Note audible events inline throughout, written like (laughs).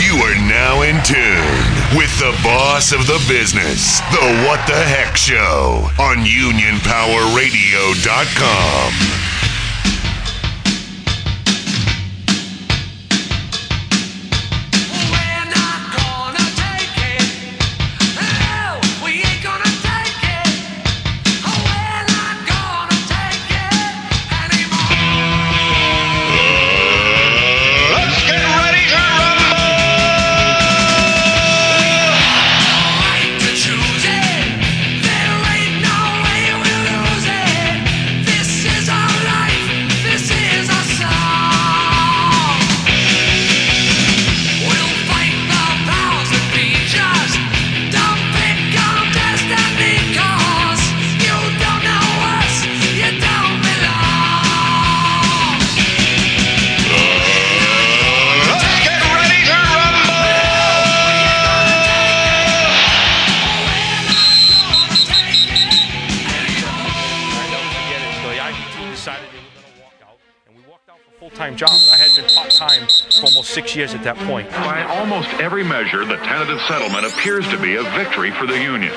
You are now in tune with the boss of the business, the What the Heck Show on UnionPowerRadio.com. years at that point. By almost every measure, the tentative settlement appears to be a victory for the Union.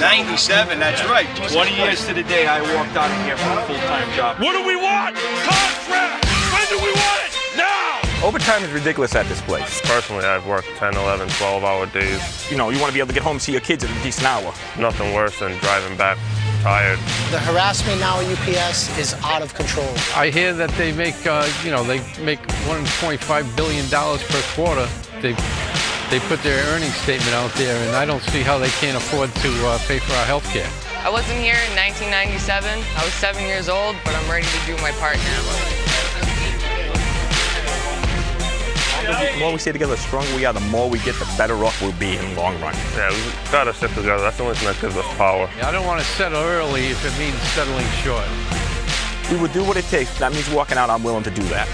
97, that's right. 20 years to the day I walked out of here for a full-time job. What do we want? Contract! When do we want it? Now! Overtime is ridiculous at this place. Personally, I've worked 10, 11, 12 hour days. You know, you want to be able to get home and see your kids at a decent hour. Nothing worse than driving back tired. The harassment now at UPS is out of control. I hear that they make, uh, you know, they make 1.5 billion dollars per quarter. They they put their earnings statement out there, and I don't see how they can't afford to uh, pay for our health care. I wasn't here in 1997. I was seven years old, but I'm ready to do my part now. The more we stay together, the stronger we are, the more we get, the better off we'll be in the long run. Yeah, we gotta stick together. That's the only thing that gives us power. I don't want to settle early if it means settling short. We will do what it takes. That means walking out. I'm willing to do that.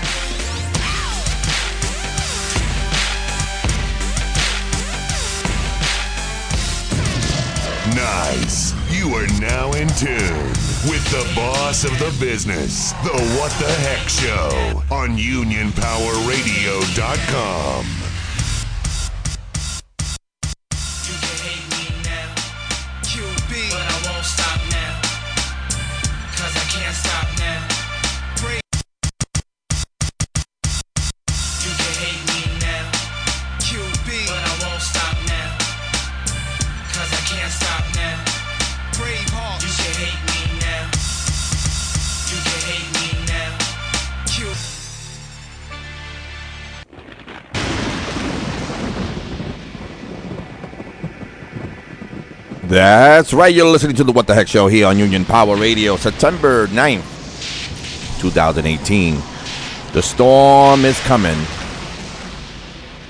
Nice. You are now in tune with the boss of the business, the What the Heck Show on UnionPowerRadio.com. That's right. You're listening to the What the Heck Show here on Union Power Radio, September 9th, 2018. The storm is coming.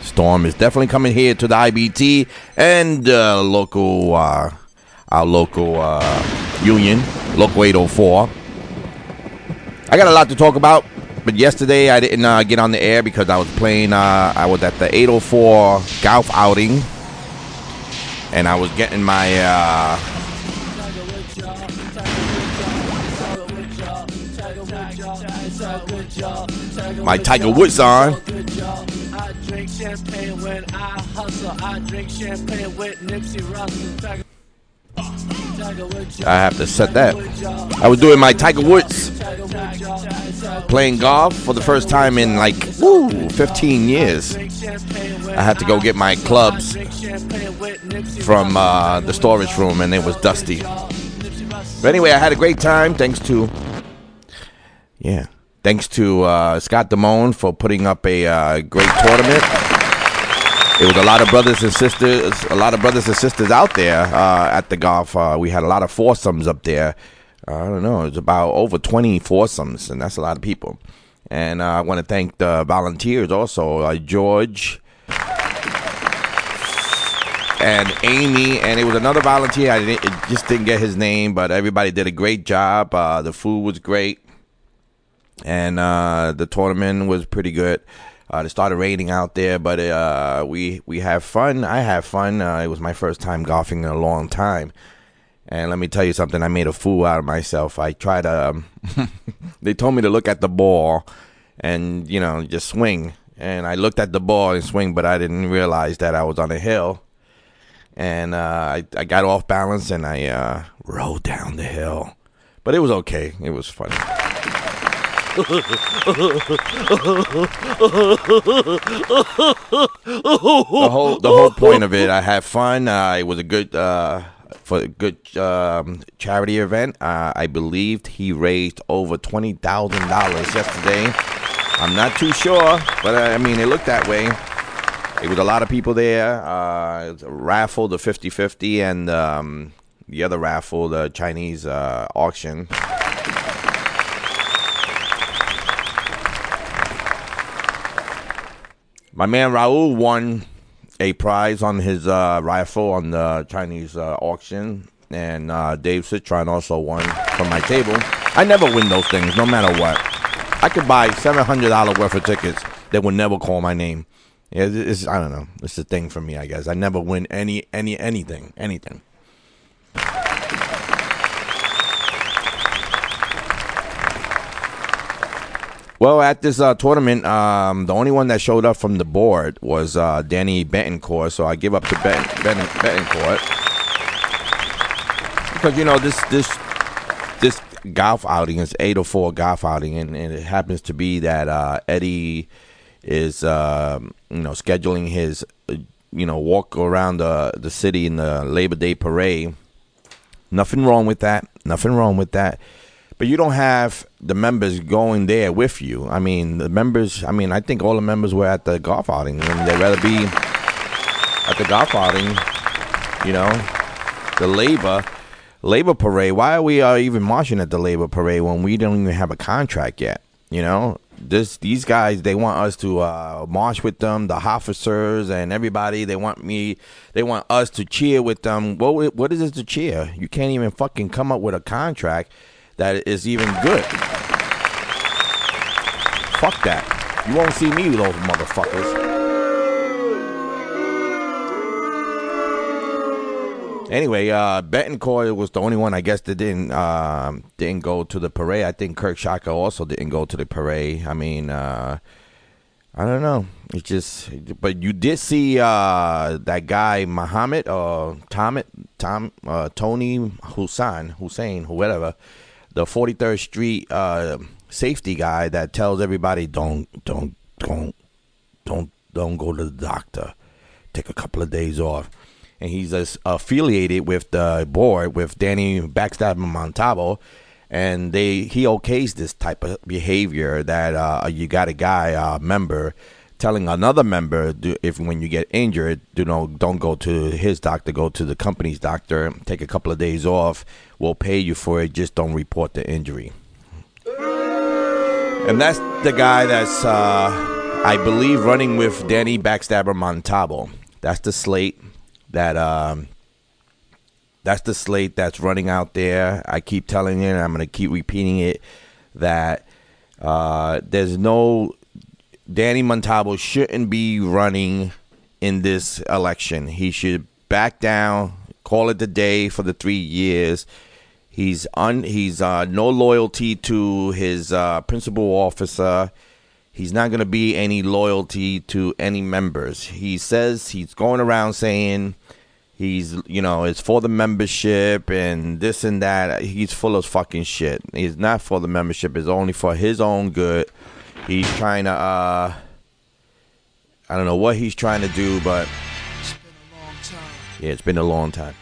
Storm is definitely coming here to the IBT and uh, local, uh, our local uh, union, Local 804. I got a lot to talk about, but yesterday I didn't uh, get on the air because I was playing. Uh, I was at the 804 golf outing, and I was getting my. Uh, my Tiger Woods on. I have to set that. I was doing my Tiger Woods playing golf for the first time in like woo, 15 years. I had to go get my clubs from uh, the storage room, and it was dusty. But anyway, I had a great time. Thanks to yeah, thanks to uh, Scott Damone for putting up a uh, great tournament. It was a lot of brothers and sisters, a lot of brothers and sisters out there uh, at the golf. Uh, we had a lot of foursomes up there. I don't know, it's about over 20 foursomes, and that's a lot of people. And uh, I want to thank the volunteers also, uh, George and Amy, and it was another volunteer. I didn't, just didn't get his name, but everybody did a great job. Uh, the food was great, and uh, the tournament was pretty good. Uh, it started raining out there, but uh, we we have fun. I have fun. It was my first time golfing in a long time, and let me tell you something. I made a fool out of myself. I tried to. Um, (laughs) they told me to look at the ball, and you know just swing. And I looked at the ball and swing, but I didn't realize that I was on a hill. And uh, I I got off balance and I uh, rolled down the hill, but it was okay. It was funny. (laughs) the whole the whole point of it, I had fun. Uh, it was a good uh, for a good um, charity event. Uh, I believed he raised over twenty thousand dollars yesterday. I'm not too sure, but uh, I mean it looked that way. It was a lot of people there. Uh, raffle, the 50-50, and um, the other raffle, the Chinese uh, auction. My man Raul won a prize on his uh, rifle on the Chinese uh, auction, and uh, Dave Citron also won from my table. I never win those things, no matter what. I could buy seven hundred dollars worth of tickets that would never call my name. Yeah, it's, I don't know. It's a thing for me, I guess. I never win any any anything, anything. Well, at this uh, tournament, um, the only one that showed up from the board was uh, Danny Betancourt. So I give up to ben, Betancourt because you know this this this golf outing is eight or four golf outing, and, and it happens to be that uh, Eddie is uh, you know scheduling his uh, you know walk around the the city in the Labor Day parade. Nothing wrong with that. Nothing wrong with that but you don't have the members going there with you. I mean, the members. I mean, I think all the members were at the golf outing, and they'd rather be at the golf outing. You know, the labor labor parade. Why are we uh, even marching at the labor parade when we don't even have a contract yet? You know, this these guys they want us to uh, march with them, the officers and everybody. They want me. They want us to cheer with them. What what is this to cheer? You can't even fucking come up with a contract that is even good. Fuck that. You won't see me with those motherfuckers. Anyway, uh, Betancourt was the only one I guess that didn't uh, didn't go to the parade. I think Kirk Shaka also didn't go to the parade. I mean, uh, I don't know. It's just, but you did see uh, that guy Muhammad or Tom Tom uh, Tony Hussein Hussein whatever the 43rd Street uh, safety guy that tells everybody don't don't don't don't don't go to the doctor. Take a couple of days off. And he's uh, affiliated with the board with Danny Backstab Montalvo, and they he okays this type of behavior that uh, you got a guy uh, member telling another member do, if when you get injured, do know don't go to his doctor, go to the company's doctor, take a couple of days off. We'll pay you for it. Just don't report the injury. And that's the guy that's, uh, I believe, running with Danny Backstabber Montalvo. That's the slate that. Um, that's the slate that's running out there. I keep telling you, and I'm going to keep repeating it, that uh, there's no Danny Montalvo shouldn't be running in this election. He should back down, call it the day for the three years. He's un he's uh, no loyalty to his uh, principal officer. He's not going to be any loyalty to any members. He says he's going around saying he's you know it's for the membership and this and that. He's full of fucking shit. He's not for the membership. It's only for his own good. He's trying to uh I don't know what he's trying to do, but yeah, it's been a long time.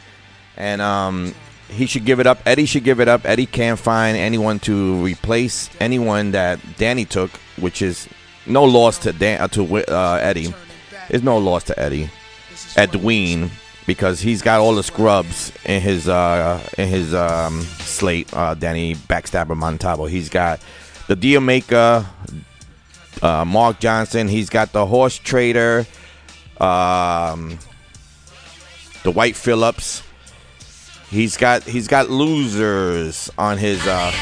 And um he should give it up. Eddie should give it up. Eddie can't find anyone to replace anyone that Danny took, which is no loss to Dan uh, to uh, Eddie. There's no loss to Eddie, Edwin, because he's got all the scrubs in his uh, in his um, slate. Uh, Danny Backstabber Montalvo. He's got the deal maker, uh, Mark Johnson. He's got the horse trader, um, the White Phillips. He's got he's got losers on his uh,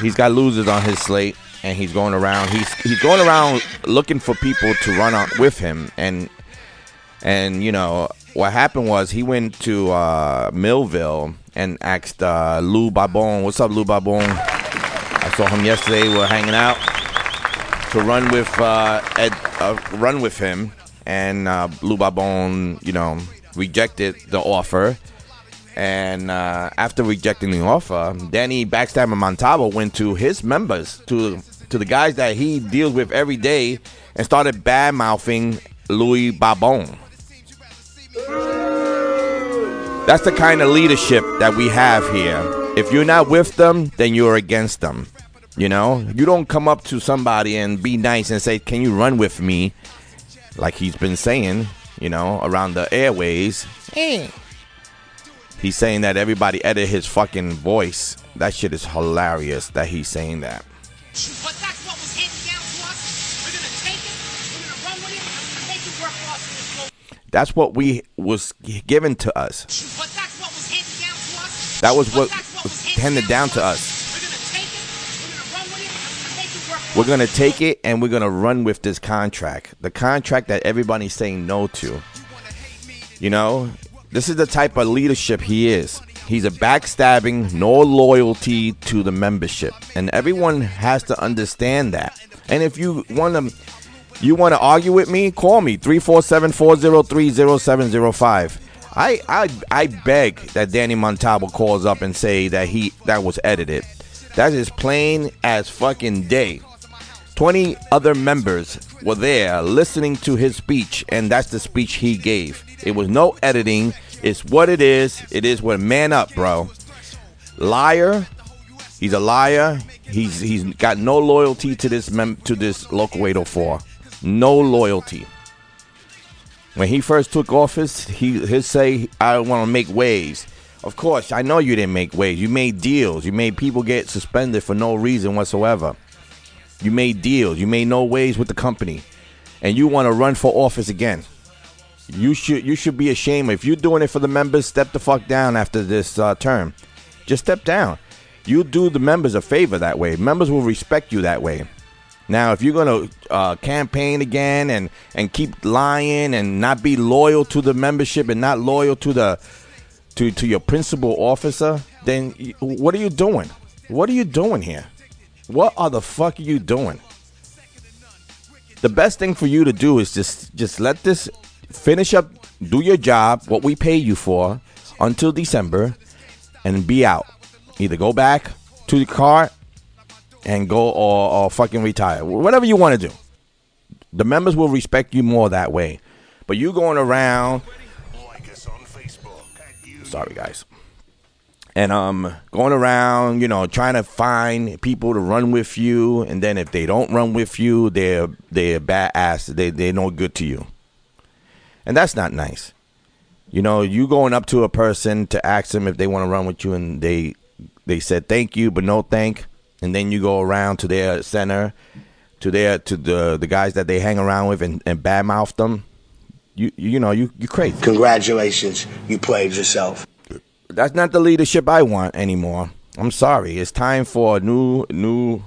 he's got losers on his slate, and he's going around. He's he's going around looking for people to run out with him, and and you know what happened was he went to uh, Melville and asked uh, Lou Babon, "What's up, Lou Babon?" I saw him yesterday. We are hanging out to run with uh, Ed, uh, run with him, and uh, Lou Babon, you know, rejected the offer. And uh, after rejecting the offer, Danny Backstabber Montalvo went to his members, to to the guys that he deals with every day, and started bad mouthing Louis Babon. That's the kind of leadership that we have here. If you're not with them, then you're against them. You know, you don't come up to somebody and be nice and say, "Can you run with me?" Like he's been saying, you know, around the airways. He's saying that everybody edit his fucking voice. That shit is hilarious that he's saying that. But that's what was handed down to us. We're gonna take it, we're gonna run with it, and we're gonna make it work for us in this moment. That's what we was given to us. But that's what was handed down to us. That was what was handed down to us. We're gonna take it and we're gonna run with this contract. The contract that everybody's saying no to. You know, this is the type of leadership he is. He's a backstabbing, no loyalty to the membership, and everyone has to understand that. And if you want to, you want to argue with me, call me 347-403-0705. I I I beg that Danny Montalvo calls up and say that he that was edited. That is plain as fucking day. 20 other members were there listening to his speech, and that's the speech he gave. It was no editing. It's what it is. It is what man up, bro. Liar. He's a liar. He's he's got no loyalty to this mem- to this local 804. No loyalty. When he first took office, he he say, "I want to make waves." Of course, I know you didn't make waves. You made deals. You made people get suspended for no reason whatsoever. You made deals. You made no ways with the company, and you want to run for office again. You should you should be ashamed if you're doing it for the members. Step the fuck down after this uh, term. Just step down. You do the members a favor that way. Members will respect you that way. Now, if you're gonna uh, campaign again and and keep lying and not be loyal to the membership and not loyal to the to to your principal officer, then what are you doing? What are you doing here? What are the fuck are you doing? The best thing for you to do is just just let this finish up, do your job, what we pay you for until December, and be out. Either go back to the car and go or, or fucking retire. Whatever you want to do. The members will respect you more that way. But you going around Sorry guys. And um going around, you know, trying to find people to run with you and then if they don't run with you, they're they're bad ass. They they're no good to you. And that's not nice. You know, you going up to a person to ask them if they want to run with you and they they said thank you but no thank and then you go around to their center to their to the the guys that they hang around with and, and badmouth them you you know you you crazy Congratulations, you played yourself. That's not the leadership i want anymore. I'm sorry. It's time for a new new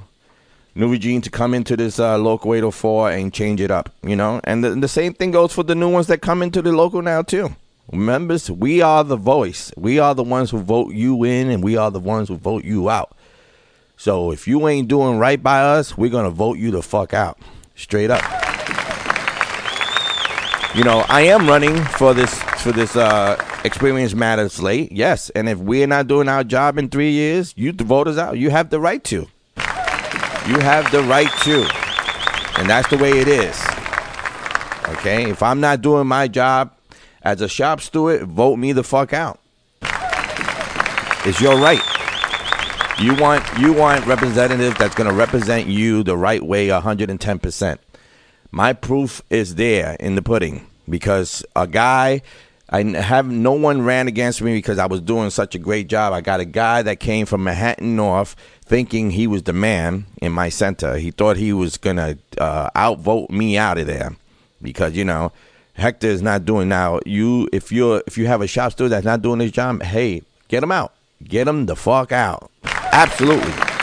new regime to come into this uh, local 804 and change it up you know? And the, the same thing goes for the new ones that come into the local now too. Members we are the voice. We are the ones who vote you in and we are the ones who vote you out. So if you ain't doing right by us we're gonna vote you the fuck out. Straight up you know i am running for this for this uh experience matters late yes. And if we're not doing our job in three years you the voters out. You have the right to. You have the right to. And that's the way it is. Okay? If i'm not doing my job as a shop steward vote me the fuck out. It's your right. You want you want representative that's going to represent you the right way 110% my proof is there in the pudding because a guy I have no one ran against me because I was doing such a great job. I got a guy that came from Manhattan North thinking he was the man in my center. He thought he was gonna uh, outvote me out of there because you know Hector is not doing now. You if you're if you have a shop steward that's not doing his job, hey, get him out. Get him the fuck out. Absolutely.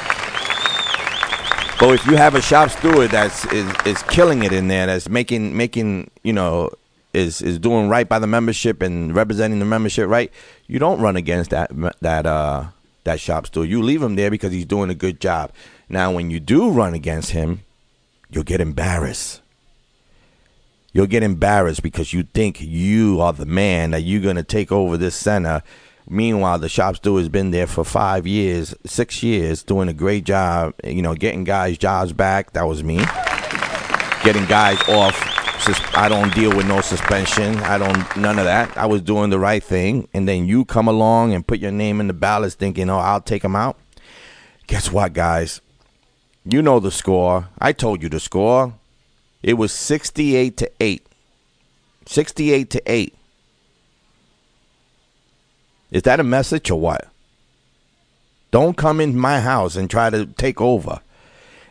But if you have a shop steward that's is, is killing it in there, that's making making you know is is doing right by the membership and representing the membership right, you don't run against that that uh that shop steward. You leave him there because he's doing a good job. Now, when you do run against him, you'll get embarrassed. You'll get embarrassed because you think you are the man that you're going to take over this center. Meanwhile, the shop steward has been there for five years, six years, doing a great job. You know, getting guys' jobs back. That was me. Getting guys off. I don't deal with no suspension. I don't none of that. I was doing the right thing, and then you come along and put your name in the ballots, thinking, "Oh, I'll take him out." Guess what, guys? You know the score. I told you the score. It was 68 to 8. 68 to 8. Is that a message or what? Don't come in my house and try to take over.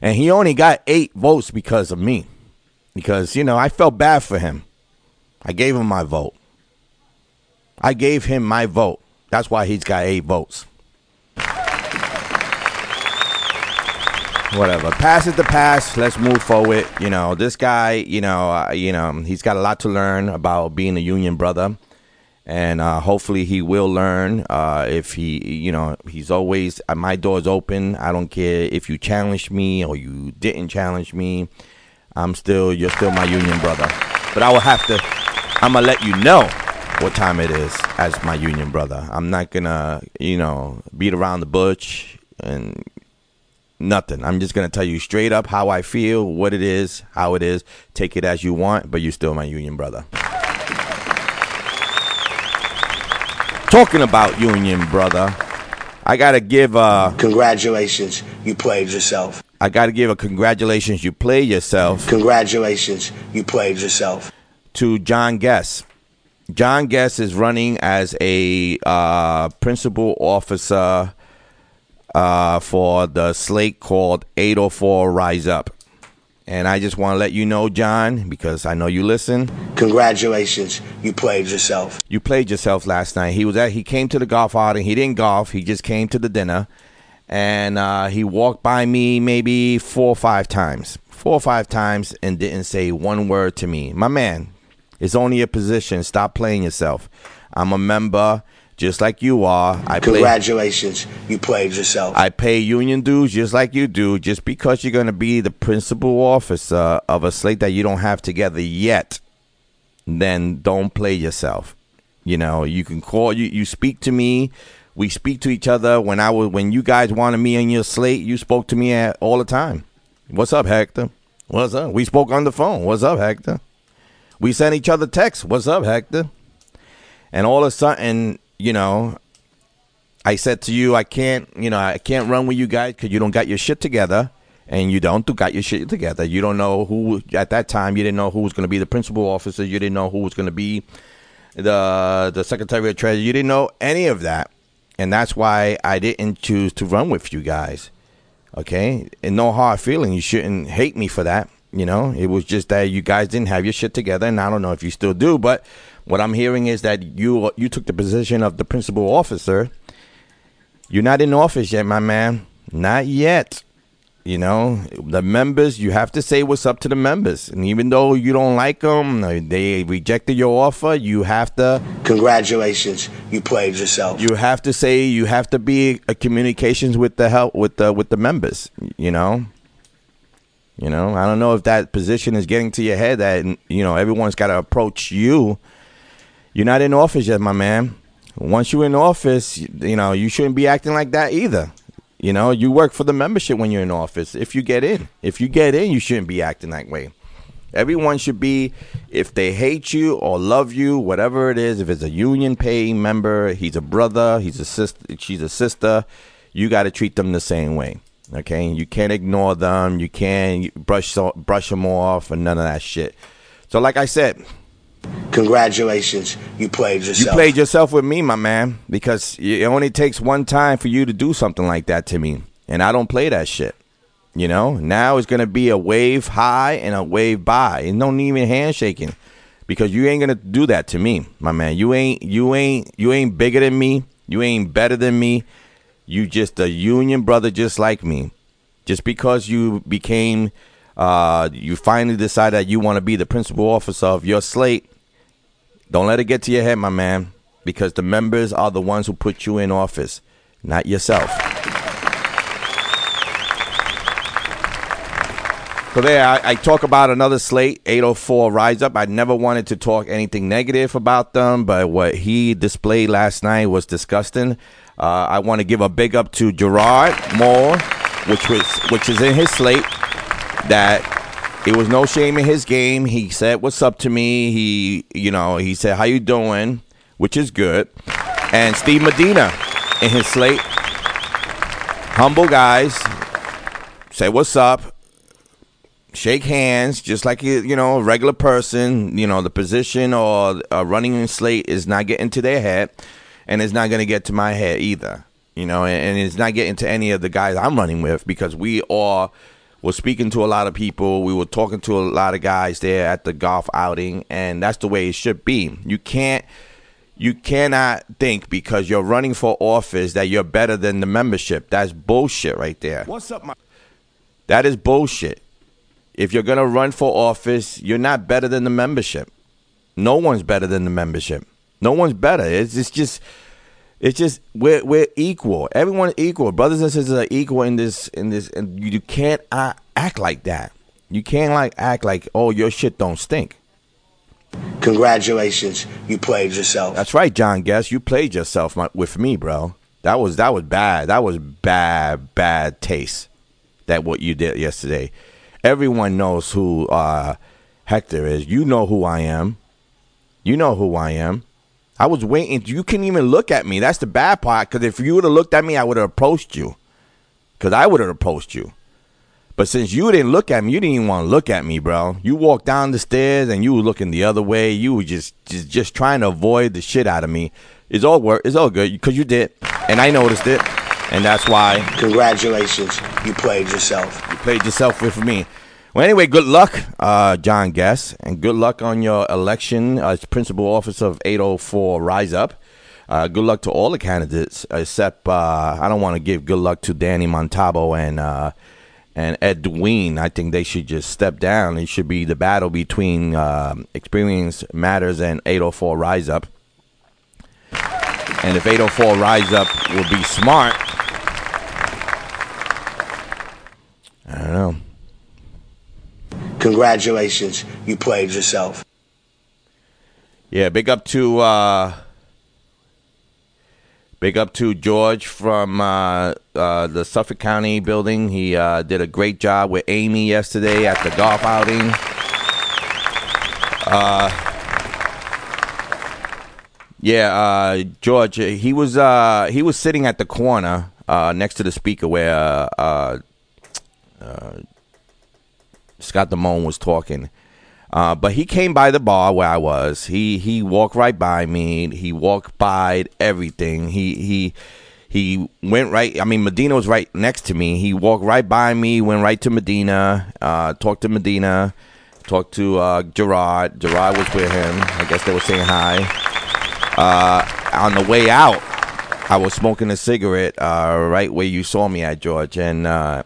And he only got 8 votes because of me. Because, you know, I felt bad for him. I gave him my vote. I gave him my vote. That's why he's got 8 votes. whatever. Pass is the past. Let's move forward. You know, this guy, you know, uh, you know, he's got a lot to learn about being a union brother, and uh, hopefully he will learn. Uh, if he, you know, he's always uh, my door's open. I don't care if you challenged me or you didn't challenge me. I'm still, you're still my union brother. But I will have to. I'm gonna let you know what time it is as my union brother. I'm not gonna, you know, beat around the bush and Nothing. I'm just gonna tell you straight up how I feel, what it is, how it is. Take it as you want, but you're still my union brother. Talking about union brother, I gotta give uh Congratulations, you played yourself. I gotta give a congratulations you played yourself Congratulations, you played yourself. to John Guess. John Guess is running as a uh, principal officer uh, for the slate called 804 Rise Up. And I just want to let you know, John, because I know you listen. Congratulations, you played yourself. You played yourself last night. He was at. He came to the golf outing. He didn't golf. He just came to the dinner, and uh, he walked by me maybe four or five times, four or five times, and didn't say one word to me. My man, it's only a position. Stop playing yourself. I'm a member just like you are. I Congratulations, you played yourself. I pay union dues just like you do. Just because you're going to be the principal officer of a slate that you don't have together yet, then don't play yourself. You know, you can call you. You speak to me. We speak to each other. When I was when you guys wanted me on your slate, you spoke to me at, all the time. What's up, Hector? What's up? We spoke on the phone. What's up, Hector? We sent each other texts. What's up, Hector? And all of a sudden, you know, I said to you, I can't, you know, I can't run with you guys because you don't got your shit together, and you don't got your shit together. You don't know who at that time. You didn't know who was going to be the principal officer. You didn't know who was going to be the the secretary of treasury. You didn't know any of that, and that's why I didn't choose to run with you guys. Okay, and no hard feeling. You shouldn't hate me for that. You know, it was just that you guys didn't have your shit together, and I don't know if you still do. But what I'm hearing is that you you took the position of the principal officer. You're not in office yet, my man. Not yet. You know, the members, you have to say what's up to the members. And even though you don't like them, they rejected your offer, you have to. Congratulations, you played yourself. You have to say, you have to be a communications with the help, with the, with the members, you know? You know, I don't know if that position is getting to your head that, you know, everyone's got to approach you. You're not in office yet, my man. Once you're in office, you know, you shouldn't be acting like that either. You know, you work for the membership when you're in office. If you get in, if you get in, you shouldn't be acting that way. Everyone should be, if they hate you or love you, whatever it is, if it's a union paying member, he's a brother, he's a sister, she's a sister, you got to treat them the same way. Okay, you can't ignore them, you can't brush brush them off, and none of that shit. So, like I said, Congratulations, you played yourself. you played yourself with me, my man, because it only takes one time for you to do something like that to me, and I don't play that shit. You know, now it's gonna be a wave high and a wave by, and don't even handshaking, because you ain't gonna do that to me, my man. You ain't, you ain't, you ain't bigger than me. You ain't better than me. You just a union brother, just like me. Just because you became, uh, you finally decided that you want to be the principal officer of your slate. Don't let it get to your head, my man, because the members are the ones who put you in office, not yourself. So there, I, I talk about another slate, 804 Rise Up. I never wanted to talk anything negative about them, but what he displayed last night was disgusting. Uh, I want to give a big up to Gerard Moore, which was which is in his slate. That it was no shame in his game. He said, "What's up to me?" He, you know, he said, "How you doing?" Which is good. And Steve Medina in his slate, humble guys, say what's up, shake hands, just like you, you know, a regular person. You know, the position or uh, running in slate is not getting to their head, and it's not going to get to my head either. You know, and, and it's not getting to any of the guys I'm running with because we all were speaking to a lot of people. We were talking to a lot of guys there at the golf outing, and that's the way it should be. You can't. You cannot think because you're running for office that you're better than the membership. That's bullshit right there. What's up, my? That is bullshit. If you're going to run for office, you're not better than the membership. No one's better than the membership. No one's better. It's, it's just it's just we're we're equal. Everyone's equal. Brothers and sisters are equal in this in this and you, you can't uh, act like that. You can't like act like oh your shit don't stink. Congratulations, you played yourself. That's right, John Guess. You played yourself my, with me, bro. That was that was bad. That was bad bad taste. That what you did yesterday. Everyone knows who uh, Hector is. You know who I am. You know who I am. I was waiting. You couldn't even look at me. That's the bad part. Because if you would have looked at me, I would have approached you. Because I would have approached you. But since you didn't look at me, you didn't even want to look at me, bro. You walked down the stairs and you were looking the other way. You were just just, just trying to avoid the shit out of me. It's all work. It's all good because you did, and I noticed it, and that's why. Congratulations, you played yourself. You played yourself with me. Well, anyway, good luck, uh, John Guess, and good luck on your election as principal officer of 804 Rise Up. Uh, good luck to all the candidates, except uh, I don't want to give good luck to Danny Montalvo and uh, and Edwin. I think they should just step down. It should be the battle between um Experience Matters and 804 Rise Up. And if 804 Rise Up will be smart, I don't know. Congratulations, you played yourself. Yeah, big up to uh big up to George from uh, uh, the Suffolk County building. He uh, did a great job with Amy yesterday at the golf outing. Uh, yeah, uh, George. He was uh, he was sitting at the corner uh, next to the speaker where uh, uh, Scott Damone was talking. Uh, but he came by the bar where I was. He he walked right by me. He walked by everything. He he he went right. I mean, Medina was right next to me. He walked right by me. Went right to Medina. Uh, talked to Medina. Talked to uh, Gerard. Gerard was with him. I guess they were saying hi. Uh, on the way out, I was smoking a cigarette uh, right where you saw me at George, and uh,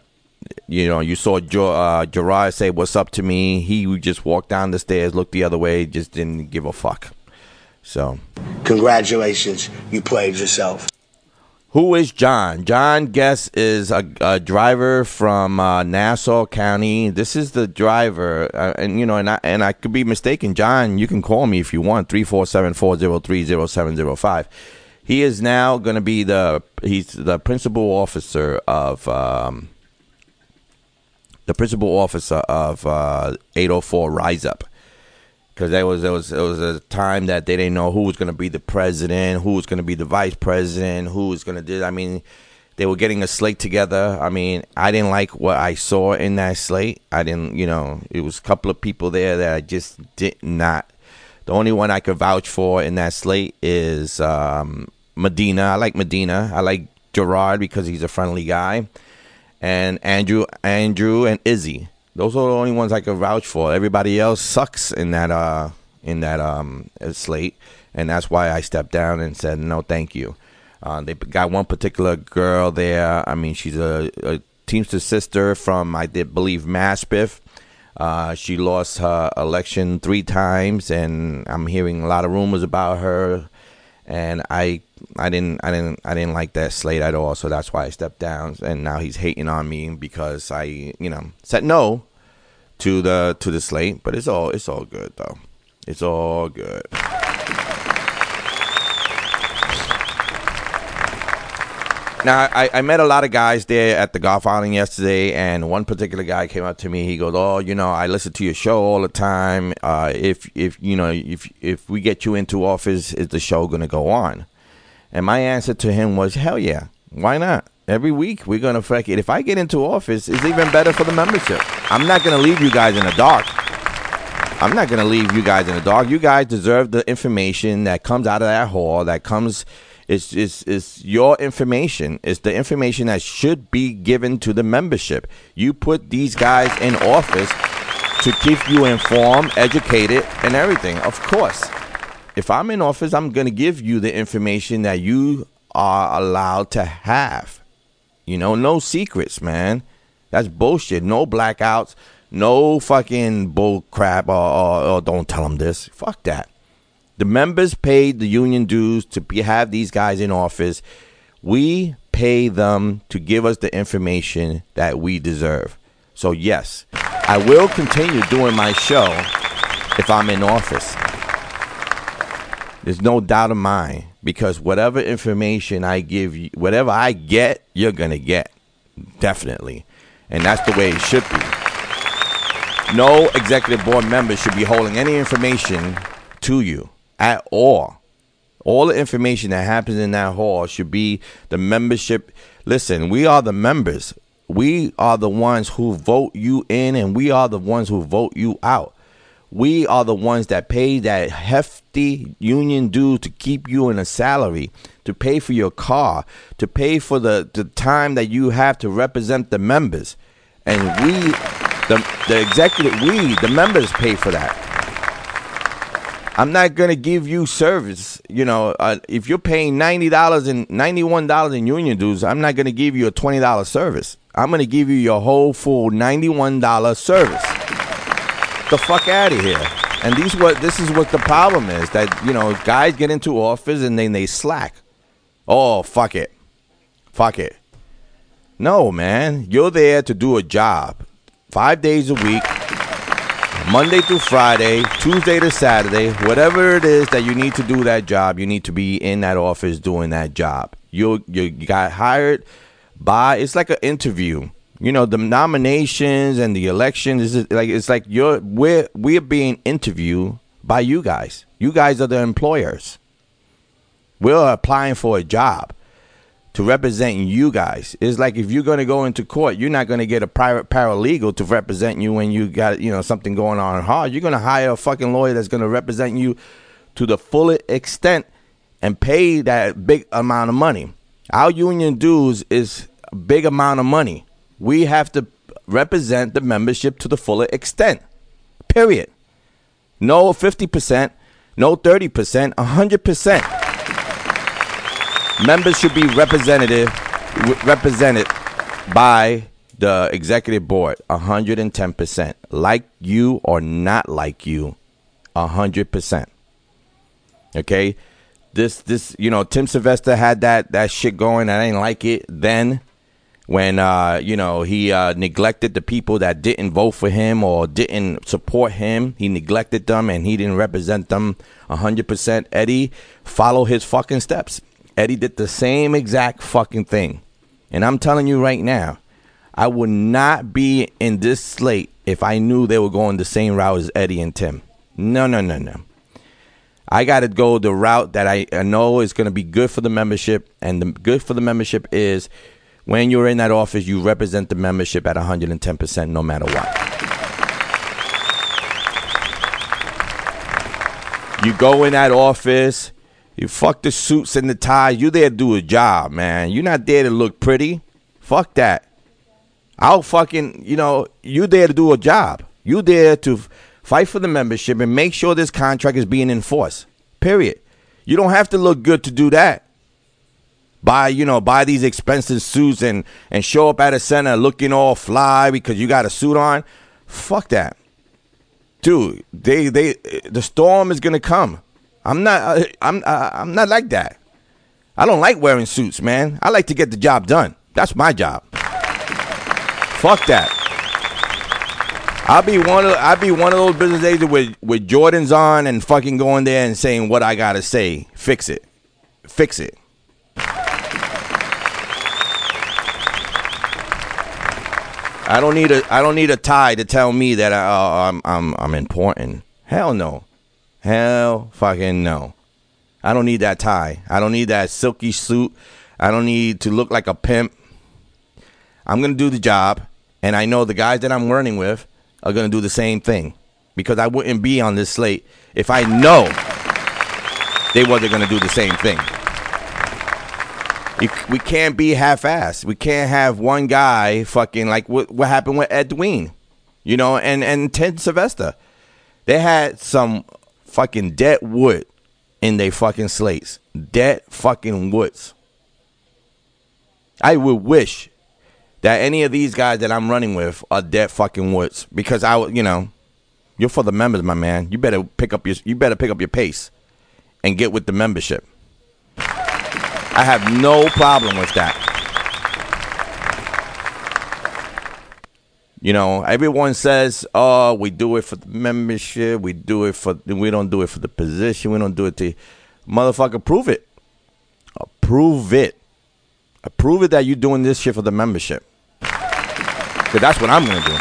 you know, you saw jo- uh, Gerard say "What's up" to me. He just walked down the stairs, looked the other way, just didn't give a fuck. So, Congratulations, you played yourself. who is John? John Guess is a, a driver from uh, Nassau County. This is the driver, uh, and you know, and I and I could be mistaken. John, you can call me if you want three four seven four zero three zero seven zero five. He is now going to be the he's the principal officer of. Um, the principal officer of uh, 804 Rise Up. Because there was there was there was a time that they didn't know who was going to be the president, who was going to be the vice president, who was going to do. I mean, they were getting a slate together. I mean, I didn't like what I saw in that slate. I didn't, you know, it was a couple of people there that I just did not. The only one I could vouch for in that slate is um, Medina. I like Medina. I like Gerard because he's a friendly guy and Andrew, Andrew, and Izzy. Those are the only ones I can vouch for. Everybody else sucks in that uh in that um slate, and that's why I stepped down and said no, thank you. Uh, they got one particular girl there. I mean, she's a, a Teamster sister from I did believe Maspeth. Uh, she lost her election three times, and I'm hearing a lot of rumors about her. And I I didn't I didn't I didn't like that slate at all, so that's why I stepped down. And now he's hating on me because I you know said no, to the to the slate, but it's all it's all good though. It's all good. Now, I, I met a lot of guys there at the golf outing yesterday, and one particular guy came up to me. He goes, "Oh, you know, I listen to your show all the time. Uh, if if you know if if we get you into office, is the show going to go on?" And my answer to him was, "Hell yeah, why not? Every week we're going to fuck it. If I get into office, it's even better for the membership. I'm not going to leave you guys in the dark. I'm not going to leave you guys in the dark. You guys deserve the information that comes out of that hall, that comes." It's, it's, it's your information. It's the information that should be given to the membership. You put these guys in office to keep you informed, educated, and everything. Of course. If I'm in office, I'm going to give you the information that you are allowed to have. You know, no secrets, man. That's bullshit. No blackouts. No fucking bull crap or, or, or don't tell them this. Fuck that. The members paid the union dues to be, have these guys in office. We pay them to give us the information that we deserve. So, yes, I will continue doing my show if I'm in office. There's no doubt of mine because whatever information I give you, whatever I get, you're going to get. Definitely. And that's the way it should be. No executive board member should be holding any information to you at all. All the information that happens in that hall should be the membership. Listen, we are the members. We are the ones who vote you in, and we are the ones who vote you out. We are the ones that pay that hefty union dues to keep you in a salary, to pay for your car, to pay for the, the time that you have to represent the members. And we, the, the executive, we, the members, pay for that. I'm not gonna give you service. You know, uh, if you're paying ninety dollars and ninety one dollars in union dues, I'm not gonna give you a twenty dollar service. I'm gonna give you your whole full ninety one dollar service. The fuck out of here. And these what this is what the problem is that you know guys get into office and then they slack. Oh fuck it, fuck it. No man, you're there to do a job, five days a week. Monday through Friday, Tuesday to Saturday, whatever it is that you need to do that job, you need to be in that office doing that job. You you got hired by it's like an interview. You know, the nominations and the election is like it's like you're we're we're being interviewed by you guys. You guys are the employers. We're applying for a job to represent you guys. It's like if you're going to go into court, you're not going to get a private paralegal to represent you when you got, you know, something going on hard. You're going to hire a fucking lawyer that's going to represent you to the full extent and pay that big amount of money. Our union dues is a big amount of money. We have to represent the membership to the full extent. Period. No 50%, no 30%, 100% members should be representative represented by the executive board 110% like you or not like you 100% okay? This this you know tim sylvester had that that shit going i didn't like it then when uh you know he uh neglected the people that didn't vote for him or didn't support him. He neglected them and he didn't represent them 100% eddie follow his fucking steps Eddie did the same exact fucking thing. And I'm telling you right now, I would not be in this slate if I knew they were going the same route as Eddie and Tim. No, no, no, no. I got to go the route that I, know is going to be good for the membership. And the good for the membership is when you're in that office, you represent the membership at 110% no matter what. You go in that office, you fuck the suits and the ties. You there to do a job, man. You're not there to look pretty. Fuck that. I'll fucking, you know, you there to do a job. You there to fight for the membership and make sure this contract is being enforced. Period. You don't have to look good to do that. Buy, you know, buy these expensive suits and and show up at a center looking all fly because you got a suit on. Fuck that. Dude, they they the storm is to come. I'm not. Uh, I'm. Uh, I'm not like that. I don't like wearing suits, man. I like to get the job done. That's my job. Fuck that. I'll be one of I'll be one of those business agents with with Jordans on and fucking going there and saying what I gotta say. Fix it, fix it. I don't need a I don't need a tie to tell me that I, uh, I'm I'm I'm important. Hell no, hell fucking no. I don't need that tie. I don't need that silky suit. I don't need to look like a pimp. I'm gonna do the job, and I know the guys that I'm running with are gonna do the same thing because I wouldn't be on this slate if I know they wasn't gonna do the same thing. You, we can't be half-assed. We can't have one guy fucking like what, what happened with Edwin, you know, and and Ted Sylvester. They had some fucking dead wood in their fucking slates. Dead fucking woods. I would wish that any of these guys that I'm running with are dead fucking woods because I, would, you know, you're for the members, my man. You better pick up your, you better pick up your pace and get with the membership. I have no problem with that. You know, everyone says, "Oh, we do it for the membership. We do it for. We don't do it for the position. We don't do it to." Motherfucker, prove it. Uh, prove it. Uh, prove it that you're doing this shit for the membership. Cause that's what I'm gonna do.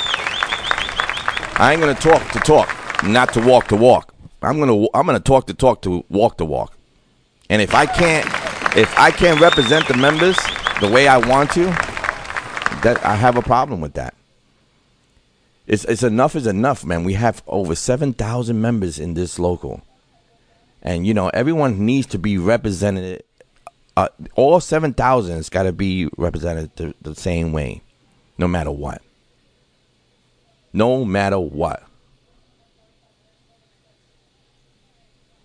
I ain't gonna talk to talk, not to walk to walk. I'm gonna I'm gonna talk to talk to walk to walk. And if I can't if I can't represent the members the way I want to, that I have a problem with that. It's, it's enough is enough, man. We have over 7,000 members in this local. And, you know, everyone needs to be represented. Uh, all 7,000 has got to be represented the, the same way, no matter what. No matter what.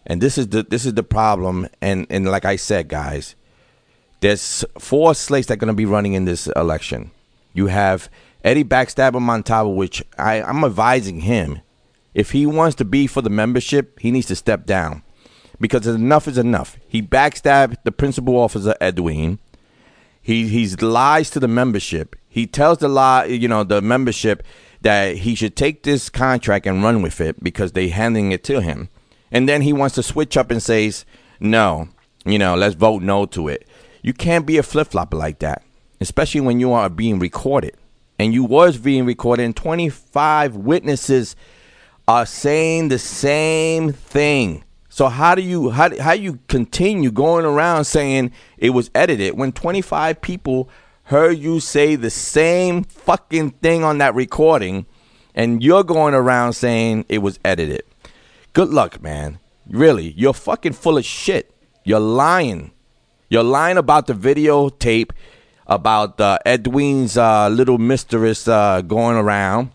And this is the this is the problem. And and like I said, guys, there's four slates that are going to be running in this election. You have Eddie Backstabber Montalvo, which I, I'm advising him. If he wants to be for the membership, he needs to step down because enough is enough. He backstabbed the principal officer Edwin. He he's lies to the membership. He tells the lie, you know, the membership that he should take this contract and run with it because they handing it to him. And then he wants to switch up and says, "No, you know, let's vote no to it." You can't be a flip flopper like that, especially when you are being recorded. And you was being recorded, and 25 witnesses are saying the same thing. So how do you how how you continue going around saying it was edited when 25 people heard you say the same fucking thing on that recording and you're going around saying it was edited? Good luck, man. Really, you're fucking full of shit. You're lying. You're lying about the videotape about uh, Edwin's uh, little mistress uh, going around.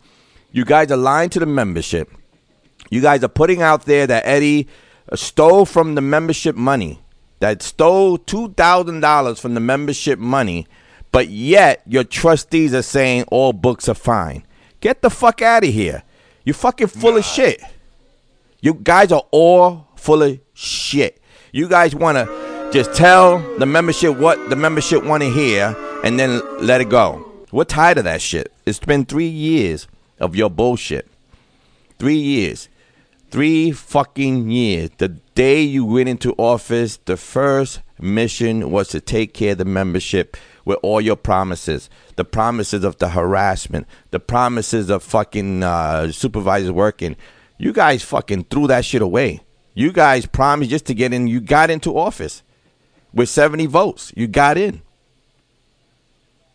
You guys are lying to the membership. You guys are putting out there that Eddie stole from the membership money, that stole $2,000 from the membership money, but yet your trustees are saying all books are fine. Get the fuck out of here. You're fucking full of shit. You guys are all full of shit. You guys want to just tell the membership what the membership want to hear and then let it go. We're tired of that shit. It's been three years of your bullshit. Three years. Three fucking years. The day you went into office, the first mission was to take care of the membership with all your promises. The promises of the harassment, the promises of fucking uh, supervisors working. You guys fucking threw that shit away. You guys promised just to get in. You got into office with 70 votes. You got in.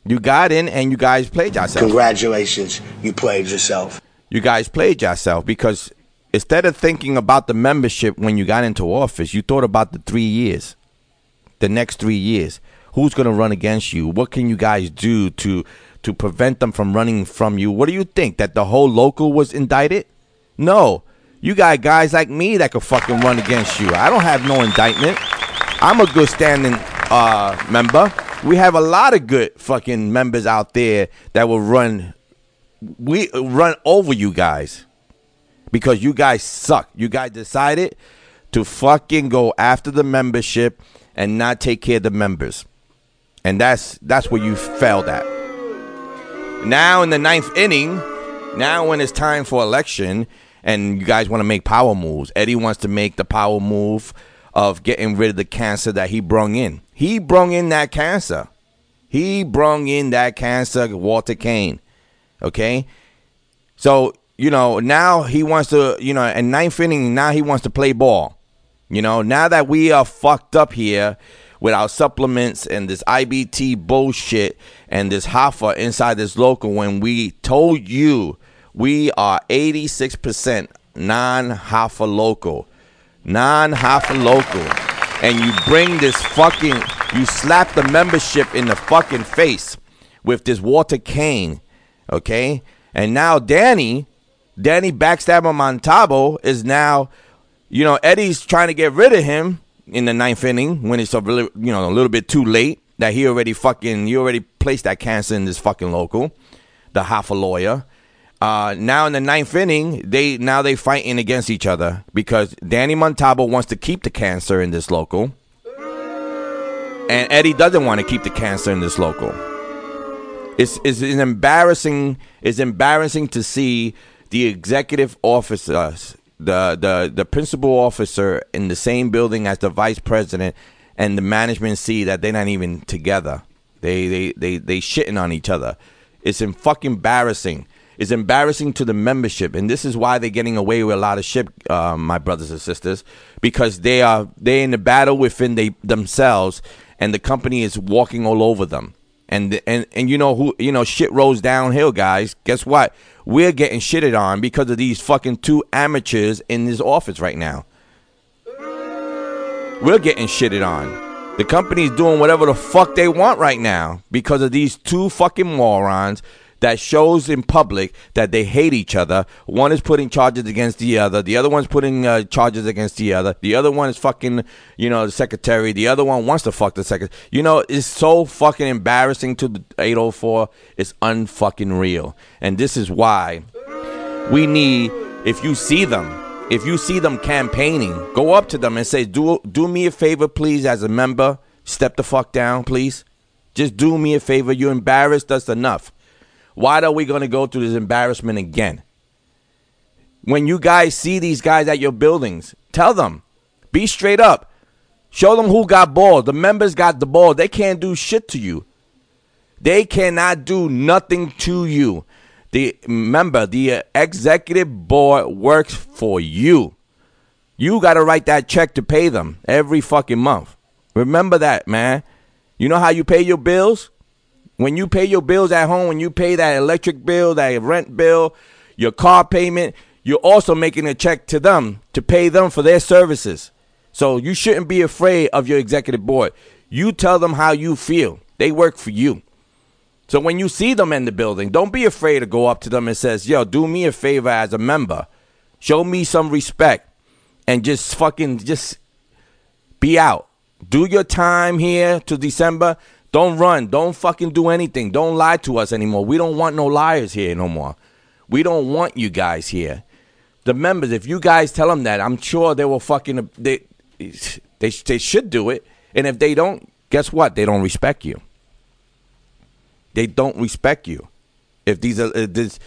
You got in and you guys played yourself. Congratulations, you played yourself. You guys played yourself because instead of thinking about the membership when you got into office, you thought about the three years, the next three years. Who's going to run against you? What can you guys do to to prevent them from running from you? What do you think that the whole local was indicted? No, you got guys like me that could fucking run against you. I don't have no indictment. I'm a good standing uh, member. We have a lot of good fucking members out there that will run we run over you guys because you guys suck. You guys decided to fucking go after the membership and not take care of the members. And that's that's where you failed at. Now in the ninth inning, Now, when it's time for election and you guys want to make power moves, Eddie wants to make the power move of getting rid of the cancer that he brung in. He brung in that cancer. He brung in that cancer, Walter Kane. Okay? So, you know, now he wants to, you know, in ninth inning, now he wants to play ball. You know, now that we are fucked up here with our supplements and this IBT bullshit and this Hoffa inside this local, when we told you we are 86% non Hoffa local, non Hoffa local, and you bring this fucking, you slap the membership in the fucking face with this Walter Kane, okay? And now Danny, Danny Backstabber Montalvo is now, you know, Eddie's trying to get rid of him in the ninth inning when it's a really, you know, a little bit too late. That he already fucking, he already placed that cancer in this fucking local, the half a lawyer. Uh, now in the ninth inning, they now they fighting against each other because Danny Montalvo wants to keep the cancer in this local, and Eddie doesn't want to keep the cancer in this local. It's, it's an embarrassing. It's embarrassing to see the executive officers, the the the principal officer in the same building as the vice president, and the management see that they're not even together. They they they they shitting on each other. It's in fucking embarrassing. It's embarrassing to the membership, and this is why they're getting away with a lot of shit, uh, my brothers and sisters, because they are they in the battle within they themselves, and the company is walking all over them. And and and you know who you know shit rolls downhill, guys. Guess what? We're getting shitted on because of these fucking two amateurs in this office right now. We're getting shitted on. The company's doing whatever the fuck they want right now because of these two fucking morons that shows in public that they hate each other. One is putting charges against the other. The other one's putting uh, charges against the other. The other one is fucking, you know, the secretary. The other one wants to fuck the secretary. You know, it's so fucking embarrassing to the 804. It's unfucking real. And this is why we need, if you see them, if you see them campaigning, go up to them and say, "Do do me a favor, please, as a member. Step the fuck down, please. Just do me a favor. You embarrassed us enough. Why are we going to go through this embarrassment again? When you guys see these guys at your buildings, tell them. Be straight up. Show them who got balls. The members got the ball. They can't do shit to you. They cannot do nothing to you. The member, the executive board works for you. You got to write that check to pay them every fucking month. Remember that, man. You know how you pay your bills? When you pay your bills at home, when you pay that electric bill, that rent bill, your car payment, you're also making a check to them to pay them for their services. So you shouldn't be afraid of your executive board. You tell them how you feel. They work for you. So when you see them in the building, don't be afraid to go up to them and says, "Yo, do me a favor as a member. Show me some respect and just fucking just be out. Do your time here to December. Don't run. Don't fucking do anything. Don't lie to us anymore. We don't want no liars here no more. We don't want you guys here. The members, if you guys tell them that, I'm sure they will fucking they they they should do it. And if they don't, guess what? They don't respect you. They don't respect you. If these are uh, this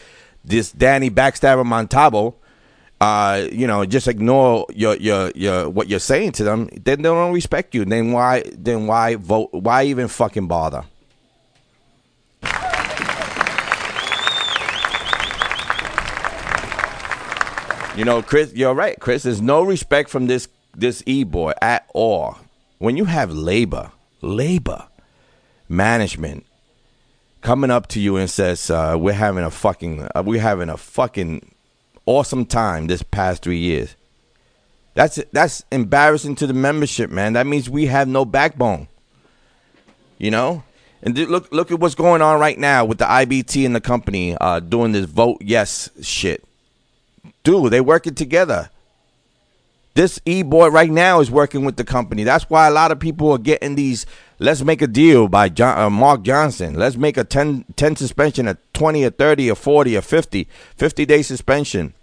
this Danny Backstabber Montalvo, uh, you know, just ignore your your your what you're saying to them, then they don't respect you. Then why then why vote? Why even fucking bother? You know, Chris, you're right, Chris. There's no respect from this this e boy at all. When you have labor, labor, management coming up to you and says, uh, "We're having a fucking, uh, we're having a fucking awesome time this past three years." That's that's embarrassing to the membership, man. That means we have no backbone. You know, and look look at what's going on right now with the IBT and the company uh, doing this vote yes shit. Dude, they working together. This e boy right now is working with the company. That's why a lot of people are getting these. Let's make a deal by John, uh, Mark Johnson. Let's make a 10, 10 suspension, a 20 or 30 or 40 or 50, 50 day suspension.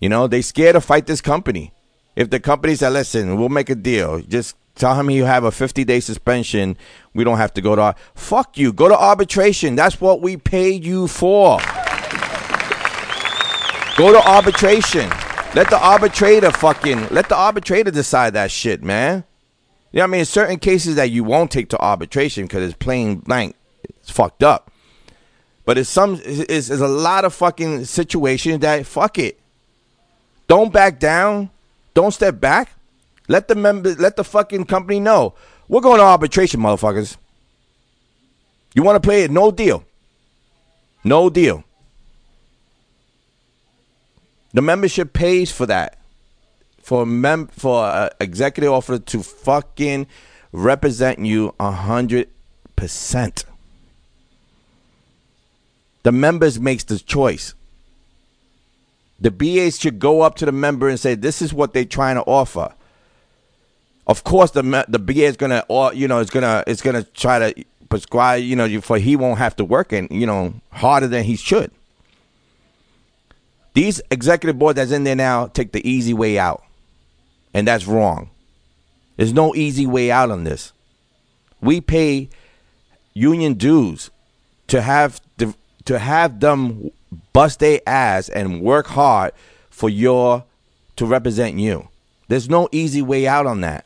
You know, they scared to fight this company. If the company said, listen, we'll make a deal, just tell him you have a 50 day suspension. We don't have to go to. Fuck you. Go to arbitration. That's what we paid you for. Go to arbitration. Let the arbitrator fucking let the arbitrator decide that shit, man. You know what I mean? Certain cases that you won't take to arbitration because it's plain blank, it's fucked up. But it's some it's, a lot of fucking situations that fuck it. Don't back down. Don't step back. Let the member let the fucking company know. We're going to arbitration, motherfuckers. You want to play it? No deal. No deal. The membership pays for that. For mem for a executive officer to fucking represent you a hundred percent. The members makes the choice. The BAs should go up to the member and say, "This is what they're trying to offer." Of course, the the BA is gonna, or you know, is gonna is gonna try to prescribe, you know, for he won't have to work and you know harder than he should. These executive board that's in there now take the easy way out, and that's wrong. There's no easy way out on this. We pay union dues to have the, to have them bust their ass and work hard for your to represent you. There's no easy way out on that.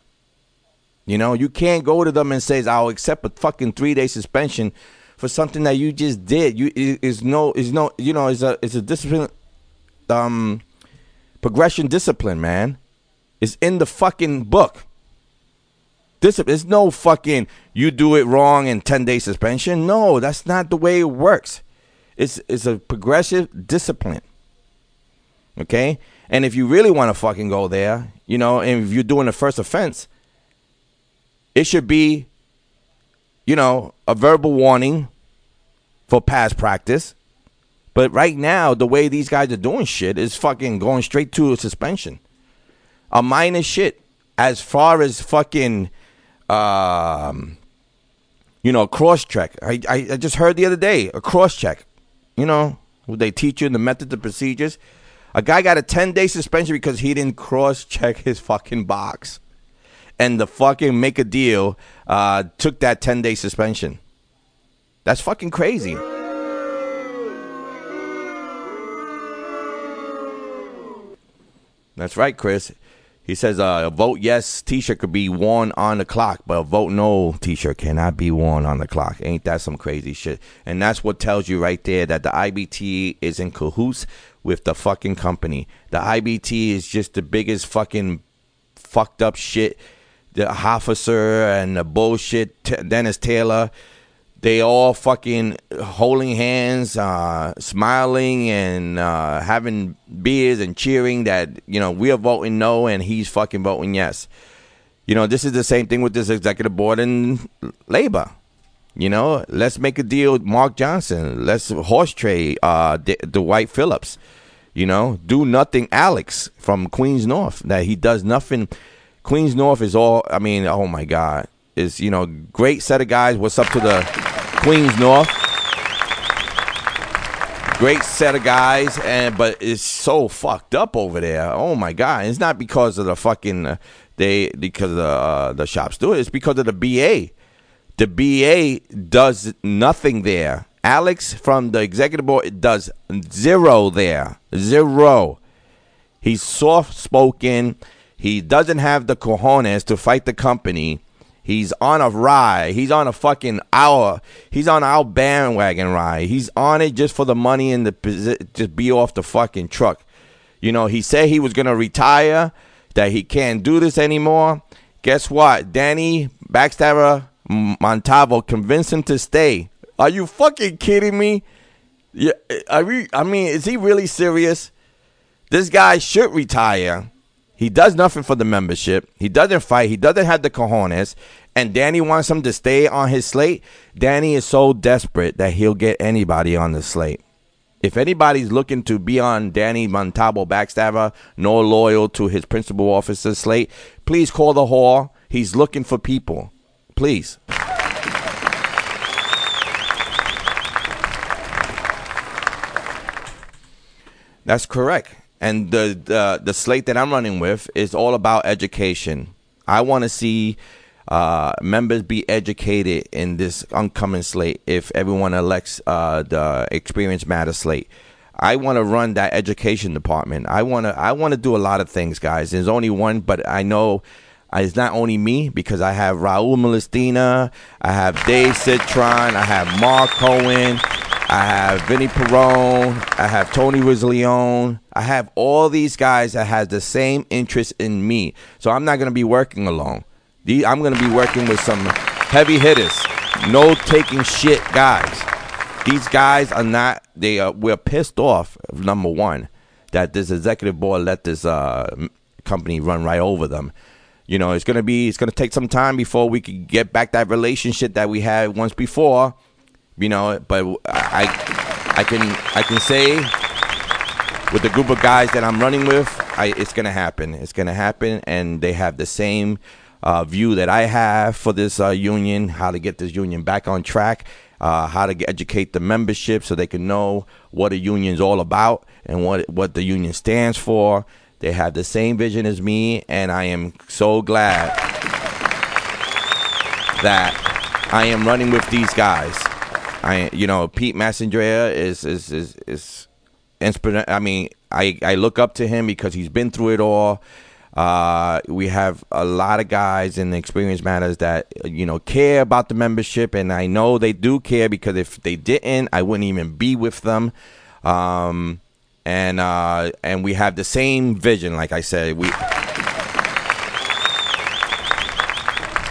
You know, you can't go to them and say, "I'll accept a fucking three day suspension for something that you just did." You is no is no you know it's a it's a discipline um progression discipline, man. It's in the fucking book. Discipline. There's no fucking you do it wrong and ten day suspension. No, that's not the way it works. It's it's a progressive discipline. Okay? And if you really want to fucking go there, you know, and if you're doing the first offense, it should be, you know, a verbal warning for past practice. But right now, the way these guys are doing shit is fucking going straight to a suspension. A minor shit. As far as fucking, um, you know, cross check. I, I, I just heard the other day a cross check. You know, they teach you the methods and procedures. A guy got a 10 day suspension because he didn't cross check his fucking box. And the fucking make a deal uh, took that 10 day suspension. That's fucking crazy. That's right, Chris. He says uh, a vote yes T-shirt could be worn on the clock, but a vote no T-shirt cannot be worn on the clock. Ain't that some crazy shit? And that's what tells you right there that the IBT is in cahoots with the fucking company. The IBT is just the biggest fucking fucked up shit. The officer and the bullshit T- Dennis Taylor they all fucking holding hands, uh, smiling, and uh, having beers and cheering that you know we are voting no and he's fucking voting yes. You know, this is the same thing with this executive board and labor. You know, let's make a deal with Mark Johnson. Let's horse trade uh, D- Dwight Phillips. You know, do nothing Alex from Queens North. That he does nothing. Queens North is all. I mean, oh my God, is you know great set of guys. What's up to the Queens North? Great set of guys, and but it's so fucked up over there. Oh my God, it's not because of the fucking uh, they because of the uh, the shops do it. It's because of the BA. The BA does nothing there. Alex from the executive board does zero there. Zero. He's soft spoken. He doesn't have the cojones to fight the company. He's on a ride. He's on a fucking hour. He's on our bandwagon ride. He's on it just for the money and the just be off the fucking truck. You know, he said he was gonna retire, that he can't do this anymore. Guess what? Danny Backstabber Montalvo convinced him to stay. Are you fucking kidding me? Yeah, I, re- I mean, is he really serious? This guy should retire. He does nothing for the membership. He doesn't fight. He doesn't have the cojones. And Danny wants him to stay on his slate. Danny is so desperate that he'll get anybody on the slate. If anybody's looking to be on Danny Montalvo backstabber, nor loyal to his principal officer slate, please call the hall. He's looking for people. Please. That's correct. And the, the the slate that I'm running with is all about education. I want to see uh, members be educated in this oncoming slate. If everyone elects uh, the Experience Matter slate, I want to run that education department. I want to I want to do a lot of things, guys. There's only one, but I know uh, it's not only me because I have Raul Molestina, I have Dave Citron, I have Mark Cohen, I have Vinny Perone, I have Tony Rizleone. I have all these guys that has the same interest in me. So I'm not going to be working alone. I'm going to be working with some heavy hitters, no taking shit guys. These guys are not. They are. We're pissed off. Number one, that this executive board let this uh, company run right over them. You know, it's gonna be. It's gonna take some time before we can get back that relationship that we had once before. You know, but I, I can, I can say with the group of guys that I'm running with, I, it's gonna happen. It's gonna happen, and they have the same uh, view that I have for this uh, union, how to get this union back on track, uh, how to educate the membership so they can know what a union's all about and what what the union stands for. They have the same vision as me, and I am so glad that I am running with these guys. I, you know, Pete Massandrea is is is is inspira- I mean, I I look up to him because he's been through it all. Uh, we have a lot of guys in the experience matters that you know care about the membership, and I know they do care because if they didn't, I wouldn't even be with them. Um, and uh, and we have the same vision. Like I said, we.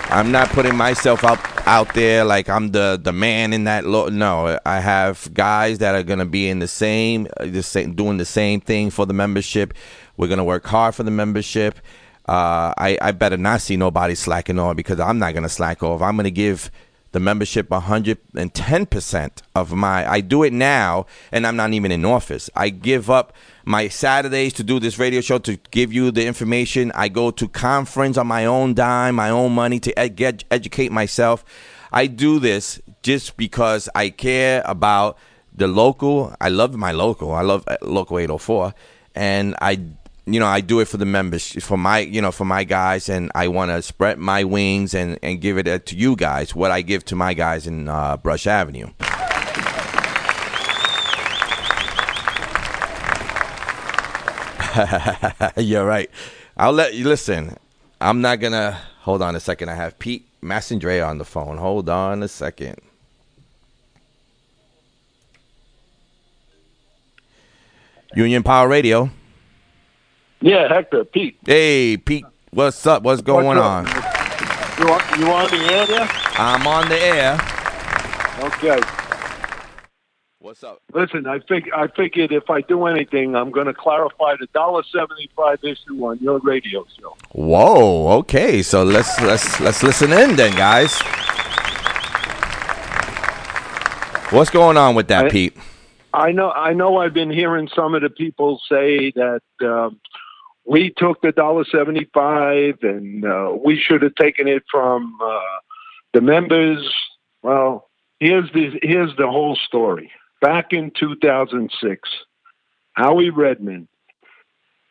I'm not putting myself out out there like I'm the the man in that. Lo- no, I have guys that are gonna be in the same, uh, the same, doing the same thing for the membership. We're gonna work hard for the membership. Uh, I I better not see nobody slacking off because I'm not gonna slack off. I'm gonna give the membership 110% of my I do it now and I'm not even in office. I give up my Saturdays to do this radio show to give you the information. I go to conference on my own dime, my own money to ed- educate myself. I do this just because I care about the local. I love my local. I love uh, local 804 and I you know, I do it for the members, for my, you know, for my guys, and I want to spread my wings and and give it uh, to you guys what I give to my guys in uh, Brush Avenue. (laughs) You're right. I'll let you listen. I'm not gonna hold on a second. I have Pete Massandrea on the phone. Hold on a second. Union Power Radio. Yeah, Hector, Pete. Hey, Pete. What's up? What's going What's on? You on, you on the air there? I'm on the air. Okay. What's up? Listen, I fig- I figured if I do anything, I'm going to clarify the dollar seventy five issue on your radio show. Whoa. Okay. So let's let's let's listen in then, guys. What's going on with that, I- Pete? I know I know I've been hearing some of the people say that um, we took the dollar seventy five and uh, we should have taken it from uh, the members. Well, here's the here's the whole story. Back in two thousand six, Howie Redmond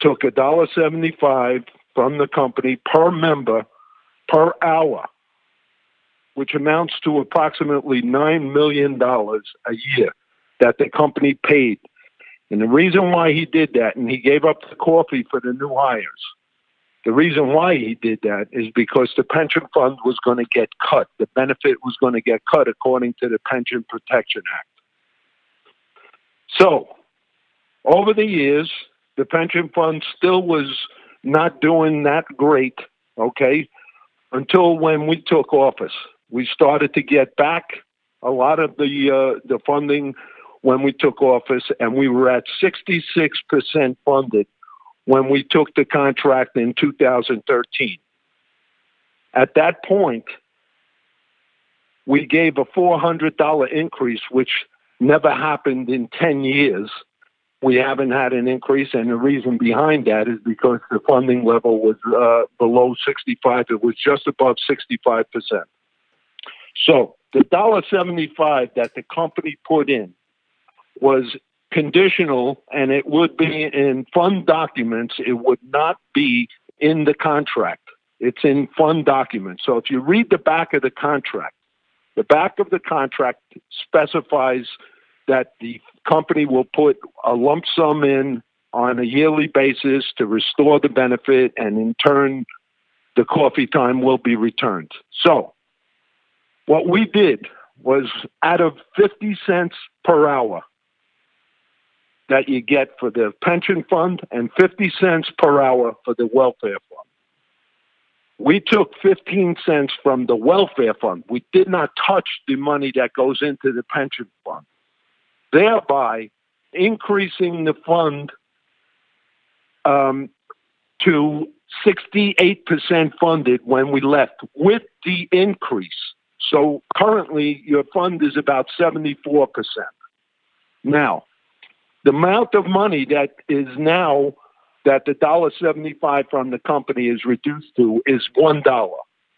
took a dollar seventy five from the company per member per hour, which amounts to approximately nine million dollars a year that the company paid. And the reason why he did that, and he gave up the coffee for the new hires, the reason why he did that is because the pension fund was going to get cut. The benefit was going to get cut according to the Pension Protection Act. So, over the years, the pension fund still was not doing that great, okay, until when we took office. We started to get back a lot of the uh, the funding when we took office, and we were at 66% funded when we took the contract in 2013. At that point, we gave a $400 increase, which never happened in 10 years. We haven't had an increase, and the reason behind that is because the funding level was uh, below 65. It was just above 65%. So the dollar seventy-five that the company put in was conditional, and it would be in fund documents. It would not be in the contract. It's in fund documents. So if you read the back of the contract, the back of the contract specifies that the company will put a lump sum in on a yearly basis to restore the benefit, and in turn, the coffee time will be returned. So, what we did was out of 50 cents per hour that you get for the pension fund and 50 cents per hour for the welfare fund. We took 15 cents from the welfare fund. We did not touch the money that goes into the pension fund, thereby increasing the fund um, to 68% funded when we left with the increase. So currently, your fund is about 74%. Now, the amount of money that is now that the dollar 75 from the company is reduced to is $1.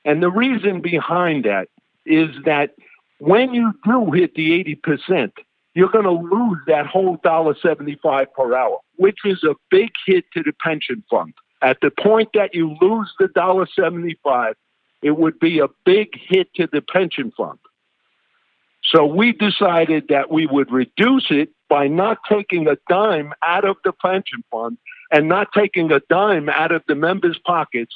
And the reason behind that is that when you do hit the 80%, you're going to lose that whole dollar 75 per hour, which is a big hit to the pension fund. At the point that you lose the dollar 75, it would be a big hit to the pension fund. So we decided that we would reduce it by not taking a dime out of the pension fund and not taking a dime out of the members' pockets,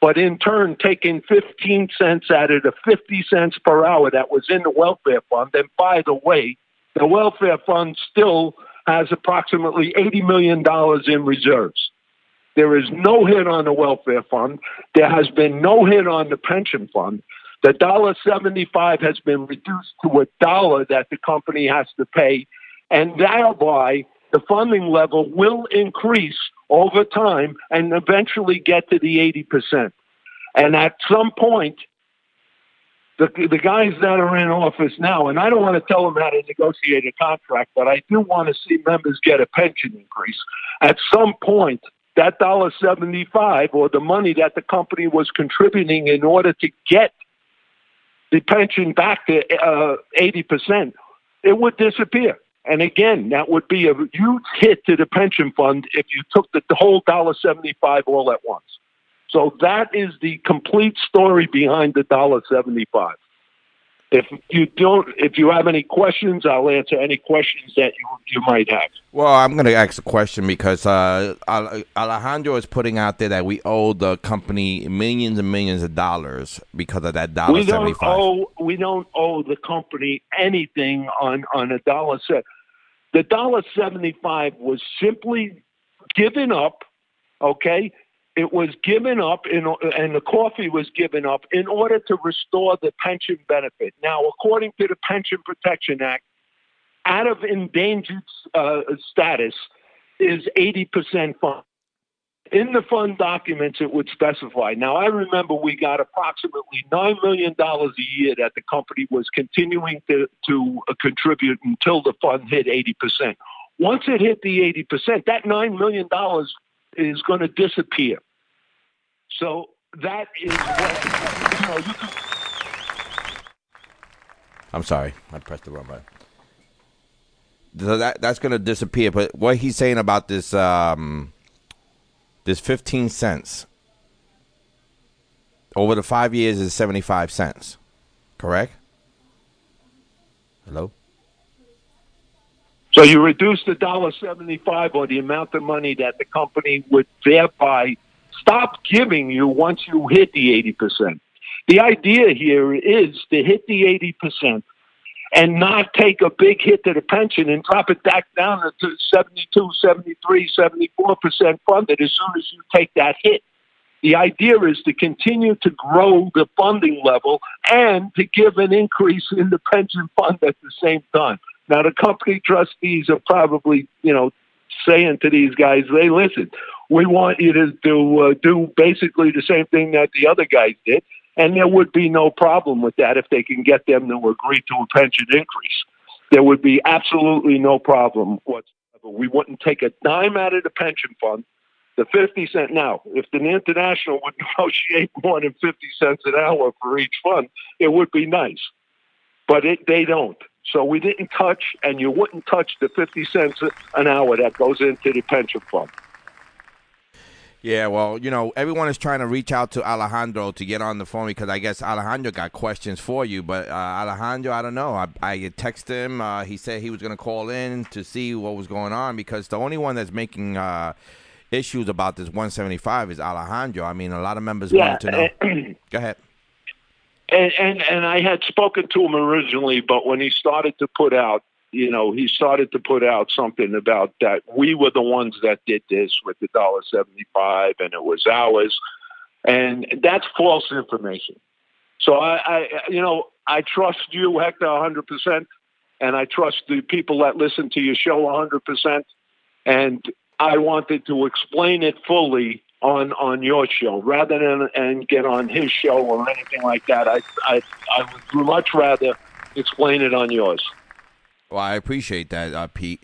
but in turn taking 15 cents out of the 50 cents per hour that was in the welfare fund. And by the way, the welfare fund still has approximately $80 million in reserves. There is no hit on the welfare fund. There has been no hit on the pension fund. The dollar seventy-five has been reduced to a dollar that the company has to pay, and thereby the funding level will increase over time and eventually get to the eighty percent. And at some point, the the guys that are in office now, and I don't want to tell them how to negotiate a contract, but I do want to see members get a pension increase. At some point, that dollar seventy-five or the money that the company was contributing in order to get the pension back to uh, eighty percent, it would disappear. And again, that would be a huge hit to the pension fund if you took the, the whole dollar seventy-five all at once. So that is the complete story behind the dollar seventy-five. If you don't, if you have any questions, I'll answer any questions that you you might have. Well, I'm going to ask a question because uh, Alejandro is putting out there that we owe the company millions and millions of dollars because of that dollar we don't seventy-five. owe we don't owe the company anything on on a dollar set. The dollar seventy five was simply given up. Okay, it was given up in, and the coffee was given up in order to restore the pension benefit. Now, according to the Pension Protection Act, out of endangered uh, status is 80% fund. In the fund documents, it would specify. Now, I remember we got approximately $9 million a year that the company was continuing to, to uh, contribute until the fund hit 80%. Once it hit the 80%, that $9 million is going to disappear. So that is what, you know, you can, I'm sorry, I pressed the wrong button. So that that's going to disappear. But what he's saying about this um, this 15 cents over the five years is 75 cents, correct? Hello. So you reduce the dollar seventy-five or the amount of money that the company would thereby stop giving you once you hit the eighty percent. The idea here is to hit the eighty percent and not take a big hit to the pension and drop it back down to 72, 73, 74 percent funded as soon as you take that hit. The idea is to continue to grow the funding level and to give an increase in the pension fund at the same time. Now, the company trustees are probably, you know, saying to these guys, they listen, we want you to do uh, do basically the same thing that the other guys did, and there would be no problem with that if they can get them to agree to a pension increase. There would be absolutely no problem whatsoever. We wouldn't take a dime out of the pension fund. The 50 cent now, if the international would (laughs) negotiate more than 50 cents an hour for each fund, it would be nice. But it, they don't. So we didn't touch, and you wouldn't touch the 50 cents an hour that goes into the pension fund. Yeah, well, you know, everyone is trying to reach out to Alejandro to get on the phone because I guess Alejandro got questions for you. But uh, Alejandro, I don't know. I, I texted him. Uh, he said he was going to call in to see what was going on because the only one that's making uh, issues about this 175 is Alejandro. I mean, a lot of members Yeah, wanted to know. eh, (clears throat) Go ahead. and, and and I had spoken to him originally, but when he started to put out, you know, he started to put out something about that we were the ones that did this with the dollar seventy five, and it was ours, and that's false information. So I, I you know, I trust you, Hector, hundred percent, and I trust the people that listen to your show hundred percent, and I wanted to explain it fully on on your show rather than and get on his show or anything like that. I I I would much rather explain it on yours. Well, I appreciate that, uh, Pete.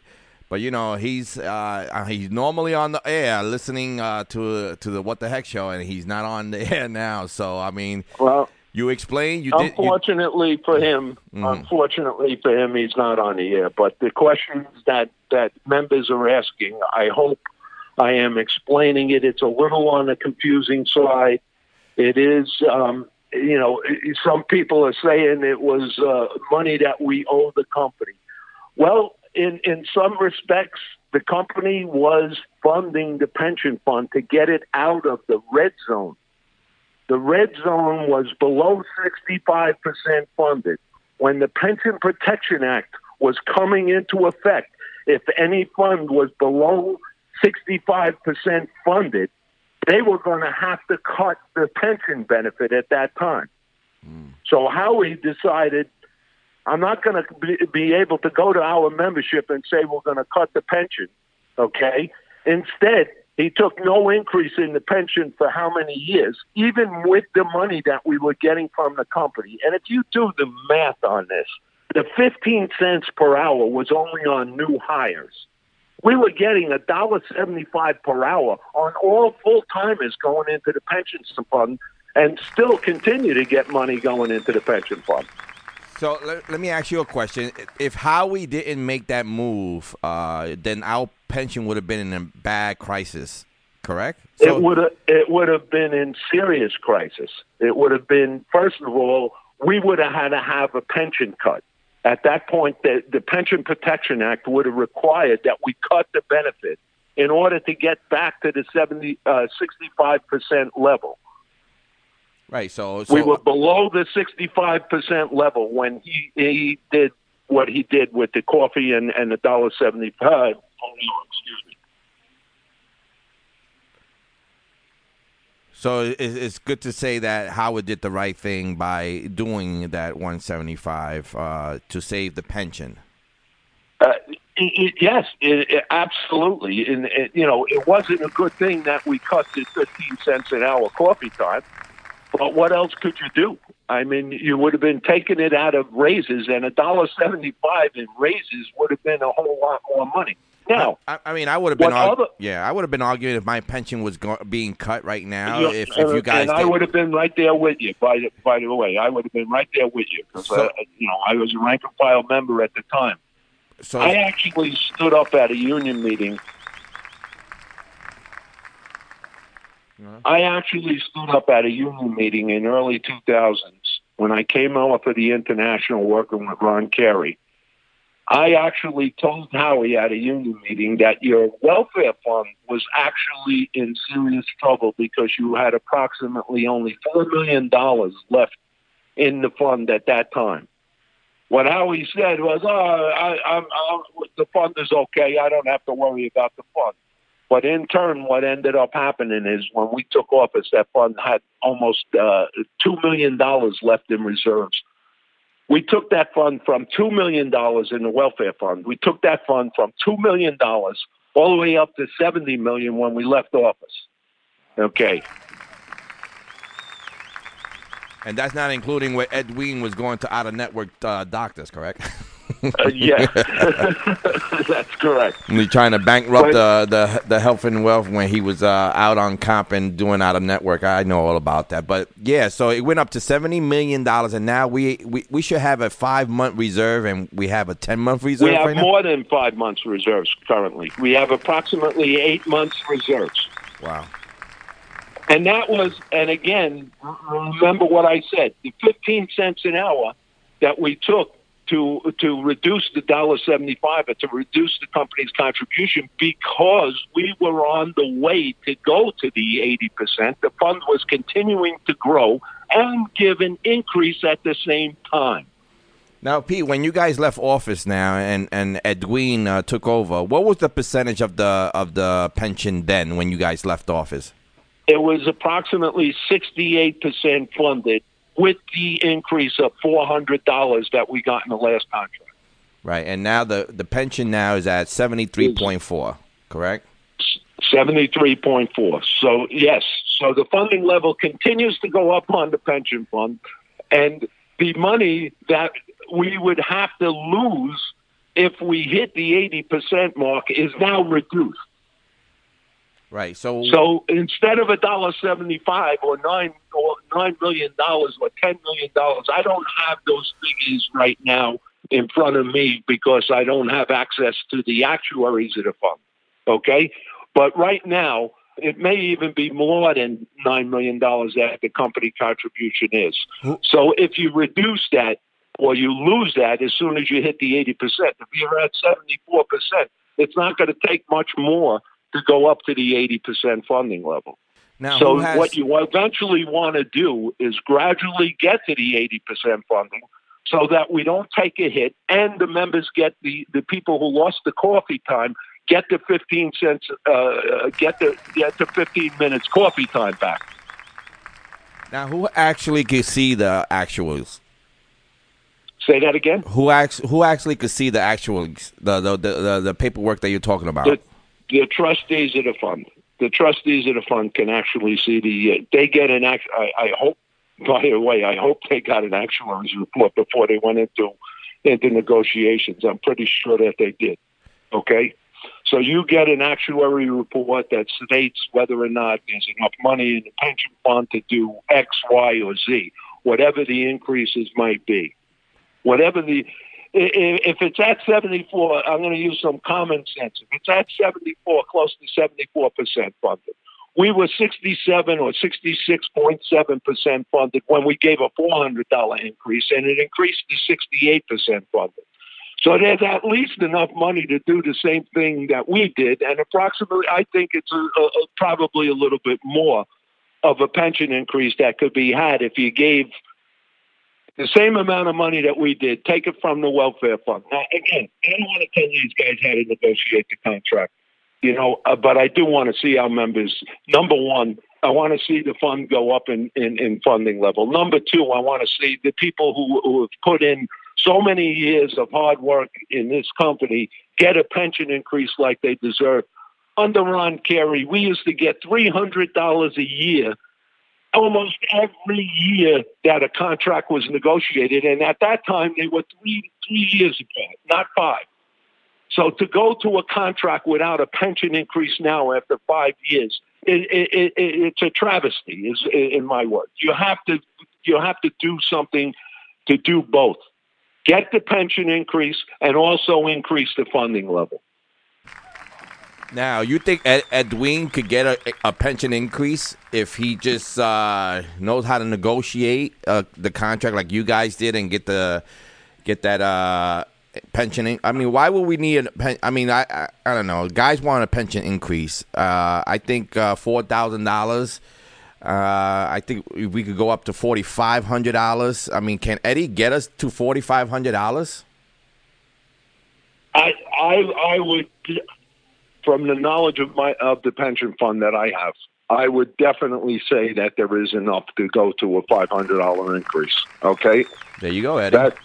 But you know, he's uh, uh, he's normally on the air listening uh, to to the What the Heck show, and he's not on the (laughs) air now. So I mean, Well, you explained you did. You, unfortunately for him, Mhm. unfortunately for him, he's not on the air. But the questions that that members are asking, I hope I am explaining it. It's a little on the confusing side. It is, um, you know, some people are saying it was uh, money that we owe the company. Well, in in some respects, the company was funding the pension fund to get it out of the red zone. The red zone was below 65% funded. When the Pension Protection Act was coming into effect, if any fund was below 65% funded, they were going to have to cut the pension benefit at that time. Hmm. So Howie decided, I'm not going to be, able to go to our membership and say we're going to cut the pension. Okay. Instead, he took no increase in the pension for how many years, even with the money that we were getting from the company. And if you do the math on this, the 15 cents per hour was only on new hires. We were getting a dollar seventy-five per hour on all full timers going into the pension fund, and still continue to get money going into the pension fund. So let, let me ask you a question: If Howie didn't make that move, uh, then our pension would have been in a bad crisis, correct? it would have it would have been in serious crisis. It would have been first of all, we would have had to have a pension cut. At that point, the, the Pension Protection Act would have required that we cut the benefit in order to get back to the 70, uh, 65% level. Right. So, so we were below the 65% level when he, he did what he did with the coffee and, and the dollar 75. Excuse me. So it's good to say that Howard did the right thing by doing that 175 uh, to save the pension. Uh, it, it, yes, it, absolutely. And it, you know, it wasn't a good thing that we cut the fifteen cents an hour coffee time. But what else could you do? I mean, you would have been taking it out of raises, and a dollar seventy-five in raises would have been a whole lot more money. Now, I, I mean, I would have been, argu- other- yeah, I would have been arguing if my pension was go- being cut right now. you- if, if you guys, and I would have been right there with you. By the, by the way, I would have been right there with you because So- uh, you know I was a rank and file member at the time. so I actually stood up at a union meeting. Mm-hmm. I actually stood up at a union meeting in early 2000s when I came off of the International working with Ron Carey. I actually told Howie at a union meeting that your welfare fund was actually in serious trouble because you had approximately only $4 million left in the fund at that time. What Howie said was, "Oh, I, I'm, I'm, the fund is okay. I don't have to worry about the fund." But in turn, what ended up happening is when we took office, that fund had almost uh, two million dollars left in reserves. We took that fund from two million dollars in the welfare fund. We took that fund from two million dollars all the way up to 70 million when we left office. Okay. and that's not including what Edwin was going to out of network uh, doctors, correct? (laughs) Uh, yeah, (laughs) (laughs) that's correct. We're trying to bankrupt But- the, the the health and wealth when he was uh, out on comp and doing out of network. I know all about that. But yeah, so it went up to seventy million dollars, and now we, we we should have a five month reserve, and we have a ten month reserve We have right more than five months reserves currently. We have approximately eight months reserves. Wow. And that was, and again, remember what I said: the 15 cents an hour that we took to to reduce the dollar seventy five and to reduce the company's contribution because we were on the way to go to the eighty percent. The fund was continuing to grow and give an increase at the same time. Now, Pete, when you guys left office now and and Edwin uh, took over, what was the percentage of the of the pension then when you guys left office? It was approximately sixty eight percent funded with the increase of four hundred dollars that we got in the last contract. Right, and now the the pension now is at seventy three point four. Correct. Seventy three point four. So yes, so the funding level continues to go up on the pension fund, and the money that we would have to lose if we hit the eighty percent mark is now reduced. Right. So So instead of a dollar seventy five or nine or nine million dollars or ten million dollars, I don't have those figures right now in front of me because I don't have access to the actuaries of the fund. Okay, but right now it may even be more than nine million dollars that the company contribution is. So if you reduce that or you lose that as soon as you hit the eighty percent, if you're at seventy four percent, it's not going to take much more to go up to the 80% funding level. Now, so has- what you eventually want to do is gradually get to the 80% funding so that we don't take a hit and the members get the, the people who lost the coffee time get the 15 cents uh, uh, get the get the 15 minutes coffee time back. now who actually could see the actuals? Say that again. Who act, who actually could see the actuals, the the, the the the paperwork that you're talking about? The, the trustees of the fund. The trustees of the fund can actually see the. Uh, they get an act. I, I hope. By the way, I hope they got an actuary's report before they went into into negotiations. I'm pretty sure that they did. Okay, so you get an actuary report that states whether or not there's enough money in the pension fund to do X, Y, or Z, whatever the increases might be. Whatever the if it's at 74, I'm going to use some common sense. If it's at 74, close to 74 percent funded, we were 67 or 66.7 percent funded when we gave a 400 dollar increase, and it increased to 68 percent funded. So there's at least enough money to do the same thing that we did, and approximately, I think it's a, a- probably a little bit more of a pension increase that could be had if you gave the same amount of money that we did, take it from the welfare fund. Now, again, I don't want to tell these guys how to negotiate the contract, you know, uh, but I do want to see our members. Number one, I want to see the fund go up in, in, in funding level. Number two, I want to see the people who, who have put in so many years of hard work in this company get a pension increase like they deserve. Under Ron Carey, we used to get $300 a year almost every year that a contract was negotiated, and at that time they were three three years apart, not five. So to go to a contract without a pension increase now after five years, it, it, it, it's a travesty, is in my words. You have to you have to do something to do both. Get the pension increase and also increase the funding level. Now, you think Ed, Edwin could get a, a pension increase if he just uh, knows how to negotiate uh, the contract like you guys did and get the get that uh, pension? In- I mean, why would we need a pen? I mean, I, I I don't know. Guys want a pension increase. Uh, I think uh, four thousand dollars. Uh, I think we could go up to forty five hundred dollars. I mean, can Eddie get us to forty five hundred dollars? I I I would, from the knowledge of my of the pension fund that I have, I would definitely say that there is enough to go to a five hundred dollar increase. Okay, There you go, Eddie. that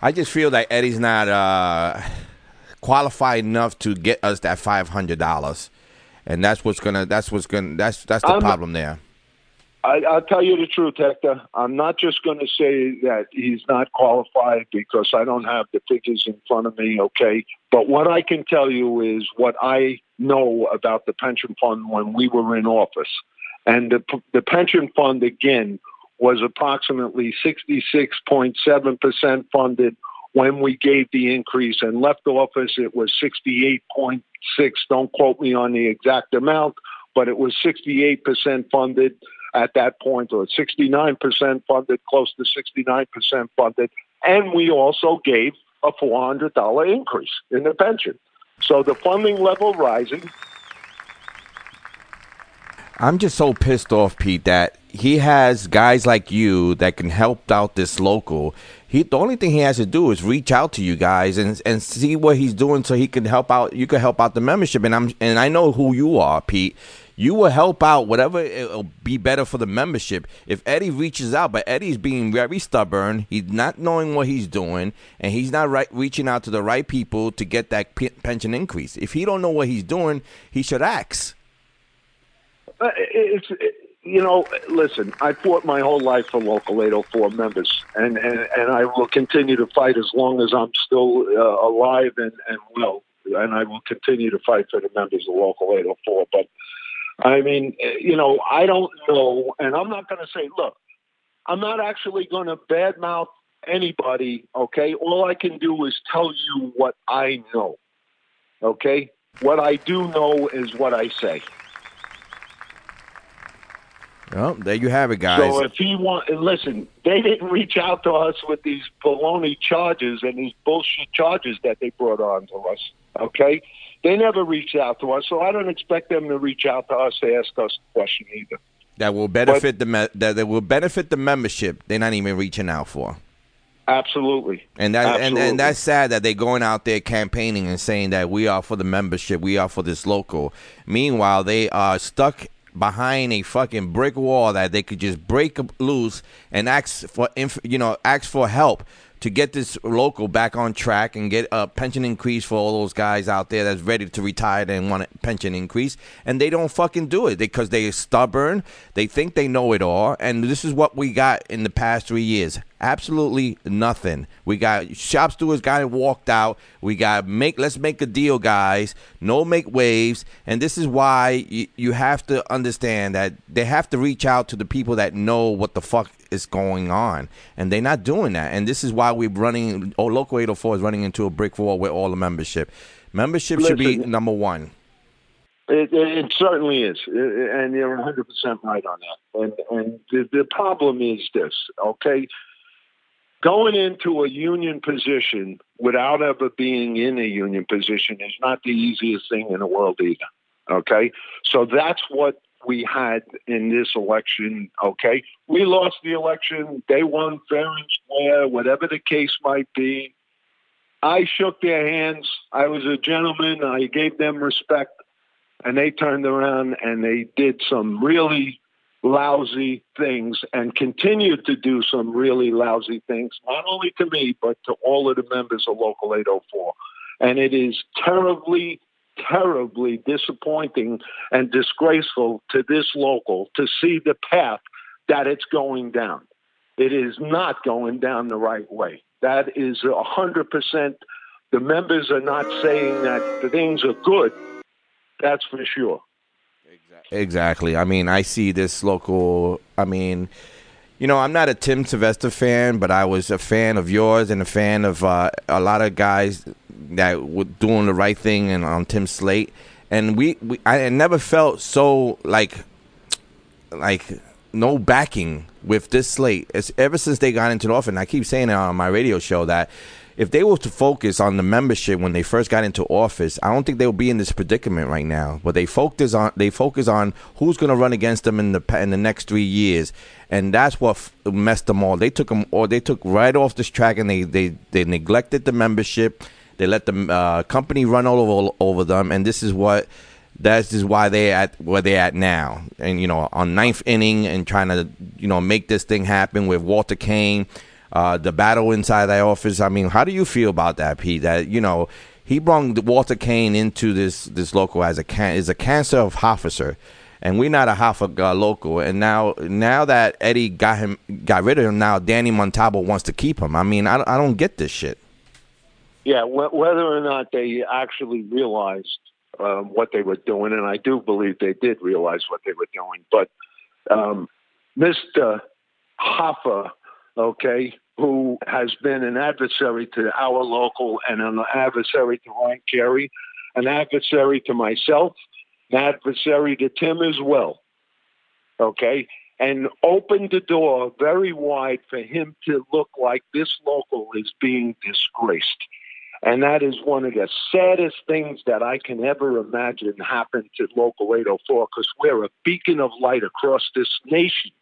I just feel that Eddie's not uh, qualified enough to get us that five hundred dollars, and that's what's gonna. That's what's gonna. That's that's the I'm- problem there. I, I'll tell you the truth, Hector. I'm not just going to say that he's not qualified because I don't have the figures in front of me, okay? But what I can tell you is what I know about the pension fund when we were in office. And the, the pension fund, again, was approximately 66.7% funded when we gave the increase and left office it was 68.6 don't quote me on the exact amount but it was 68% funded at that point, or 69% funded, close to 69% funded. And we also gave a $400 increase in the pension. So the funding level rising. I'm just so pissed off, Pete, that he has guys like you that can help out this local. He the only thing he has to do is reach out to you guys and and see what he's doing so he can help out. You can help out the membership, and I'm and I know who you are, Pete. You will help out whatever it'll be better for the membership. If Eddie reaches out, but Eddie's being very stubborn, he's not knowing what he's doing, and he's not right reaching out to the right people to get that p- pension increase. If he don't know what he's doing, he should ask. Uh, it's it, you know, listen. I fought my whole life for local 804 members, and and, and I will continue to fight as long as I'm still uh, alive and and well, and I will continue to fight for the members of local 804. But I mean, you know, I don't know, and I'm not going to say, look, I'm not actually going to badmouth anybody. Okay, all I can do is tell you what I know. Okay, what I do know is what I say. Well, there you have it, guys. So if he want, listen, they didn't reach out to us with these baloney charges and these bullshit charges that they brought on to us. Okay, they never reach out to us, so I don't expect them to reach out to us to ask us a question either. that will benefit the me- that, that will benefit the membership. They're not even reaching out for. Absolutely. And that and, and that's sad that they're going out there campaigning and saying that we are for the membership, we are for this local. Meanwhile, they are stuck behind a fucking brick wall that they could just break loose and ask for inf- you know ask for help to get this local back on track and get a pension increase for all those guys out there that's ready to retire and want a pension increase. And they don't fucking do it because they're stubborn. They think they know it all. And this is what we got in the past three years. Absolutely nothing. We got shop stewards got it walked out. We got make let's make a deal guys. No make waves. And this is why you, you have to understand that they have to reach out to the people that know what the fuck is going on and they're not doing that and this is why we're running oh local 804 is running into a brick wall with all the membership membership should be number one It, it, it certainly is, and you're 100 percent right on that. And and the, the problem is this, okay? Going into a union position without ever being in a union position is not the easiest thing in the world either. Okay, so that's what we had in this election. Okay, we lost the election. They won fair and square, whatever the case might be. I shook their hands. I was a gentleman. I gave them respect and they turned around and they did some really lousy things and continued to do some really lousy things, not only to me, but to all of the members of Local 804. And it is terribly, terribly disappointing and disgraceful to this local to see the path that it's going down. It is not going down the right way. That is a 100%. The members are not saying that the things are good. That's for sure. Exactly. I mean, I see this local. I mean, you know, I'm not a Tim Sylvester fan, but I was a fan of yours and a fan of uh, a lot of guys that were doing the right thing and on Tim Slate. And we, we I never felt so like, like no backing with this slate. It's ever since they got into the office. I keep saying it on my radio show that if they were to focus on the membership when they first got into office, I don't think they would be in this predicament right now. But they focus on they focus on who's going to run against them in the in the next three years, and that's what f- messed them all. They took them or they took right off this track, and they they they neglected the membership. They let the uh, company run all over over them, and this is what that is why they're at where they're at now. And you know, on ninth inning and trying to you know make this thing happen with Walter Kane, uh, the battle inside that office. I mean, how do you feel about that, Pete? That you know he brought Walter Kane into this this local as a can is a cancer of officer. And we're not a half a uh, local, and now now that Eddie got him, got rid of him. Now Danny Montalvo wants to keep him. I mean, I, I don't get this shit. Yeah, wh- whether or not they actually realized um, what they were doing, and I do believe they did realize what they were doing. But um, Mr. Hoffa, okay, who has been an adversary to our local and an adversary to Ron Carey, an adversary to myself, an adversary to Tim as well. Okay? And opened the door very wide for him to look like this local is being disgraced. And that is one of the saddest things that I can ever imagine happen to Local 804 because we're a beacon of light across this nation.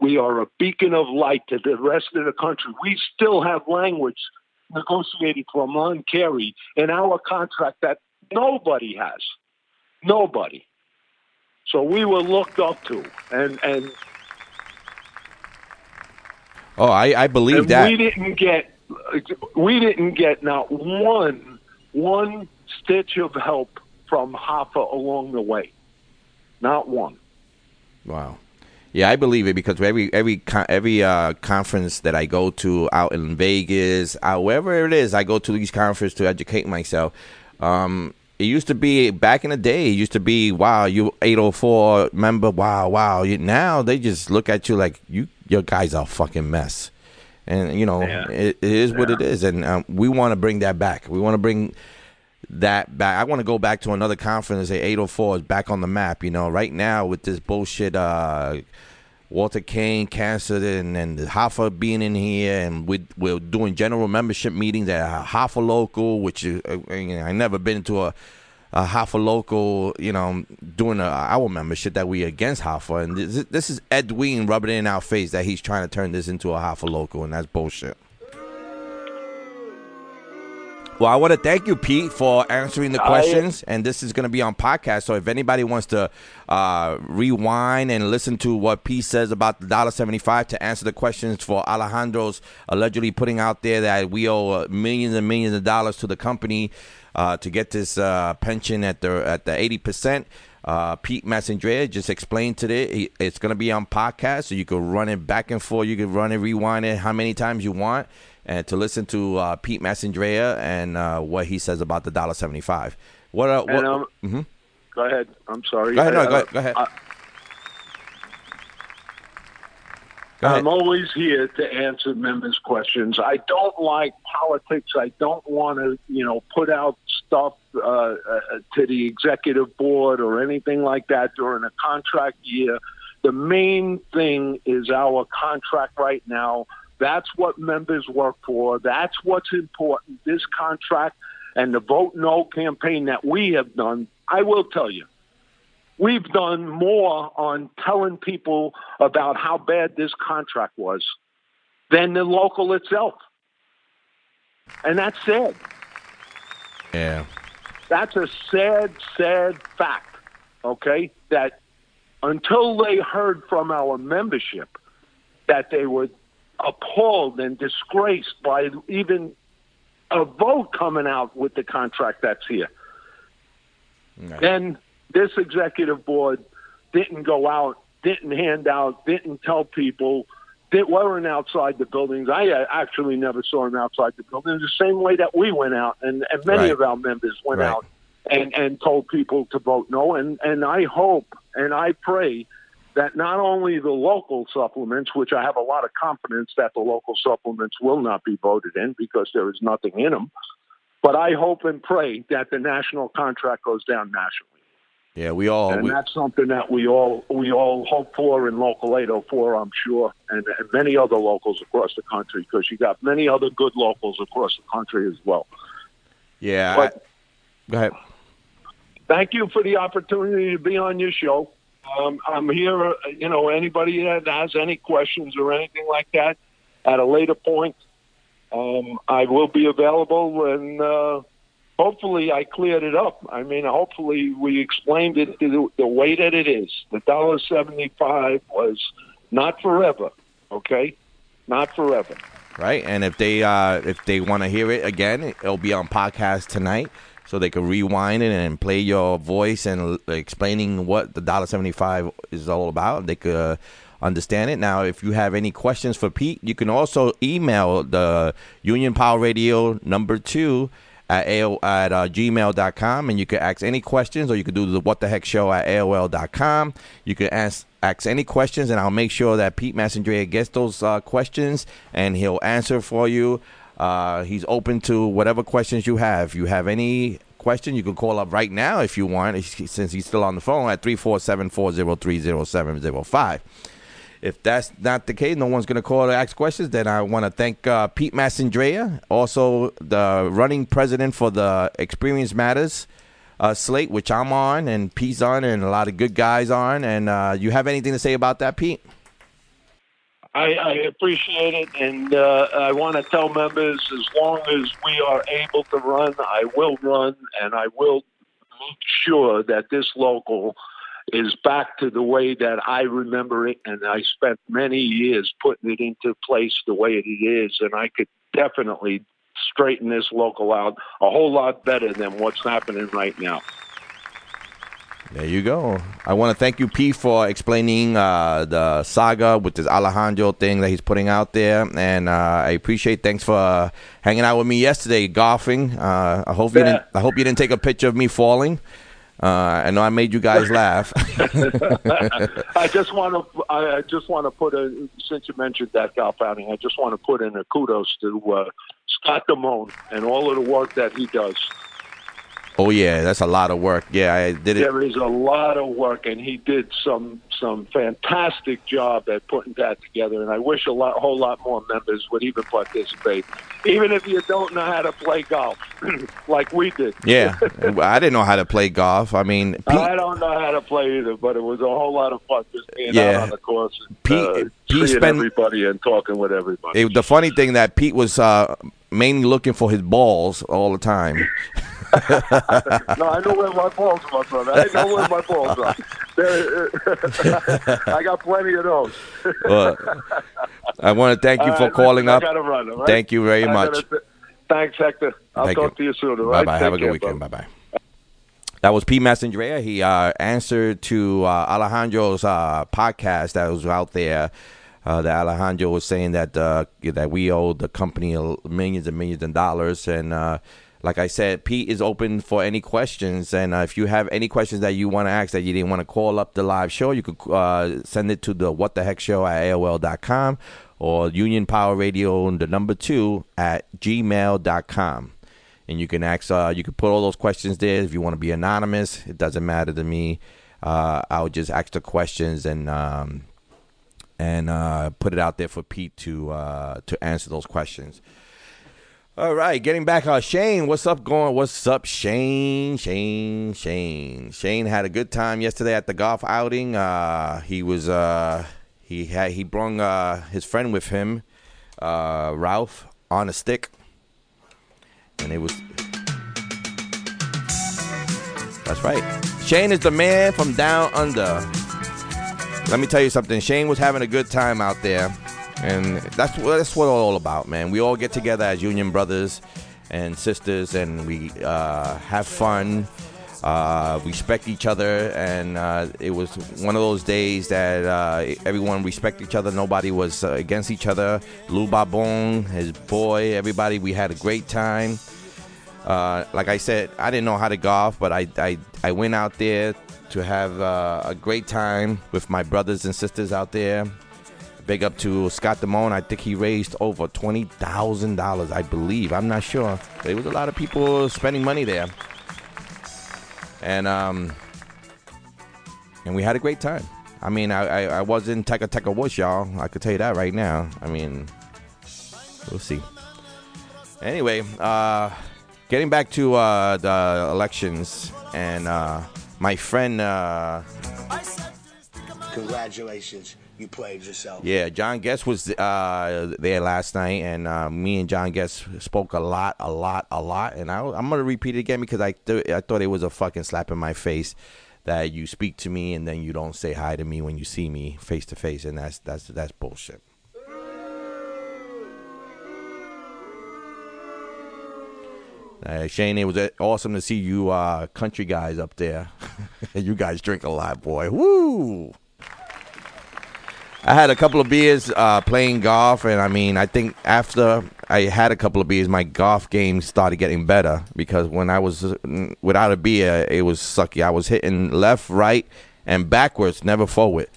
We are a beacon of light to the rest of the country. We still have language negotiated for Ron Carey in our contract that nobody has. Nobody. So we were looked up to. And, and Oh, I, I believe and that. we didn't get we didn't get not one one stitch of help from Hoffa along the way. Not one. Wow. Yeah, I believe it because every every every uh, conference that I go to out in Vegas, out wherever it is, I go to these conferences to educate myself. Um, it used to be back in the day. It used to be wow, you 804 member. Wow, wow. You, now they just look at you like you your guys are a fucking mess. And you know Yeah. it, it is what it is, and um, we want to bring that back. We want to bring that back. I want to go back to another conference. and Say 804 is back on the map. You know, right now with this bullshit, uh, Walter Kane cancer and and Hoffa being in here, and we we're doing general membership meetings at Hoffa local, which is uh, know, I never been to a. A Hoffa local, you know, doing a, our membership that we against Hoffa, and this, this is Edwin rubbing it in our face that he's trying to turn this into a Hoffa local, and that's bullshit. Well, I want to thank you, Pete, for answering the I- questions. and this is going to be on podcast. So if anybody wants to uh, rewind and listen to what Pete says about the dollar seventy-five to answer the questions for Alejandro's allegedly putting out there that we owe uh, millions and millions of dollars to the company uh, to get this uh, pension at the at the eighty percent. Uh, Pete Massandrea just explained today it's going to be on podcast, so you can run it back and forth. You can run it, rewind it how many times you want, and to listen to uh, Pete Massandrea and uh, what he says about the dollar seventy five. What? Uh, what And, um, mhm. Go ahead. I'm sorry. Go ahead, no, Uh, go ahead, go ahead. I- Go ahead. I'm always here to answer members' questions. I don't like politics. I don't want to, you know, put out stuff uh, uh, to the executive board or anything like that during a contract year. The main thing is our contract right now. That's what members work for. That's what's important. This contract and the vote no campaign that we have done. I will tell you, we've done more on telling people about how bad this contract was than the local itself. And that's sad. Yeah. That's a sad, sad fact, okay? That until they heard from our membership that they were appalled and disgraced by even a vote coming out with the contract that's here. Then this executive board didn't go out, didn't hand out, didn't tell people, that weren't outside the buildings. I uh, actually never saw them outside the buildings. The same way that we went out, and, and many Right. of our members went Right. out and, and told people to vote no. And, and I hope and I pray that not only the local supplements, which I have a lot of confidence that the local supplements will not be voted in because there is nothing in them, but I hope and pray that the national contract goes down nationally. Yeah, we all. and we- that's something that we all we all hope for in local 804, I'm sure, and, and many other locals across the country because you got many other good locals across the country as well. yeah. But- I- go ahead. Thank you for the opportunity to be on your show. Um, I'm here. uh, You know, anybody that has any questions or anything like that at a later point, um, I will be available, and uh, hopefully, I cleared it up. I mean, hopefully, we explained it the, the way that it is. The dollar seventy-five was not forever. Okay, not forever. right? And if they uh, if they want to hear it again, it'll be on podcast tonight, so they could rewind it and play your voice and uh, explaining what the dollar seventy five is all about. They could uh, understand it. Now, if you have any questions for Pete, you can also email the Union Power Radio number two. At, AOL, at uh, gmail.com and you can ask any questions or you can do the what the heck show at AOL.com. You can ask ask any questions and I'll make sure that Pete Massandrea gets those uh, questions and he'll answer for you. Uh, he's open to whatever questions you have. If you have any question, you can call up right now if you want, since he's still on the phone at 347 403 0705. If that's not the case, no one's going to call to ask questions, then I want to thank uh, Pete Massandrea, also the running president for the Experience Matters uh, slate, which I'm on, and Pete's on, and a lot of good guys on. And uh, you have anything to say about that, Pete? I, I appreciate it, and uh, I want to tell members as long as we are able to run, I will run, and I will make sure that this local is back to the way that I remember it, and I spent many years putting it into place the way it is, and I could definitely straighten this local out a whole lot better than what's happening right now. There you go. I want to thank you, P, for explaining uh, the saga with this Alejandro thing that he's putting out there, and uh, I appreciate. Thanks for uh, hanging out with me yesterday, golfing. Uh, I hope you didn't. I hope you didn't take a picture of me falling. Uh, I know I made you guys (laughs) laugh. (laughs) I just want to. I just want to put a. Since you mentioned that golf outing, I just want to put in a kudos to uh, Scott Damone and all of the work that he does. Oh yeah, that's a lot of work. Yeah, I did it. There is a lot of work, and he did some some fantastic job at putting that together. And I wish a lot, whole lot more members would even participate, even if you don't know how to play golf, (clears throat) like we did. Yeah, (laughs) I didn't know how to play golf. I mean, Pete, I don't know how to play either, but it was a whole lot of fun just being Yeah. out on the course and Pete- uh, Pete seeing spent- everybody and talking with everybody. it- the funny thing that Pete was uh, mainly looking for his balls all the time. (laughs) no, I know where my balls are, brother. I know where my balls are. (laughs) I got plenty of those. But I want to thank you for right, calling I up. run, right? Thank you very much. th- Thanks, Hector. I'll Thank talk you. to you soon. Bye right? bye. Take Have a good care, weekend. Bye bye. That was Pete Massandrea. He uh, answered to uh, Alejandro's uh, podcast that was out there. Uh, that Alejandro was saying that uh, that we owe the company millions and millions of dollars, and uh, like I said, Pete is open for any questions. And uh, if you have any questions that you want to ask that you didn't want to call up the live show, you could uh, send it to the What the Heck Show at AOL.com or Union Power Radio, the number two at gmail.com and you can ask uh, you can put all those questions there. If you want to be anonymous it doesn't matter to me. Uh, i'll just ask the questions and um, and uh, put it out there for pete to uh, to answer those questions all right getting back uh shane what's up going what's up shane? Shane shane. Shane had a good time yesterday at the golf outing. Uh he was uh he had he brung uh his friend with him uh ralph on a stick. And it was that's right. Shane is the man from down under. Let me tell you something. Shane was having a good time out there and that's what that's what all about man. We all get together as union brothers and sisters and we uh, have fun. Uh, respect each other and uh, it was one of those days that uh, everyone respect each other. Nobody was uh, against each other. Lou babon his boy everybody we had a great time. Uh, like I said, I didn't know how to golf, but I, I, I went out there to have a great time with my brothers and sisters out there. Big up to Scott Damone. I think he raised over twenty thousand dollars, I believe. I'm not sure. There was a lot of people spending money there, and um, and we had a great time. I mean, I I, I was in Teka Teka Woods, y'all. I could tell you that right now. I mean, we'll see. Anyway, uh, getting back to uh, the elections and uh, my friend, uh, Congratulations, you played yourself. yeah, John Guest was uh, there last night, and uh, me and John Guest spoke a lot, a lot, a lot. And I, I'm gonna repeat it again because I th- I thought it was a fucking slap in my face that you speak to me and then you don't say hi to me when you see me face to face, and that's that's that's bullshit. Uh, Shane, it was uh, awesome to see you uh, country guys up there. (laughs) you guys drink a lot, boy. Woo! I had a couple of beers uh, playing golf, and I mean, I think after I had a couple of beers, my golf game started getting better because when I was uh, without a beer, it was sucky. I was hitting left, right, and backwards, never forward.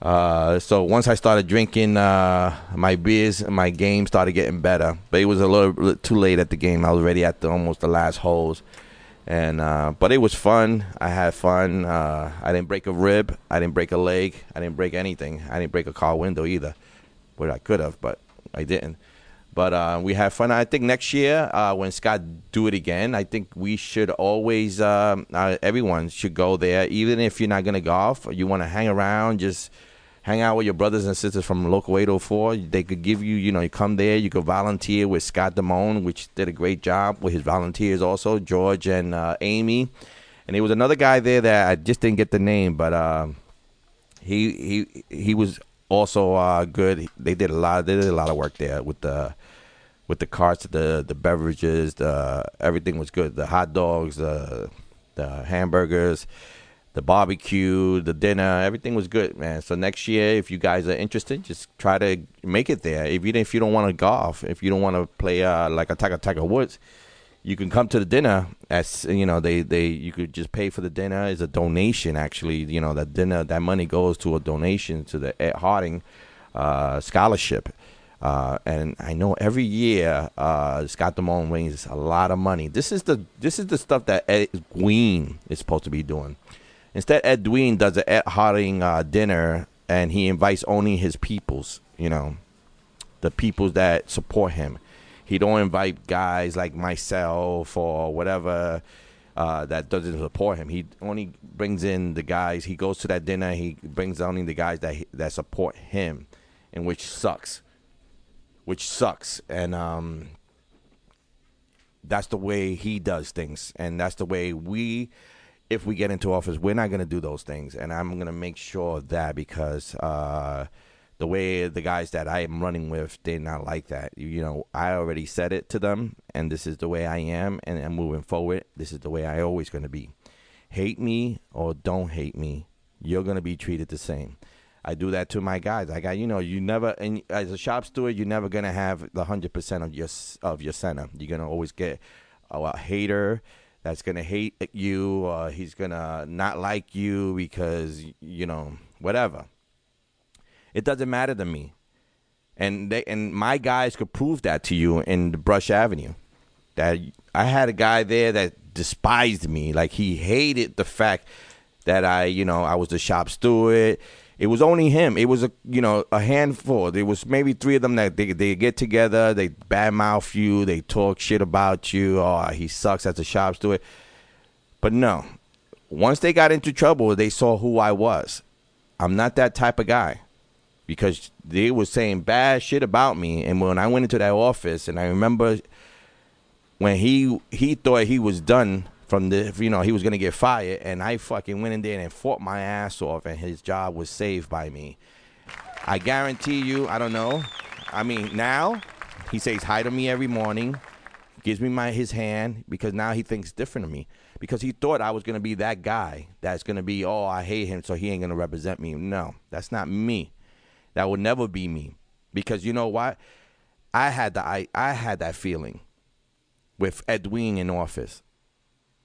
Uh, so once I started drinking uh, my beers, my game started getting better. But it was a little, little too late at the game. I was already at the almost the last holes, And uh, but it was fun. I had fun. Uh, I didn't break a rib. I didn't break a leg. I didn't break anything. I didn't break a car window either, but I could have, but I didn't. But uh, we had fun. I think next year, uh, when Scott do it again, I think we should always, um, uh, everyone should go there, even if you're not gonna golf. Or you want to hang around, just hang out with your brothers and sisters from local 804. They could give you, you know, you come there, you could volunteer with Scott Damone, which did a great job with his volunteers also, George and uh, Amy. And there was another guy there that I just didn't get the name, but uh, he he he was also uh, good. They did a lot. They did a lot of work there with the with the carts, the the beverages, the everything was good. The hot dogs, the the hamburgers, the barbecue, the dinner, everything was good, man. So next year, if you guys are interested, just try to make it there. If you if you don't want to golf, if you don't want to play uh, like a Tiger Tiger Woods, you can come to the dinner. As you know, they they you could just pay for the dinner. It's a donation, actually. You know, that dinner that money goes to a donation to the Ed Harding uh, scholarship. Uh, and I know every year uh, Scott Damone wins a lot of money. This is the this is the stuff that Ed Gween is supposed to be doing. Instead, Edwin does an Ed Harding uh, dinner, and he invites only his peoples. You know, the peoples that support him. He don't invite guys like myself or whatever uh, that doesn't support him. He only brings in the guys. He goes to that dinner. He brings only the guys that that support him, and which sucks which sucks. And um, that's the way he does things, and that's the way we, if we get into office, we're not going to do those things. And I'm going to make sure of that because uh, the way the guys that I am running with, they're not like that. You know, I already said it to them, and this is the way I am, and I'm moving forward. This is the way I always going to be. Hate me or don't hate me, you're going to be treated the same. I do that to my guys. I got you know you never and as a shop steward you're never gonna have the hundred percent of your of your center. You're gonna always get a, a hater that's gonna hate you. Uh, he's gonna not like you because you know whatever. It doesn't matter to me, and they and my guys could prove that to you in the Brush Avenue. That I had a guy there that despised me, like he hated the fact that I you know I was the shop steward it was only him. It was a you know a handful. There was maybe three of them that they they get together, they badmouth you, they talk shit about you. Oh, he sucks as a shop steward. But no, once they got into trouble, they saw who I was. I'm not that type of guy because they were saying bad shit about me. And when I went into that office, and I remember when he he thought he was done from the you know he was gonna get fired, and I fucking went in there and fought my ass off, and his job was saved by me. I guarantee you, I don't know. I mean, now he says hi to me every morning, gives me my his hand because now he thinks different of me because he thought I was gonna be that guy that's gonna be oh I hate him so he ain't gonna represent me. No, that's not me. That would never be me because you know what? I had the I I had that feeling with Edwin in office.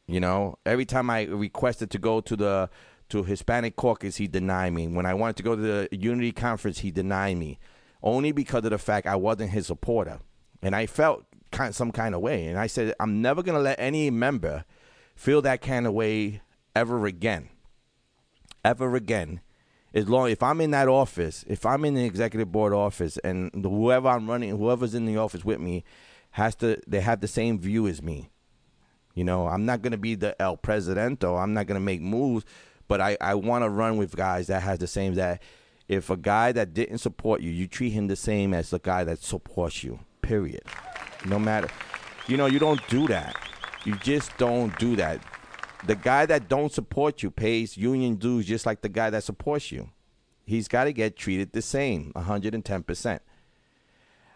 You know, every time I requested to go to the to Hispanic caucus, he denied me. When I wanted to go to the Unity conference, he denied me, only because of the fact I wasn't his supporter, and I felt kind some kind of way. And I said, I'm never gonna let any member feel that kind of way ever again, ever again. As long if I'm in that office, if I'm in the executive board office, and whoever I'm running, whoever's in the office with me, has to they have the same view as me. You know, I'm not going to be the El Presidente. I'm not going to make moves, but I, I want to run with guys that has the same that if a guy that didn't support you, you treat him the same as the guy that supports you. Period. No matter, you know, you don't do that. You just don't do that. The guy that don't support you pays union dues just like the guy that supports you. He's got to get treated the same, 110%.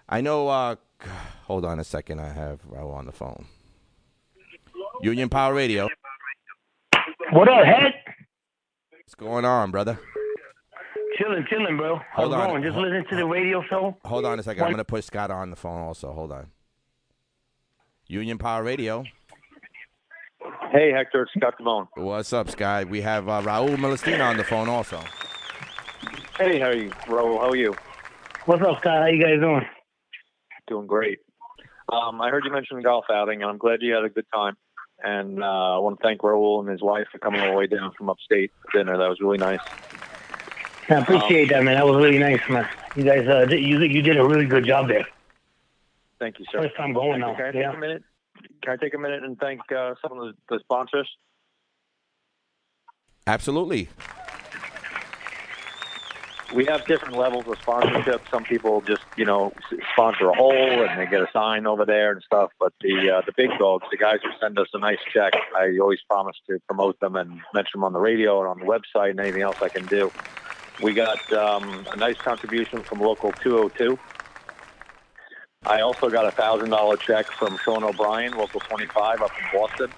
I know, uh, (sighs) hold on a second. I have Raul on the phone. Union Power Radio. What up, head? What's going on, brother? Chilling, chilling, bro. Hold How's on. going? Just Hold- listening to the radio show. Hold on a second. I'm going to put Scott on the phone also. Hold on. Union Power Radio. Hey, Hector, it's Scott Damone. What's up, Scott? We have uh, Raul Molestina on the phone also. Hey, how are you, Raul? How are you? What's up, Scott? How you guys doing? Doing great. Um, I heard you mention the golf outing, and I'm glad you had a good time. And uh, I want to thank Raul and his wife for coming all the way down from upstate for dinner. That was really nice. I appreciate that, man. That was really nice, man. You guys, uh, did- you you did a really good job there. Thank you, sir. First time going now. Can I take Yeah. a minute? Can I take a minute and thank uh, some of the, the sponsors? Absolutely. We have different levels of sponsorship. Some people just, you know, sponsor a hole and they get a sign over there and stuff. But the uh, the big dogs, the guys who send us a nice check, I always promise to promote them and mention them on the radio and on the website and anything else I can do. We got um, a nice contribution from local 202. I also got a thousand dollar check from Sean O'Brien, local 25 up in Boston.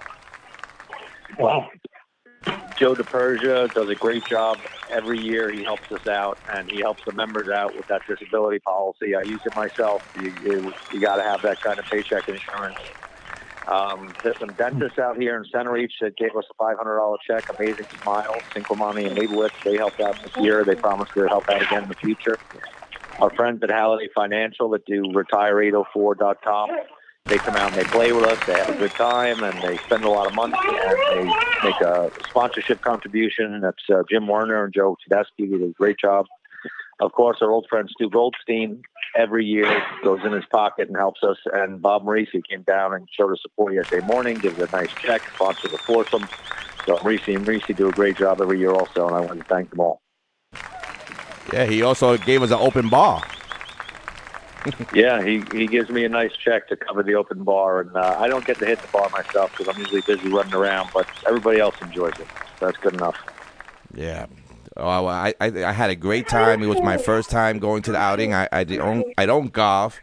Wow. Joe DePersia does a great job every year. He helps us out, and he helps the members out with that disability policy. I use it myself. You, you, you got to have that kind of paycheck insurance. Um, there's some dentists out here in Centereach that gave us a $500 check. Amazing Smile, Cinquemani, and Leibowitz. They helped out this year. They promised to help out again in the future. Our friends at Halliday Financial that do retire804.com they come out and they play with us. They have a good time and they spend a lot of money and they make a sponsorship contribution. That's uh, Jim Werner and Joe Tedeschi. They do a great job. Of course, our old friend Stu Goldstein every year goes in his pocket and helps us. And Bob Marisi came down and showed us support yesterday morning, gives a nice check, sponsors a foursome. So Marisi and Marisi do a great job every year also, and I want to thank them all. Yeah, he also gave us an open bar. Yeah, he, he gives me a nice check to cover the open bar, and uh, I don't get to hit the bar myself because I'm usually busy running around, but everybody else enjoys it. That's good enough. Yeah. Oh, I, I I had a great time. It was my first time going to the outing. I I don't I don't golf,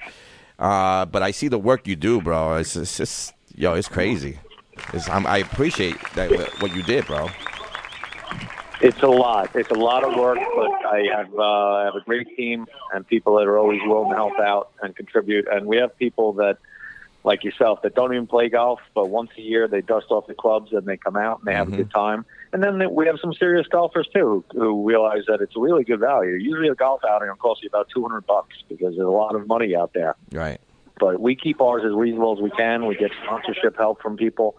uh, but I see the work you do, bro. It's, it's just yo, it's crazy. It's, I appreciate that what you did, bro. It's a lot. It's a lot of work, but I have uh, I have a great team and people that are always willing to help out and contribute. And we have people that, like yourself, that don't even play golf, but once a year they dust off the clubs and they come out and they have a good time. And then we have some serious golfers too who, who realize that it's a really good value. Usually a golf outing will cost you about two hundred bucks because there's a lot of money out there. Right. But we keep ours as reasonable as we can. We get sponsorship help from people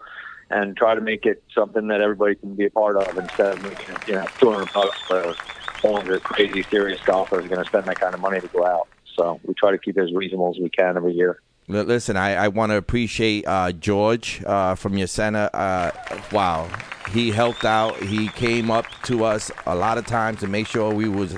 and try to make it something that everybody can be a part of instead of making it, you know, 200 bucks for only the crazy serious golfers going to spend that kind of money to go out. So we try to keep it as reasonable as we can every year. Listen, I, I want to appreciate uh, George uh, from your center. Uh, wow, he helped out. He came up to us a lot of times to make sure we was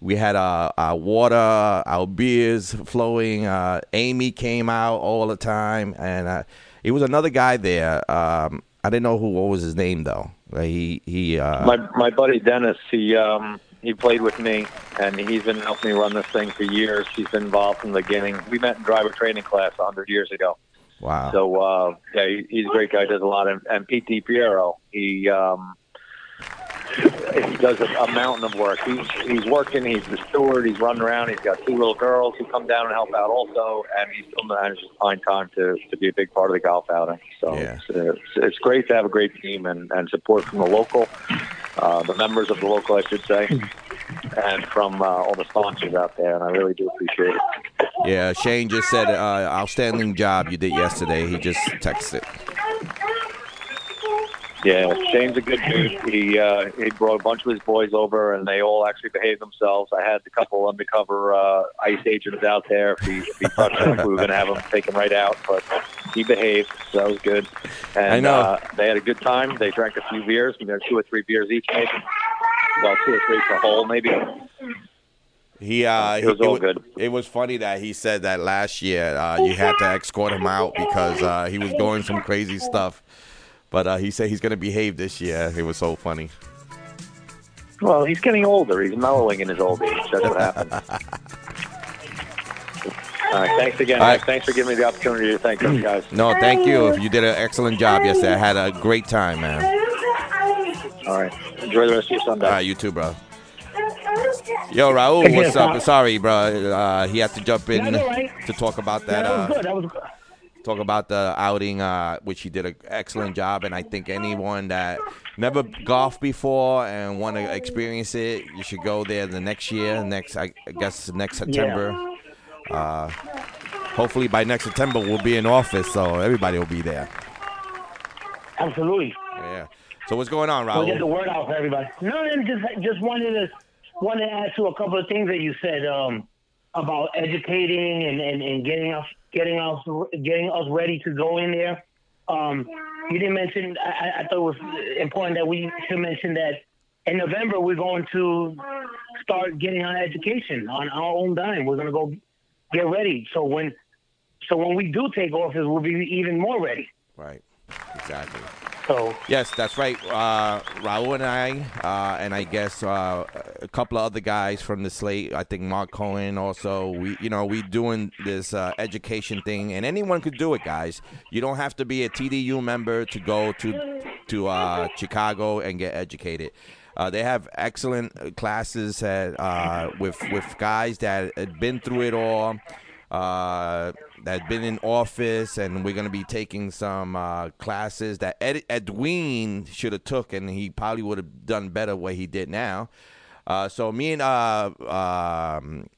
we had our, our water, our beers flowing. Uh, Amy came out all the time, and it was another guy there. Um, I didn't know who what was his name though. He he. Uh, my my buddy Dennis, he um he played with me, and he's been helping me run this thing for years. He's been involved from the beginning. We met in driver training class a hundred years ago. wow. So uh, yeah, he, he's a great guy. Does a lot of and Pete DiPiero. He um, he does a, a mountain of work. He's he's working. He's the steward. He's running around. He's got two little girls who come down and help out also, and he still manages to find time to, to be a big part of the golf outing. So Yeah. it's, it's, it's great to have a great team and, and support from the local, uh, the members of the local, I should say, and from uh, all the sponsors out there. And I really do appreciate it. Yeah, Shane just said uh, outstanding job you did yesterday. He just texted. Yeah, Shane's a good dude. He uh, he brought a bunch of his boys over, and they all actually behaved themselves. I had a couple undercover uh, ICE agents out there. If he, if he touched we were going to have him taken right out, but he behaved, so that was good. And I know. Uh, they had a good time. They drank a few beers. We had two or three beers each, maybe. Well, two or three per hole, maybe. He uh, It was he- all wa- good. It was funny that he said that last year uh, you had to escort him out because uh, he was going some crazy stuff. But uh, he said he's going to behave this year. It was so funny. Well, he's getting older. He's mellowing in his old age. That's what happens. (laughs) All right, thanks again. All right. Thanks for giving me the opportunity to thank those guys. No, thank you. You did an excellent job yesterday. I had a great time, man. All right. Enjoy the rest of your Sunday. All right, you too, bro. Yo, Raul, what's up? (laughs) Sorry, bro. Uh, he had to jump in That's all right. to talk about that. that was Uh, good. That was good. Talk about the outing, uh, which he did an excellent job. And I think anyone that never golfed before and want to experience it, you should go there the next year. Next, I, guess next September. Uh, hopefully by next September we'll be in office, so everybody will be there. Absolutely. Yeah. So what's going on, We'll get the word out for everybody. No, just just wanted to wanted to add to a couple of things that you said um, about educating and, and, and getting us getting us getting us ready to go in there. Um, you didn't mention. I, I- thought it was important that we should mention that in November we're going to start getting our education on our own dime. We're going to go get ready. So when so when we do take office, we'll be even more ready. Right. Exactly. So Yes, that's right. Uh, Raul and I, uh, and I guess uh, a couple of other guys from the slate. I think Mark Cohen also. We, you know, we doing this uh, education thing, and anyone could do it, guys. You don't have to be a TDU member to go to to uh, Chicago and get educated. Uh, they have excellent classes at, uh, with with guys that had been through it all uh, that had been in office, and we're going to be taking some uh, classes that Ed, Edwin should have took, and he probably would have done better what he did now. Uh, so me and uh, um,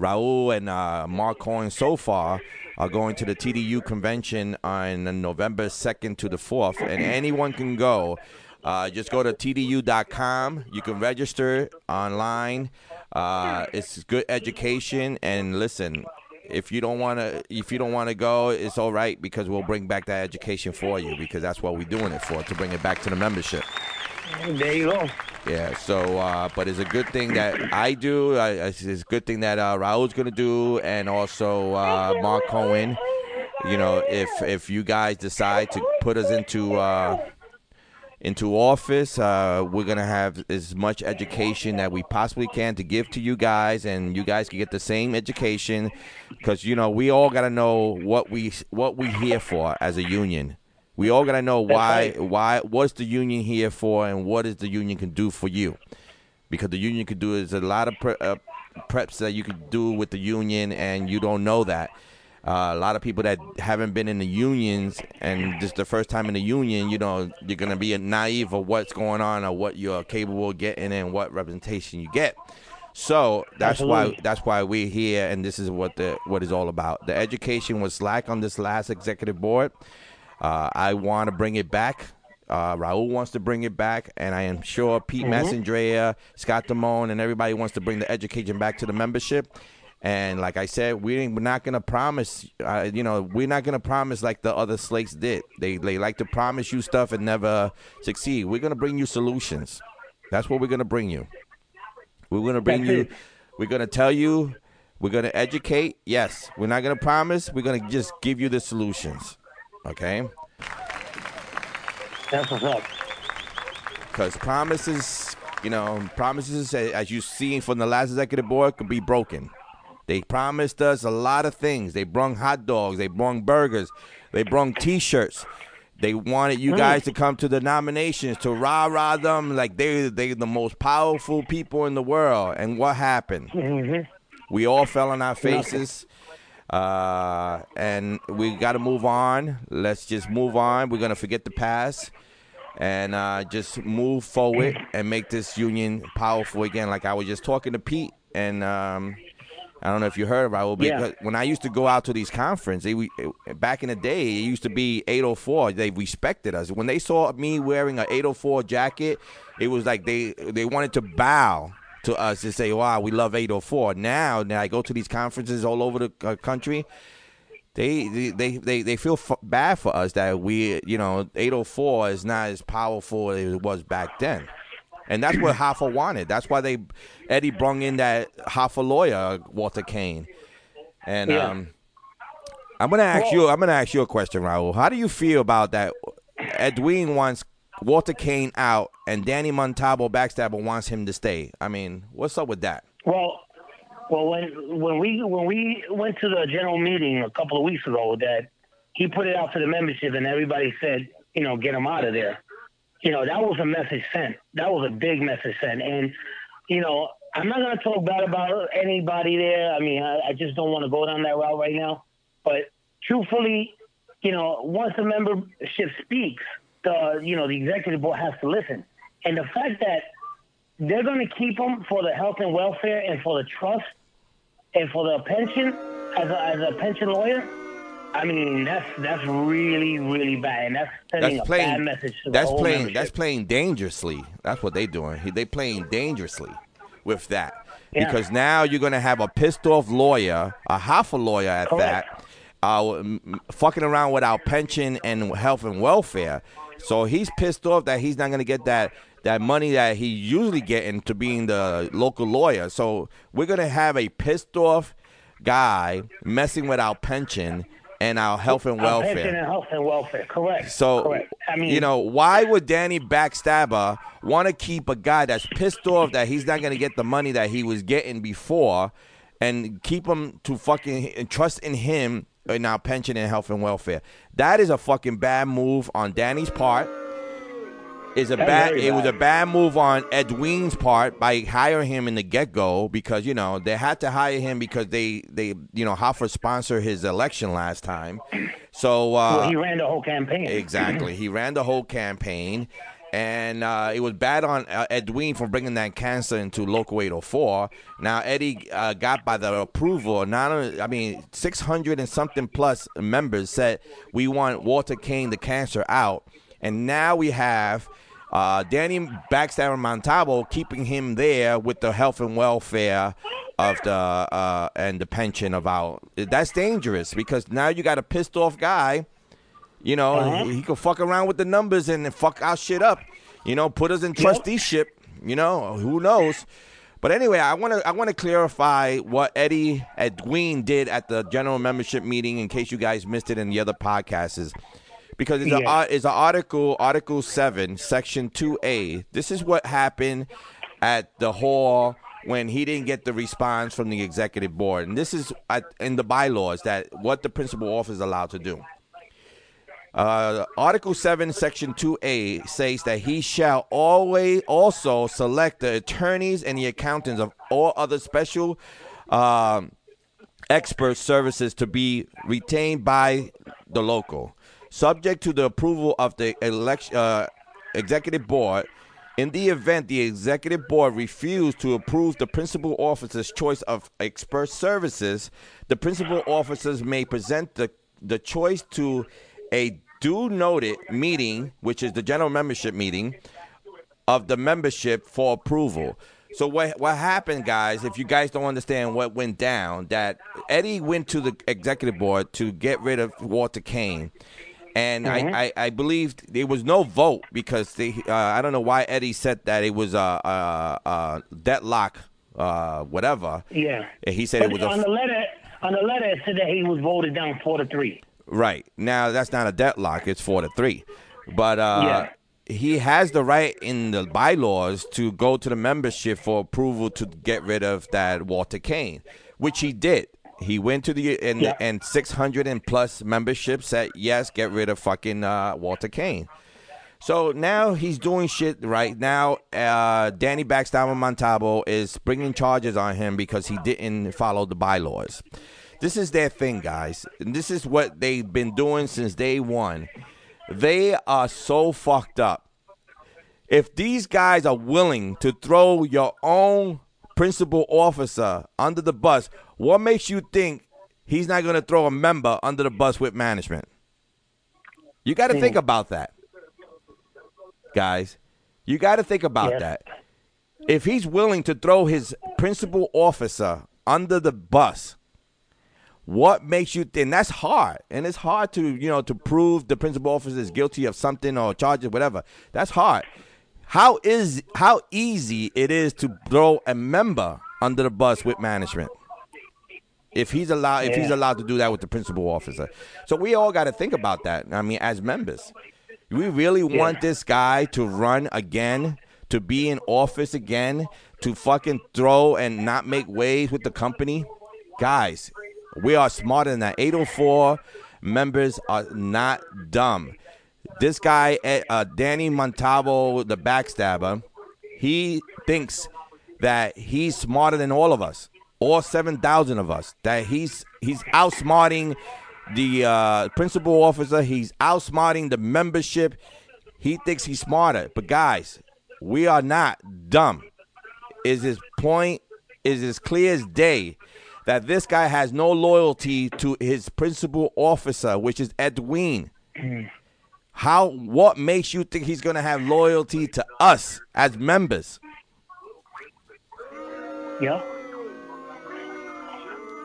Raul and uh, Mark Cohen so far are going to the TDU convention on November 2nd to the 4th, and anyone can go. Uh, just go to tdu.com. You can register online. Uh, it's good education, and listen. If you don't want to, if you don't want to go, it's all right because we'll bring back that education for you because that's what we're doing it for to bring it back to the membership. there you go. Yeah. So, uh, but it's a good thing that I do. I, it's it's a good thing that uh, Raul's gonna do, and also uh, Mark Cohen. You know, if if you guys decide to put us into uh, into office, uh, we're gonna have as much education that we possibly can to give to you guys, and you guys can get the same education because you know we all gotta know what we what we here for as a union. We all gotta know why why what's the union here for, and what is the union can do for you, because the union can do is a lot of pre- uh, preps that you can do with the union, and you don't know that. Uh, a lot of people that haven't been in the unions and just the first time in the union, you know, you're gonna be naive of what's going on or what you're capable of getting and what representation you get. So that's why that's why we're here, and this is what the what is all about. The education was slack on this last executive board. Uh, I want to bring it back. Uh, Raul wants to bring it back, and I am sure Pete Mhm. Massandrea, Scott Damone, and everybody wants to bring the education back to the membership. And like I said, we ain't, we're not gonna promise. Uh, you know, we're not gonna promise like the other slakes did. They they like to promise you stuff and never succeed. We're gonna bring you solutions. That's what we're gonna bring you. We're gonna bring you. (laughs) We're gonna tell you. We're gonna educate. Yes, we're not gonna promise. We're gonna just give you the solutions. Okay. That's what's up. Because promises, you know, promises, as you see from the last executive board, could be broken. They promised us a lot of things. They brung hot dogs. They brung burgers. They brung T-shirts. They wanted you Mm. guys to come to the nominations to rah rah them like they they the most powerful people in the world. And what happened? Mm-hmm. We all fell on our faces. Uh, and we got to move on. Let's just move on. We're going to forget the past and uh, just move forward and make this union powerful again. Like I was just talking to Pete, and um, I don't know if you heard Raul, but Yeah. when I used to go out to these conferences, they, we, back in the day, it used to be 804. They respected us. When they saw me wearing an 804 jacket, it was like they they wanted to bow to us to say, "Wow, we love 804." Now, now I go to these conferences all over the uh, country they they they they feel f- bad for us that we you know 804 is not as powerful as it was back then and that's what Hoffa wanted. That's why they Eddie brung in that Hoffa lawyer Walter Kane. And Yeah. um I'm gonna ask you I'm gonna ask you a question Raul. How do you feel about that Edwin wants Walter Kane out and Danny Montalvo backstabber wants him to stay? I mean what's up with that? Well, well, when when we when we went to the general meeting a couple of weeks ago, that he put it out to the membership, and everybody said, you know, get him out of there. You know, that was a message sent. That was a big message sent, and you know, I'm not going to talk bad about anybody there. I mean, I, I just don't want to go down that route right now. But truthfully, you know, once the membership speaks, the you know the executive board has to listen, and the fact that they're going to keep them for the health and welfare and for the trust and for the pension as a, as a pension lawyer. I mean, that's that's really really bad, and that's sending That's a bad playing. message to the That's whole playing. membership. That's playing dangerously. That's what they're doing. He- They playing dangerously with that Yeah. because now you're gonna have a pissed off lawyer, a half a lawyer at that, uh, fucking around with our pension and health and welfare. So he's pissed off that he's not gonna get that that money that he usually getting to being the local lawyer. So we're gonna have a pissed off guy messing with our pension and our health and Our welfare. pension and health and welfare, correct. So, correct. I mean, you know, why would Danny Backstabber want to keep a guy that's pissed off that he's not going to get the money that he was getting before and keep him to fucking trust in him in our pension and health and welfare? That is a fucking bad move on Danny's part. Is a bad. It was a bad. move on Edwin's part by hiring him in the get go because you know they had to hire him because they they you know Hoffa sponsored his election last time, so uh, well, he ran the whole campaign. Exactly. He ran the whole campaign. And uh, it was bad on uh, Edwin for bringing that cancer into Local 804. Now Eddie uh, got by the approval. Not, only- I mean, 600 and something plus members said we want Walter Kane, the cancer, out. And now we have uh, Danny Backstabber Montalvo keeping him there with the health and welfare of the uh, and the pension of our. That's dangerous because now you got a pissed off guy. You know, Uh-huh. he, he could fuck around with the numbers and fuck our shit up. You know, put us in trusteeship. You know, who knows? But anyway, I want to I want to clarify what Eddie Edwin did at the general membership meeting in case you guys missed it in the other podcasts. Because it's, a, it's an article, Article 7, Section 2A. This is what happened at the hall when he didn't get the response from the executive board. And this is at, in the bylaws that what the principal officer is allowed to do. Uh, Article 7, Section 2A says that he shall always also select the attorneys and the accountants of all other special um, expert services to be retained by the local, subject to the approval of the election, uh, executive board. In the event the executive board refused to approve the principal officer's choice of expert services, the principal officers may present the, the choice to a due noted meeting, which is the general membership meeting, of the membership for approval. So what what happened, guys? If you guys don't understand what went down, that Eddie went to the executive board to get rid of Walter Kane, and Mhm. I, I I believe there was no vote because they uh, I don't know why Eddie said that it was a, a, a deadlock, uh, whatever. Yeah. He said it But was a on the letter. On the letter, it said that he was voted down four to three. Right. Now that's not a deadlock, it's four to three. But uh he has the right in the bylaws to go to the membership for approval to get rid of that Walter Kane, which he did. He went to the and Yeah. and six hundred and plus membership said yes, get rid of fucking uh, Walter Kane. So now he's doing shit right now. Uh, Danny Backstabber Montalvo is bringing charges on him because he didn't follow the bylaws. This is their thing, guys. And this is what they've been doing since day one. They are so fucked up. If these guys are willing to throw your own principal officer under the bus, what makes you think he's not going to throw a member under the bus with management? You got to think hmm. about that guys. You got to think about Yes. that. If he's willing to throw his principal officer under the bus, what makes you think that's hard? And it's hard to, you know, to prove the principal officer is guilty of something or charges, whatever. That's hard. How is how easy it is to throw a member under the bus with management? If he's allowed, if he's allowed to do that with the principal officer, so we all got to think about that. I mean, as members, we really want this guy to run again, to be in office again, to fucking throw and not make waves with the company. Guys, we are smarter than that. 804 members are not dumb. This guy, eh, uh, Danny Montalvo, the backstabber, he thinks that he's smarter than all of us, all 7,000 of us, that he's he's outsmarting the uh, principal officer, he's outsmarting the membership. He thinks he's smarter. But guys, we are not dumb. Is his point is as clear as day that this guy has no loyalty to his principal officer, which is Edwin. How? What makes you think he's gonna have loyalty to us as members? Yeah.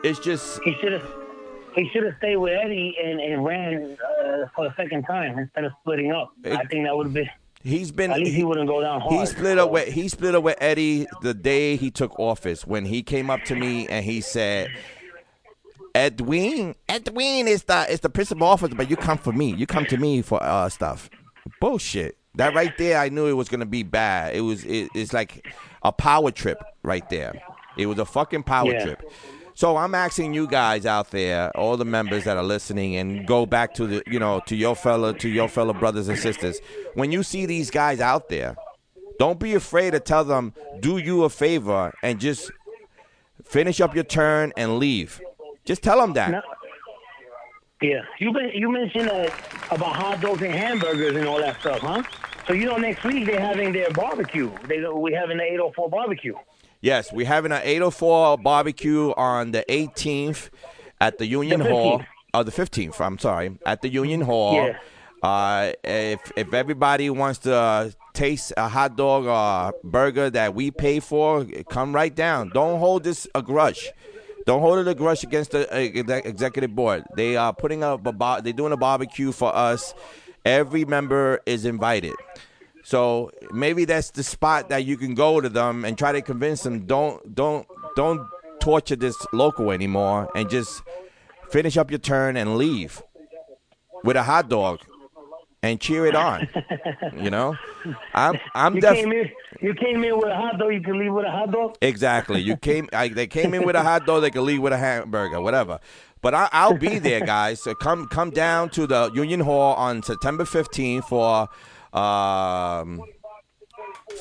It's just He should have. He should have stayed with Eddie and, and ran uh, for a second time instead of splitting up. I think that would have been. He's been. At least he wouldn't go down hard. He split up with he split up with Eddie the day he took office when he came up to me and he said, "Edwin, Edwin is the is the principal officer, but you come for me. You come to me for uh, stuff." Bullshit. That right there, I knew it was gonna be bad. It was it, it's like a power trip right there. It was a fucking power Yeah. trip. So I'm asking you guys out there, all the members that are listening, and go back to the, you know, to your fellow, to your fellow brothers and sisters. When you see these guys out there, don't be afraid to tell them, do you a favor and just finish up your turn and leave. Just tell them that. Yeah, you you mentioned uh, about hot dogs and hamburgers and all that stuff, huh? So you know, next week they're having their barbecue. They we having the 804 barbecue. Yes, we're having an 804 barbecue on the 18th at the Union The Hall. 15th. Oh, the 15th. I'm sorry, at the Union Hall. Yeah. Uh, if if everybody wants to taste a hot dog or burger that we pay for, come right down. Don't hold this a grudge. Don't hold it a grudge against the uh, executive board. They are putting up a bar- they're doing a barbecue for us. Every member is invited. So maybe that's the spot that you can go to them and try to convince them don't don't don't torture this local anymore and just finish up your turn and leave with a hot dog and cheer it on. (laughs) you know, I'm I'm you def- came in. You came in with a hot dog. You can leave with a hot dog. Exactly. You came. I, they came in with a hot dog. They can leave with a hamburger, whatever. But I, I'll be there, guys. So come come down to the Union Hall on September 15th for um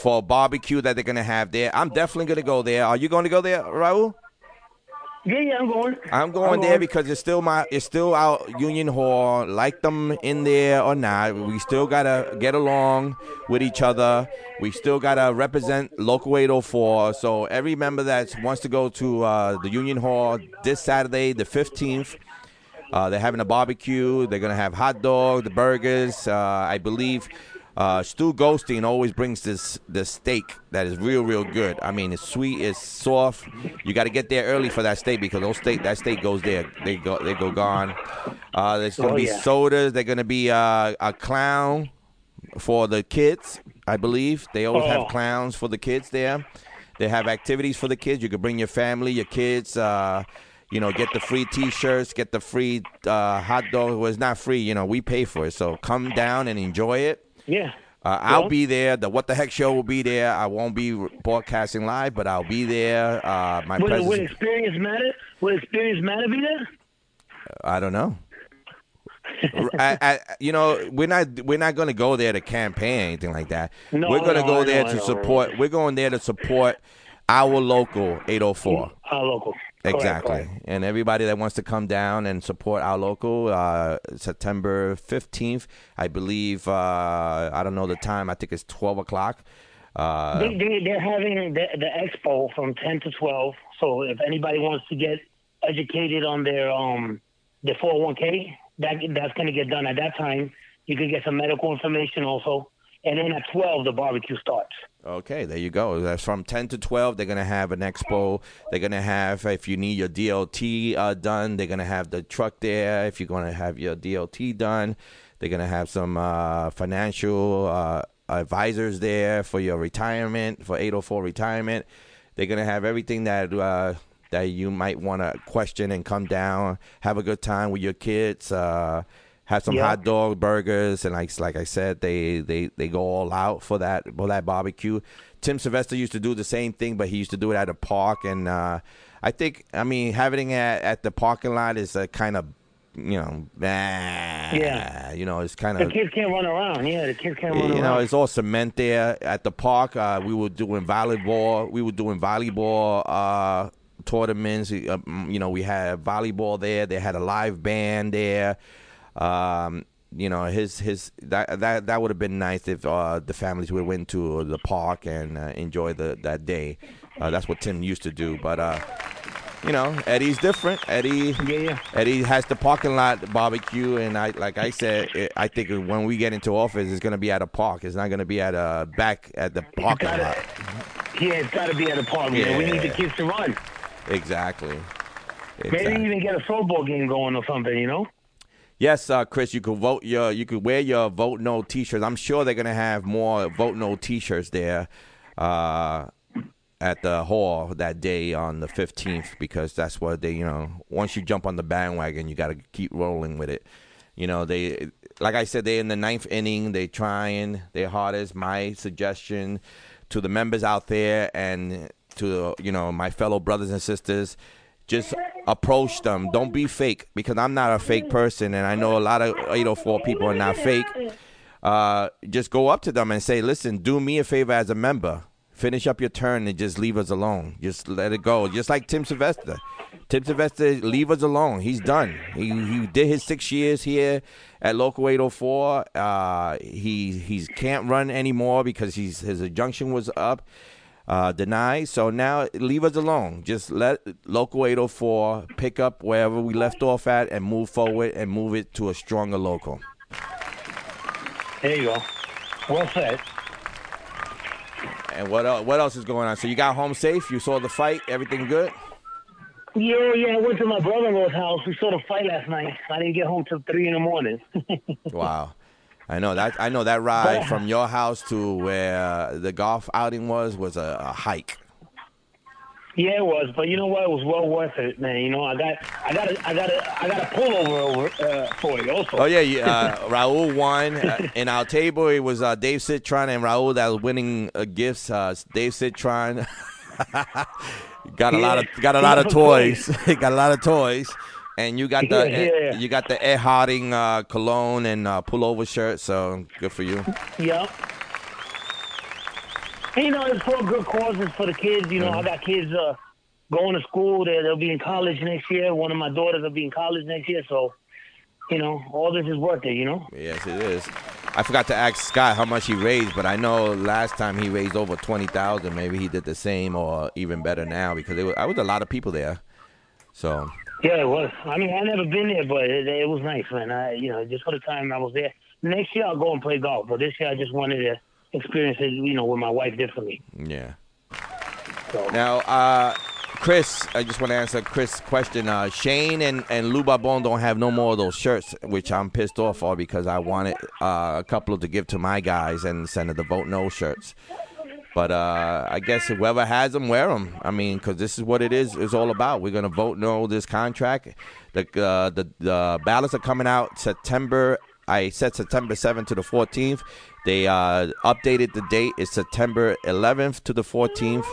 for a barbecue that they're gonna have there. I'm definitely gonna go there. Are you going to go there, Raul? Yeah, yeah, I'm going. I'm going there because it's still my it's still our Union Hall. Like them in there or not, we still gotta get along with each other. We still gotta represent local 804. So every member that wants to go to uh, the Union Hall this Saturday, the 15th, uh, they're having a barbecue. They're gonna have hot dogs, the burgers. Uh, I believe uh, Stu Goldstein always brings this this steak that is real, real good. I mean, it's sweet, it's soft. You got to get there early for that steak because those steak that steak goes there. They go they go gone. Uh, there's gonna Oh, be yeah. sodas. They're gonna be uh, a clown for the kids. I believe they always Oh. have clowns for the kids there. They have activities for the kids. You can bring your family, your kids. Uh, you know, get the free T-shirts, get the free uh, hot dog. Well, it's not free. You know, we pay for it. So come down and enjoy it. Yeah. Uh, I'll be there. The What the Heck show will be there. I won't be broadcasting live, but I'll be there. Uh, my Would, presence. would experience matter? Would experience matter be there? I don't know. I, I, you know, we're not we're not going to go there to campaign or anything like that. No, we're going to no, go I there know, to support. We're going there to support our local 804. Our local. Exactly. correct. And everybody that wants to come down and support our local, uh, September 15th, I believe, uh, I don't know the time, I think it's 12 o'clock. Uh, they, they, they're having the, the expo from 10 to 12. So if anybody wants to get educated on their um the 401k, that that's going to get done at that time. You can get some medical information also. And then at 12, the barbecue starts. Okay, there you go. That's from 10 to 12. They're going to have an expo. They're going to have, if you need your DLT uh, done, they're going to have the truck there. If you're going to have your DLT done, they're going to have some uh, financial uh, advisors there for your retirement, for 804 retirement. They're going to have everything that. Uh, that you might want to question and come down, have a good time with your kids, uh, have some Yeah. hot dog burgers, and like like I said, they they they go all out for that for that barbecue. Tim Sylvester used to do the same thing, but he used to do it at a park, and uh, I think I mean having it at, at the parking lot is a kind of you know, Yeah. you know, it's kind of The kids can't run around. Yeah, the kids can't run you around. You know, it's all cement there at the park. Uh, we were doing volleyball. We were doing volleyball uh, tournaments. Uh, you know, we had volleyball there. They had a live band there. Um, you know, his his that that that would have been nice if uh, the families would went to the park and uh, enjoy the that day. Uh, that's what Tim used to do. But uh, you know, Eddie's different. Eddie, Eddie has the parking lot barbecue, and I, like I said, it, I think when we get into office, it's gonna be at a park. It's not gonna be at a back at the parking gotta- lot. Yeah, it's got to be at a park. man. We need the Yeah. kids to run. Exactly. Maybe even get a football game going or something. You know. Yes, uh, Chris, you could vote your, you could wear your vote no T-shirts. I'm sure they're gonna have more vote no T-shirts there, uh, at the hall that day on the 15th because that's what they, you know, once you jump on the bandwagon, you got to keep rolling with it. You know, they, like I said, they're in the ninth inning. They're trying their hardest. My suggestion to the members out there and to you know my fellow brothers and sisters just approach them. Don't be fake because I'm not a fake person, and I know a lot of 804 people are not fake. Uh, just go up to them and say, "Listen, do me a favor as a member. Finish up your turn and just leave us alone. Just let it go. Just like Tim Sylvester. Tim Sylvester, leave us alone. He's done. He he did his six years here at Local 804. Uh, he he can't run anymore because he's his injunction was up uh, denied. So now leave us alone. Just let Local 804 pick up wherever we left off at and move forward and move it to a stronger local. There you go. Well said. And what else, what else is going on? So you got home safe? You saw the fight? Everything good? Yeah, yeah. I went to my brother-in-law's house. We saw the fight last night. I didn't get home till three in the morning. (laughs) Wow. I know that. I know that ride from your house to where the golf outing was was a, a hike. Yeah, it was, but you know what? It was well worth it, man. You know, I got, I got, a, I got, a, I got a pullover over uh, for you also. Oh yeah, you, uh, (laughs) Raul won uh, in our table. It was uh, Dave Citron and Raul that was winning uh, gifts. Uh, Dave Citron (laughs) got a lot of got a lot of (laughs) toys. got a lot of toys, and you got the Yeah, yeah. you got the Ed Hardy uh, cologne and uh, pullover shirt. So good for you. Yep. And, you know, it's for good causes for the kids. You know, Mm-hmm. I got kids uh, going to school. They they'll be in college next year. One of my daughters will be in college next year. So, you know, all this is worth it. You know. Yes, it is. I forgot to ask Scott how much he raised, but I know last time he raised over twenty thousand. Maybe he did the same or even better now because it was, I was a lot of people there. So Yeah, it was. I mean, I never been there, but it, it was nice, man. I, you know, just for the time I was there. Next year I'll go and play golf, but this year I just wanted to experience it, you know, what my wife did for me. yeah. Now, uh, Chris, I just want to answer Chris' question. Uh, Shane and and Lou Babon don't have no more of those shirts, which I'm pissed off for because I wanted uh, a couple to give to my guys and send the vote no shirts. But uh, I guess whoever has them, wear them. I mean, because this is what it is. Is all about. We're gonna vote no this contract. The uh, the the ballots are coming out September. I said September 7th to the 14th. They uh, updated the date. It's September 11th to the 14th.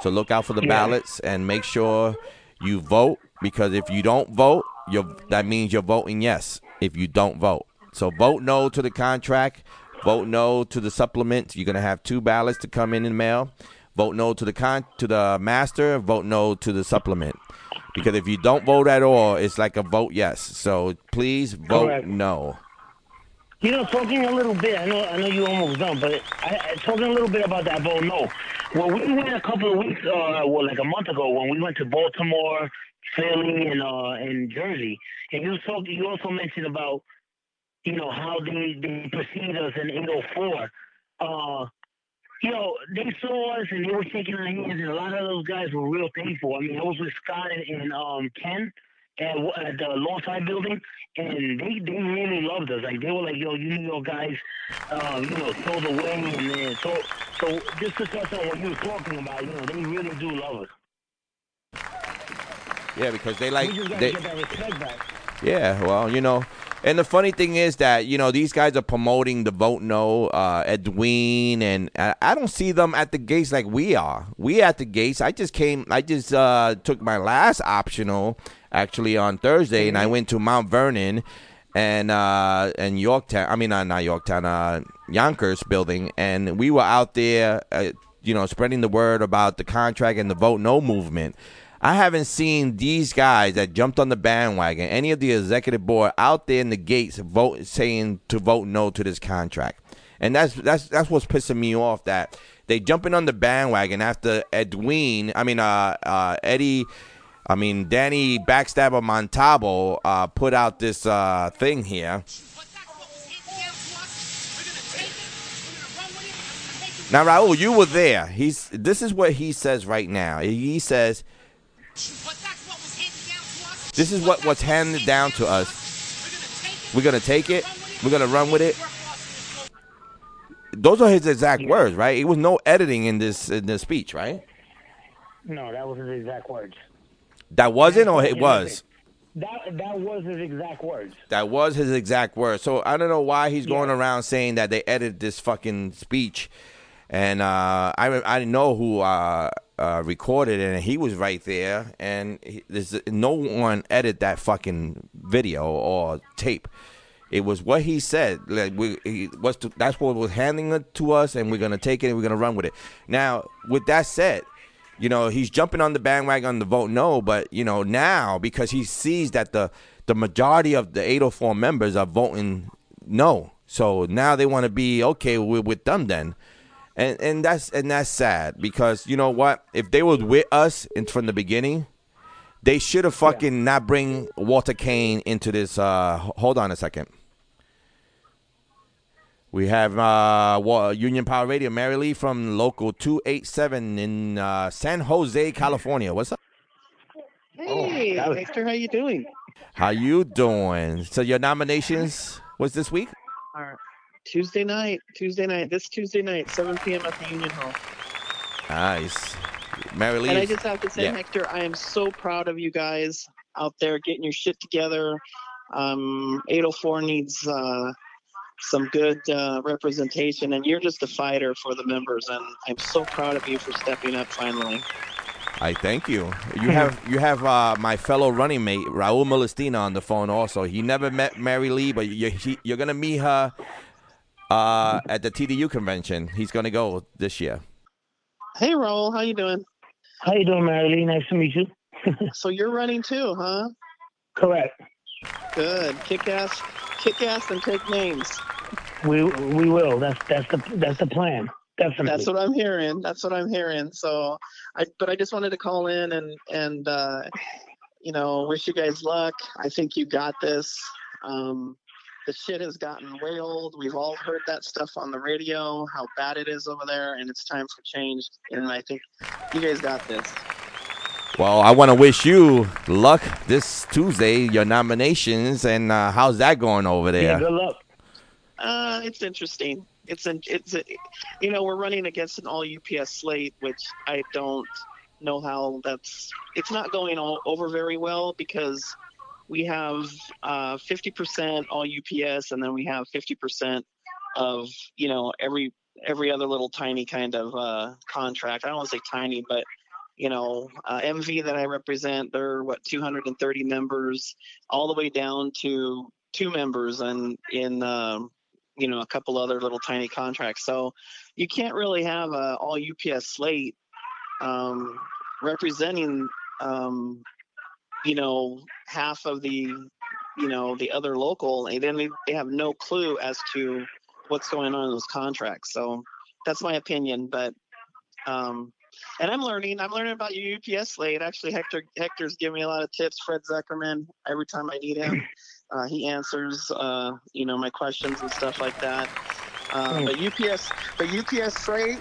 So look out for the Yeah. ballots and make sure you vote because if you don't vote, that means you're voting yes. If you don't vote, so vote no to the contract. Vote no to the supplement. You're gonna have two ballots to come in in the mail. Vote no to the con to the master. Vote no to the supplement. Because if you don't vote at all, it's like a vote yes. So please vote Correct. no. You know, talking a little bit. I know, I know you almost done, but I, I, talking a little bit about that vote no. Well, we went a couple of weeks, uh, well, like a month ago, when we went to Baltimore, Philly, and uh, and Jersey, and you talked. You also mentioned about, you know, how they they perceived us in 804. Uh, you know, they saw us and they were shaking our hands, and a lot of those guys were real thankful. I mean, I was with Scott and, and um, Ken at, at the Lawside building, and they, they really loved us. Like, they were like, yo, you know, guys, uh, you know, show the way. And then, so, so just to touch on what you were talking about, you know, they really do love us. Yeah, because they like we just got they, get that respect back. Yeah, well, you know, and the funny thing is that you know these guys are promoting the vote no, uh, Edwin, and I, I don't see them at the gates like we are. We at the gates. I just came. I just uh, took my last optional actually on Thursday, and I went to Mount Vernon and uh, and Yorktown. I mean, uh, not Yorktown, uh, Yonkers building, and we were out there, uh, you know, spreading the word about the contract and the vote no movement. I haven't seen these guys that jumped on the bandwagon, any of the executive board out there in the gates vote saying to vote no to this contract. And that's that's that's what's pissing me off that they jumping on the bandwagon after Edwin, I mean uh, uh, Eddie I mean, Danny Backstabber Montalvo uh, put out this uh, thing here. Now, Raul, you were there. He's. This is what he says right now. He says, "This is what was handed down to us. We're gonna take it. We're gonna run with it." Those are his exact words, right? It was no editing in this in this speech, right? No, that was his exact words. That wasn't, or it was. That that was his exact words. That was his exact words. So I don't know why he's going around saying that they edited this fucking speech. And uh, I I didn't know who uh, uh, recorded it, and he was right there. And he, there's no one edited that fucking video or tape. It was what he said. Like we, he to, that's what was handing it to us, and we're gonna take it and we're gonna run with it. Now, with that said, you know he's jumping on the bandwagon on the vote no, but you know now because he sees that the the majority of the 804 members are voting no, so now they want to be okay with, with them then. And and that's and that's sad because you know what? If they were with us in, from the beginning, they should have fucking not bring Walter Kane into this. Uh, hold on a second. We have uh, Union Power Radio, Mary Lee from Local 287 in uh, San Jose, California. What's up? Hey, Hector, how you doing? How you doing? So your nominations was this week? All right. Tuesday night, Tuesday night, this Tuesday night, 7 p.m. at the Union Hall. Nice. Mary Lee. And I just have to say, yeah. Hector, I am so proud of you guys out there getting your shit together. Um, 804 needs uh, some good uh, representation, and you're just a fighter for the members, and I'm so proud of you for stepping up finally. I thank you. You have you have uh, my fellow running mate Raul Molestina on the phone. Also, he never met Mary Lee, but you, he, you're gonna meet her uh, at the TDU convention. He's gonna go this year. Hey, Raul, how you doing? How you doing, Marilyn? Nice to meet you. (laughs) so you're running too, huh? Correct. Good. Kick ass, kick ass, and take names. We we will. That's that's the that's the plan. Definitely. That's what I'm hearing. That's what I'm hearing. So, I but I just wanted to call in and and uh, you know wish you guys luck. I think you got this. Um, the shit has gotten way old. We've all heard that stuff on the radio, how bad it is over there, and it's time for change. And I think you guys got this. Well, I want to wish you luck this Tuesday. Your nominations and uh, how's that going over there? Yeah, good luck. Uh, it's interesting. It's an it's a, you know we're running against an all UPS slate, which I don't know how that's. It's not going all over very well because we have uh, 50% all UPS, and then we have 50% of you know every every other little tiny kind of uh, contract. I don't want to say tiny, but you know, uh, MV that I represent, they're what 230 members, all the way down to two members, and in um, you know a couple other little tiny contracts. So you can't really have a all UPS slate um, representing um, you know half of the you know the other local, and then they, they have no clue as to what's going on in those contracts. So that's my opinion, but um, and I'm learning. I'm learning about your UPS slate. Actually, Hector Hector's giving me a lot of tips. Fred Zuckerman, every time I need him, uh, he answers uh, you know my questions and stuff like that. Uh, Hmm. but UPS, but UPS freight,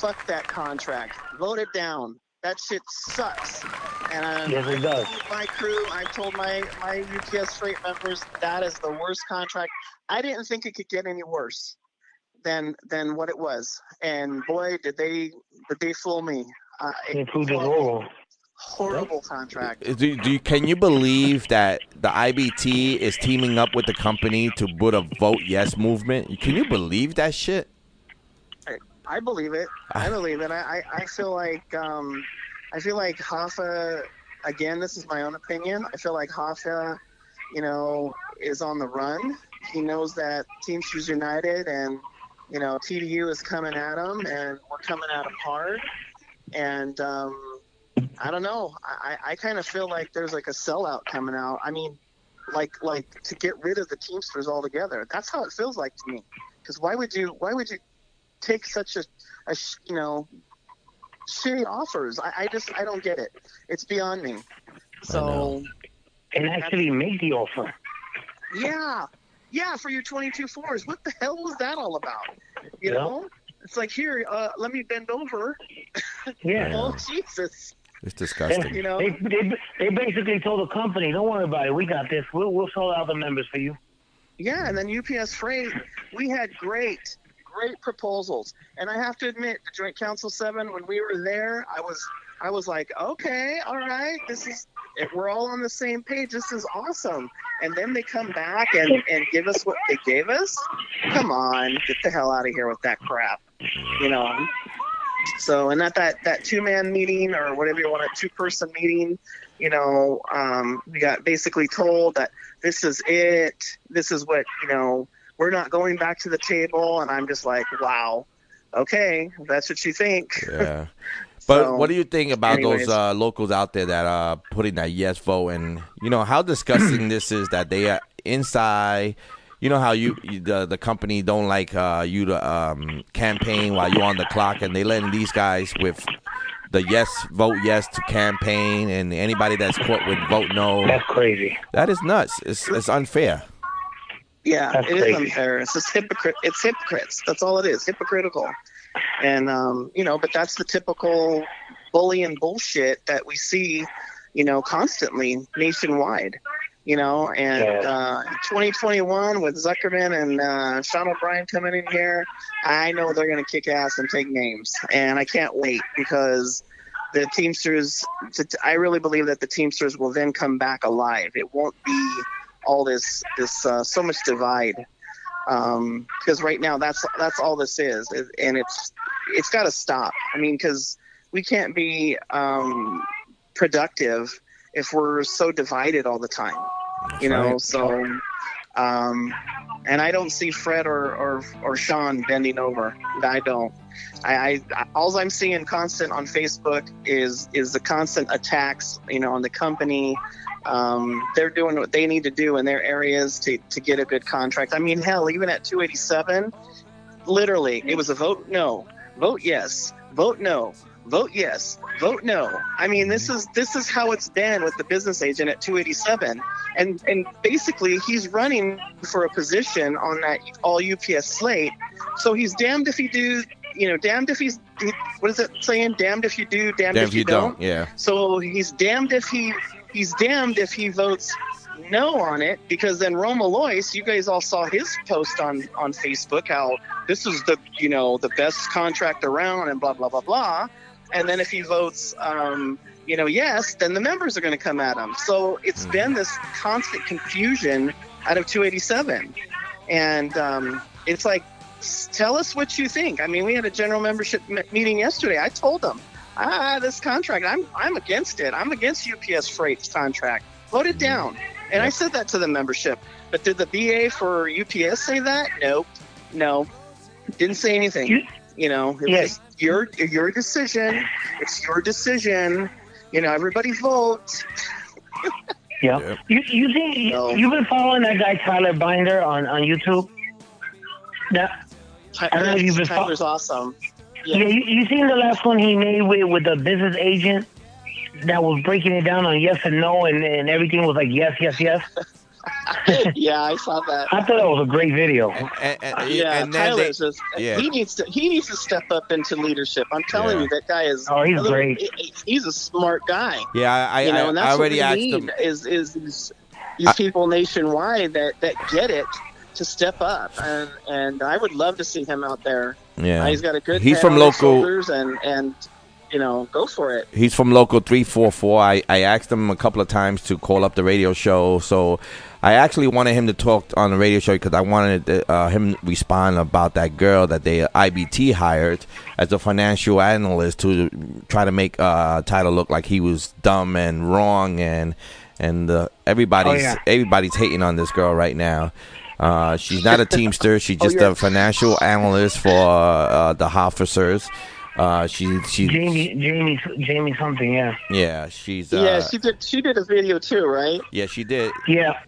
fuck that contract. Vote it down. That shit sucks. And um, Yes, it does. Told my crew, I told my my UPS freight members that is the worst contract. I didn't think it could get any worse than than what it was. And boy, did they did they fool me. Uh, They proved it wrong. horrible contract. Do, do you, can you believe that the IBT is teaming up with the company to put a vote yes movement? Can you believe that shit? I, I believe it. I (sighs) believe it. I, I, I feel like um, I feel like Hoffa. Again, this is my own opinion. I feel like Hoffa, you know, is on the run. He knows that Teamsters United and you know TDU is coming at him, and we're coming at him hard. And um, I don't know. I, I kind of feel like there's like a sellout coming out. I mean, like like to get rid of the Teamsters altogether. That's how it feels like to me. Because why would you why would you take such a, a you know shitty offers? I, I just I don't get it. It's beyond me. So and actually make the offer. yeah, yeah, for your 22 fours. What the hell was that all about? You Yeah. know, it's like here, uh, let me bend over. (laughs) Yeah. oh Jesus. It's disgusting. You know? They, they they basically told the company, "Don't worry about it. We got this. We'll we'll sort out the members for you." Yeah, and then UPS Freight, we had great, great proposals. And I have to admit, the Joint Council Seven, when we were there, I was, I was like, okay, all right, this is, if we're all on the same page. This is awesome. And then they come back and and give us what they gave us. Come on, get the hell out of here with that crap. You know. So, and at that that two man meeting or whatever you want, a two person meeting, you know, um, we got basically told that this is it. This is what you know. We're not going back to the table, and I'm just like, wow, okay, that's what you think. Yeah. (laughs) But So, what do you think about anyways. those uh, locals out there that are putting that yes vote? And you know how disgusting (clears throat) this is that they are inside. You know how you you- the the company don't like uh, you to um, campaign while you're on the clock, and they letting these guys with the yes vote yes to campaign, and anybody that's caught with vote no. That's crazy. That is nuts. It's it's unfair. Yeah, That's it is unfair. It's just hypocrite. It's hypocrites. That's all it is. Hypocritical. And um, you know, but that's the typical bullying bullshit that we see, you know, constantly nationwide. You know, and uh, 2021 with Zuckerman and uh, Sean O'Brien coming in here, I know they're going to kick ass and take names, and I can't wait because the Teamsters. I really believe that the Teamsters will then come back alive. It won't be all this this uh, so much divide um because right now that's that's all this is and it's it's got to stop. I mean because we can't be um productive if we're so divided all the time you know right. so um and i don't see fred or or or sean bending over. I don't I, I, all I'm seeing constant on Facebook is is the constant attacks, you know, on the company. Um, they're doing what they need to do in their areas to, to get a good contract. I mean, hell, even at 287, literally, it was a vote no, vote yes, vote no, vote yes, vote no. I mean, this is this is how it's been with the business agent at 287, and and basically he's running for a position on that all UPS slate. So he's damned if he do, you know, damned if he's what is it saying? Damned if you do, damned, Damn if you, don't. Yeah. So he's damned if he he's damned if he votes no on it because then Roma Lois, you guys all saw his post on on Facebook how this is the you know the best contract around and blah blah blah blah, and then if he votes um, you know yes, then the members are going to come at him. So it's been this constant confusion out of 287, and um, it's like tell us what you think. I mean, we had a general membership m- meeting yesterday. I told them ah, this contract, I'm I'm against it. I'm against UPS Freight's contract. Vote it down. And I said that to the membership. But did the BA for UPS say that? Nope. No. Didn't say anything. You, know, it's Yeah. just your your decision. It's your decision. You know, everybody vote. Yeah. You you think you, you've been following that guy Tyler Binder on on YouTube? Yeah. I don't know if you've been Tyler's awesome. Yeah, you, you seen the last one he made with with the business agent that was breaking it down on yes and no, and, and everything was like yes, yes, yes. (laughs) yeah, I saw that. I thought that was a great video. yeah, and Tyler's they- just yeah. he needs to he needs to step up into leadership. I'm telling Yeah. you, that guy is. Oh, he's a little- great. he- He's a smart guy. Yeah, I, I, you know, I- and I that's already what asked we them. need is is these, these people nationwide that that get it to step up, and and I would love to see him out there. Yeah. Uh, he's got a good. He's from local- and and you know go for it. He's from local 344. I, I asked him a couple of times to call up the radio show. So I actually wanted him to talk on the radio show because I wanted uh, him to respond about that girl that they IBT hired as a financial analyst to try to make uh, Tyler look like he was dumb and wrong and and uh, everybody's Oh, yeah. everybody's hating on this girl right now. Uh, she's not a teamster. She's (laughs) just you're- a financial analyst for uh, the officers. Uh, she she Jamie, Jamie, Jamie, something. Yeah. yeah, she's uh, yeah, she did. She did a video too, right? yeah, she did. Yeah.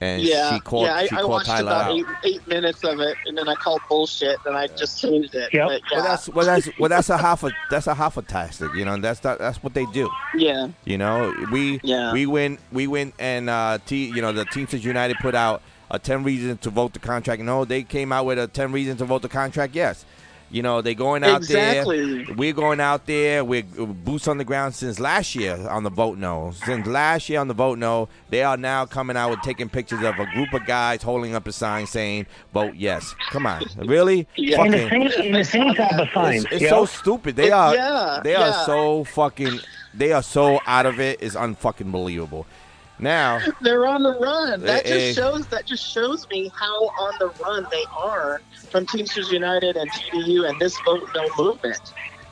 and yeah, she called yeah. I, she I called watched Tyler about eight, eight minutes of it, and then I called bullshit, and I just changed it. But yeah, Well, that's well, that's well, that's a half a that's a half a tactic. You know, that's that, that's what they do. yeah. You know, we Yeah. we went we went and uh, T, you know the Teamsters United put out a ten reasons to vote the contract. No, they came out with a ten reasons to vote the contract. Yes. You know, they're going out Exactly. there. We're going out there. We're boots on the ground since last year on the vote no. Since last year on the vote no, they are now coming out with taking pictures of a group of guys holding up a sign saying vote yes. Come on, really? Yeah. In the same- in the same type of signs, It's, it's yeah. so stupid. They It- are. yeah, they are yeah. so fucking. They are so out of it. It's unfucking believable. Now, They're on the run. That Eh, eh. just shows that just shows me how on the run they are from Teamsters United and TDU and this vote no movement.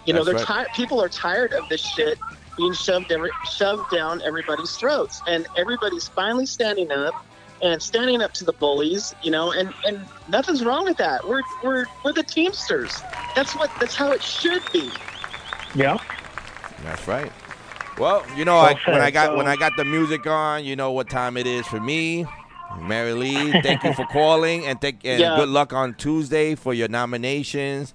You know, they're right. tired. People are tired of this shit being shoved every, shoved down everybody's throats, and everybody's finally standing up and standing up to the bullies. You know, and and nothing's wrong with that. We're we're we're the Teamsters. That's what that's how it should be. Yeah. that's right. Well, you know, I, when I got when I got the music on, you know what time it is for me. Mary Lee, thank you for (laughs) calling, and thank and Yeah. good luck on Tuesday for your nominations.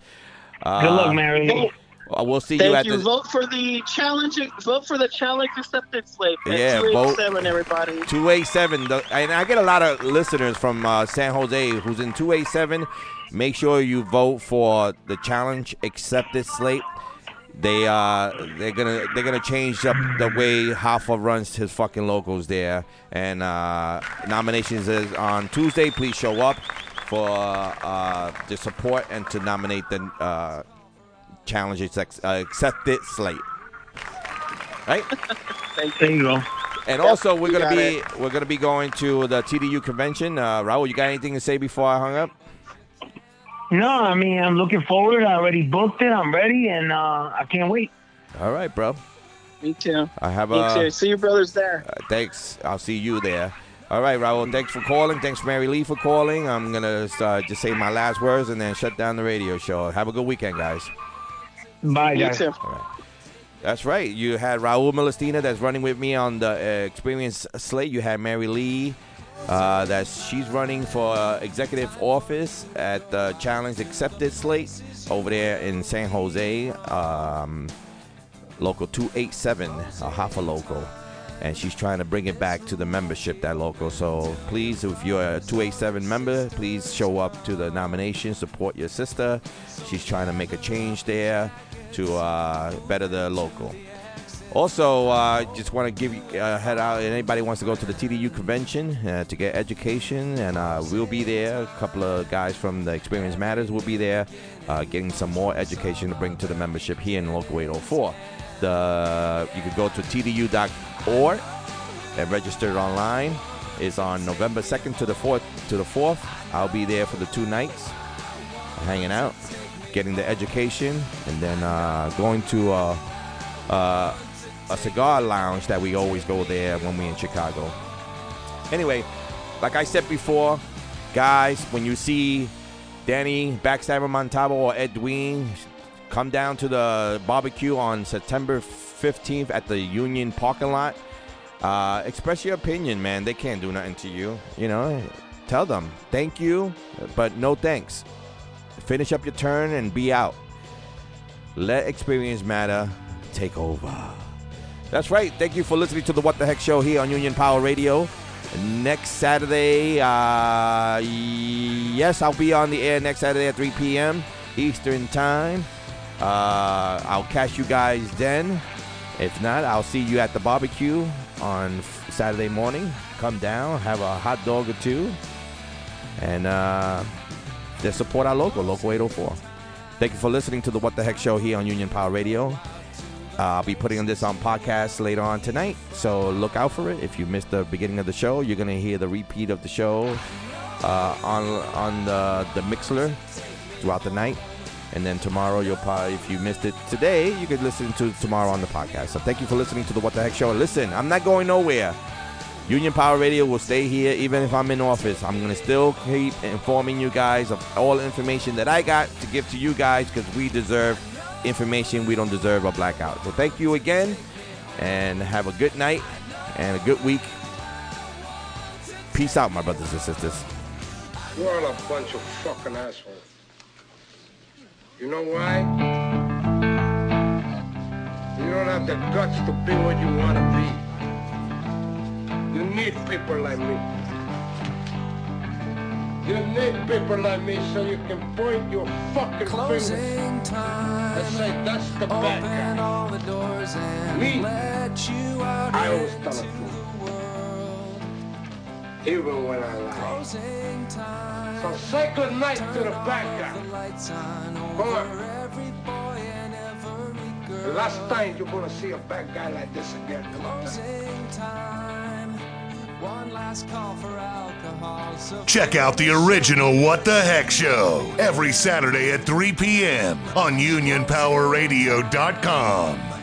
Uh, Good luck, Mary. Vote, uh, We'll see thank you at you. the Vote for the challenge. Vote for the challenge acceptance slate. Yeah, vote- Everybody. 287. And I get a lot of listeners from uh, San Jose who's in 287. Make sure you vote for the challenge accepted slate. They uh they're gonna they're gonna change up the way Hoffa runs his fucking locals there. And uh, nominations is on Tuesday. Please show up for uh, the support and to nominate the uh, challenge ex- uh, accepted slate. Right. There you go. And Yep, also, we're gonna got be we're gonna be going to the TDU convention. Uh, Raul, you got anything to say before I hung up? No, I mean I'm looking forward. I already booked it. I'm ready, and uh, I can't wait. All right, bro. Me too. I have Me a. too. See your brothers there. Uh, thanks. I'll see you there. All right, Raul. Thanks for calling. Thanks, Mary Lee, for calling. I'm gonna uh, just say my last words and then shut down the radio show. Have a good weekend, guys. Bye, You guys. too. That's right. You had Raul Molestina that's running with me on the uh, Experience Slate. You had Mary Lee. Uh, that she's running for executive office at the Challenge Accepted Slate over there in San Jose, um, local 287, a Hoffa local. And she's trying to bring it back to the membership, that local. So please, if you're a 287 member, please show up to the nomination, support your sister. She's trying to make a change there to uh, better the local. Also, uh, just want to give you uh, head out. Anybody wants to go to the TDU convention uh, to get education, and uh, we'll be there. A couple of guys from the Experience Matters will be there, uh, getting some more education to bring to the membership here in Local 804. The you could go to tdu.org and register online. It's on November 2nd to the 4th. To the 4th, I'll be there for the two nights, hanging out, getting the education, and then uh, going to. A cigar lounge that we always go there when we're in Chicago. Anyway, like I said before, guys, when you see Danny Backstabber Montalvo or Edwin, come down to the barbecue on September 15th at the Union parking lot. Uh, express your opinion, man. They can't do nothing to you. You know, tell them thank you, but no thanks. Finish up your turn and be out. Let experience matter take over. That's right. Thank you for listening to the What the Heck Show here on Union Power Radio. Next Saturday, uh, yes, I'll be on the air next Saturday at 3 p.m. Eastern Time. Uh, I'll catch you guys then. If not, I'll see you at the barbecue on Saturday morning. Come down, have a hot dog or two, and uh, just support our local, Local 804. Thank you for listening to the What the Heck Show here on Union Power Radio. I'll be putting this on podcast later on tonight, so look out for it. If you missed the beginning of the show, you're gonna hear the repeat of the show uh, on on the the Mixler throughout the night, and then tomorrow you'll probably, if you missed it today, you could listen to tomorrow on the podcast. So thank you for listening to the What the Heck Show. Listen, I'm not going nowhere. Union Power Radio will stay here even if I'm in office. I'm going to still keep informing you guys of all information that I got to give to you guys because we deserve information. We don't deserve a blackout. So thank you again and have a good night and a good week. Peace out, my brothers and sisters. You're all a bunch of fucking assholes. You know why? You don't have the guts to be what you want to be. You need people like me. You need people like me so you can point your fucking fingers and say, that's the bad guy. all the doors and Me? let you out I always tell the truth. Even when I lie. closing time. So say good night to the bad guy. Come on. Last time you're gonna see a bad guy like this again. Closing time. Check out the original What the Heck Show every Saturday at 3 p.m. on UnionPowerRadio.com.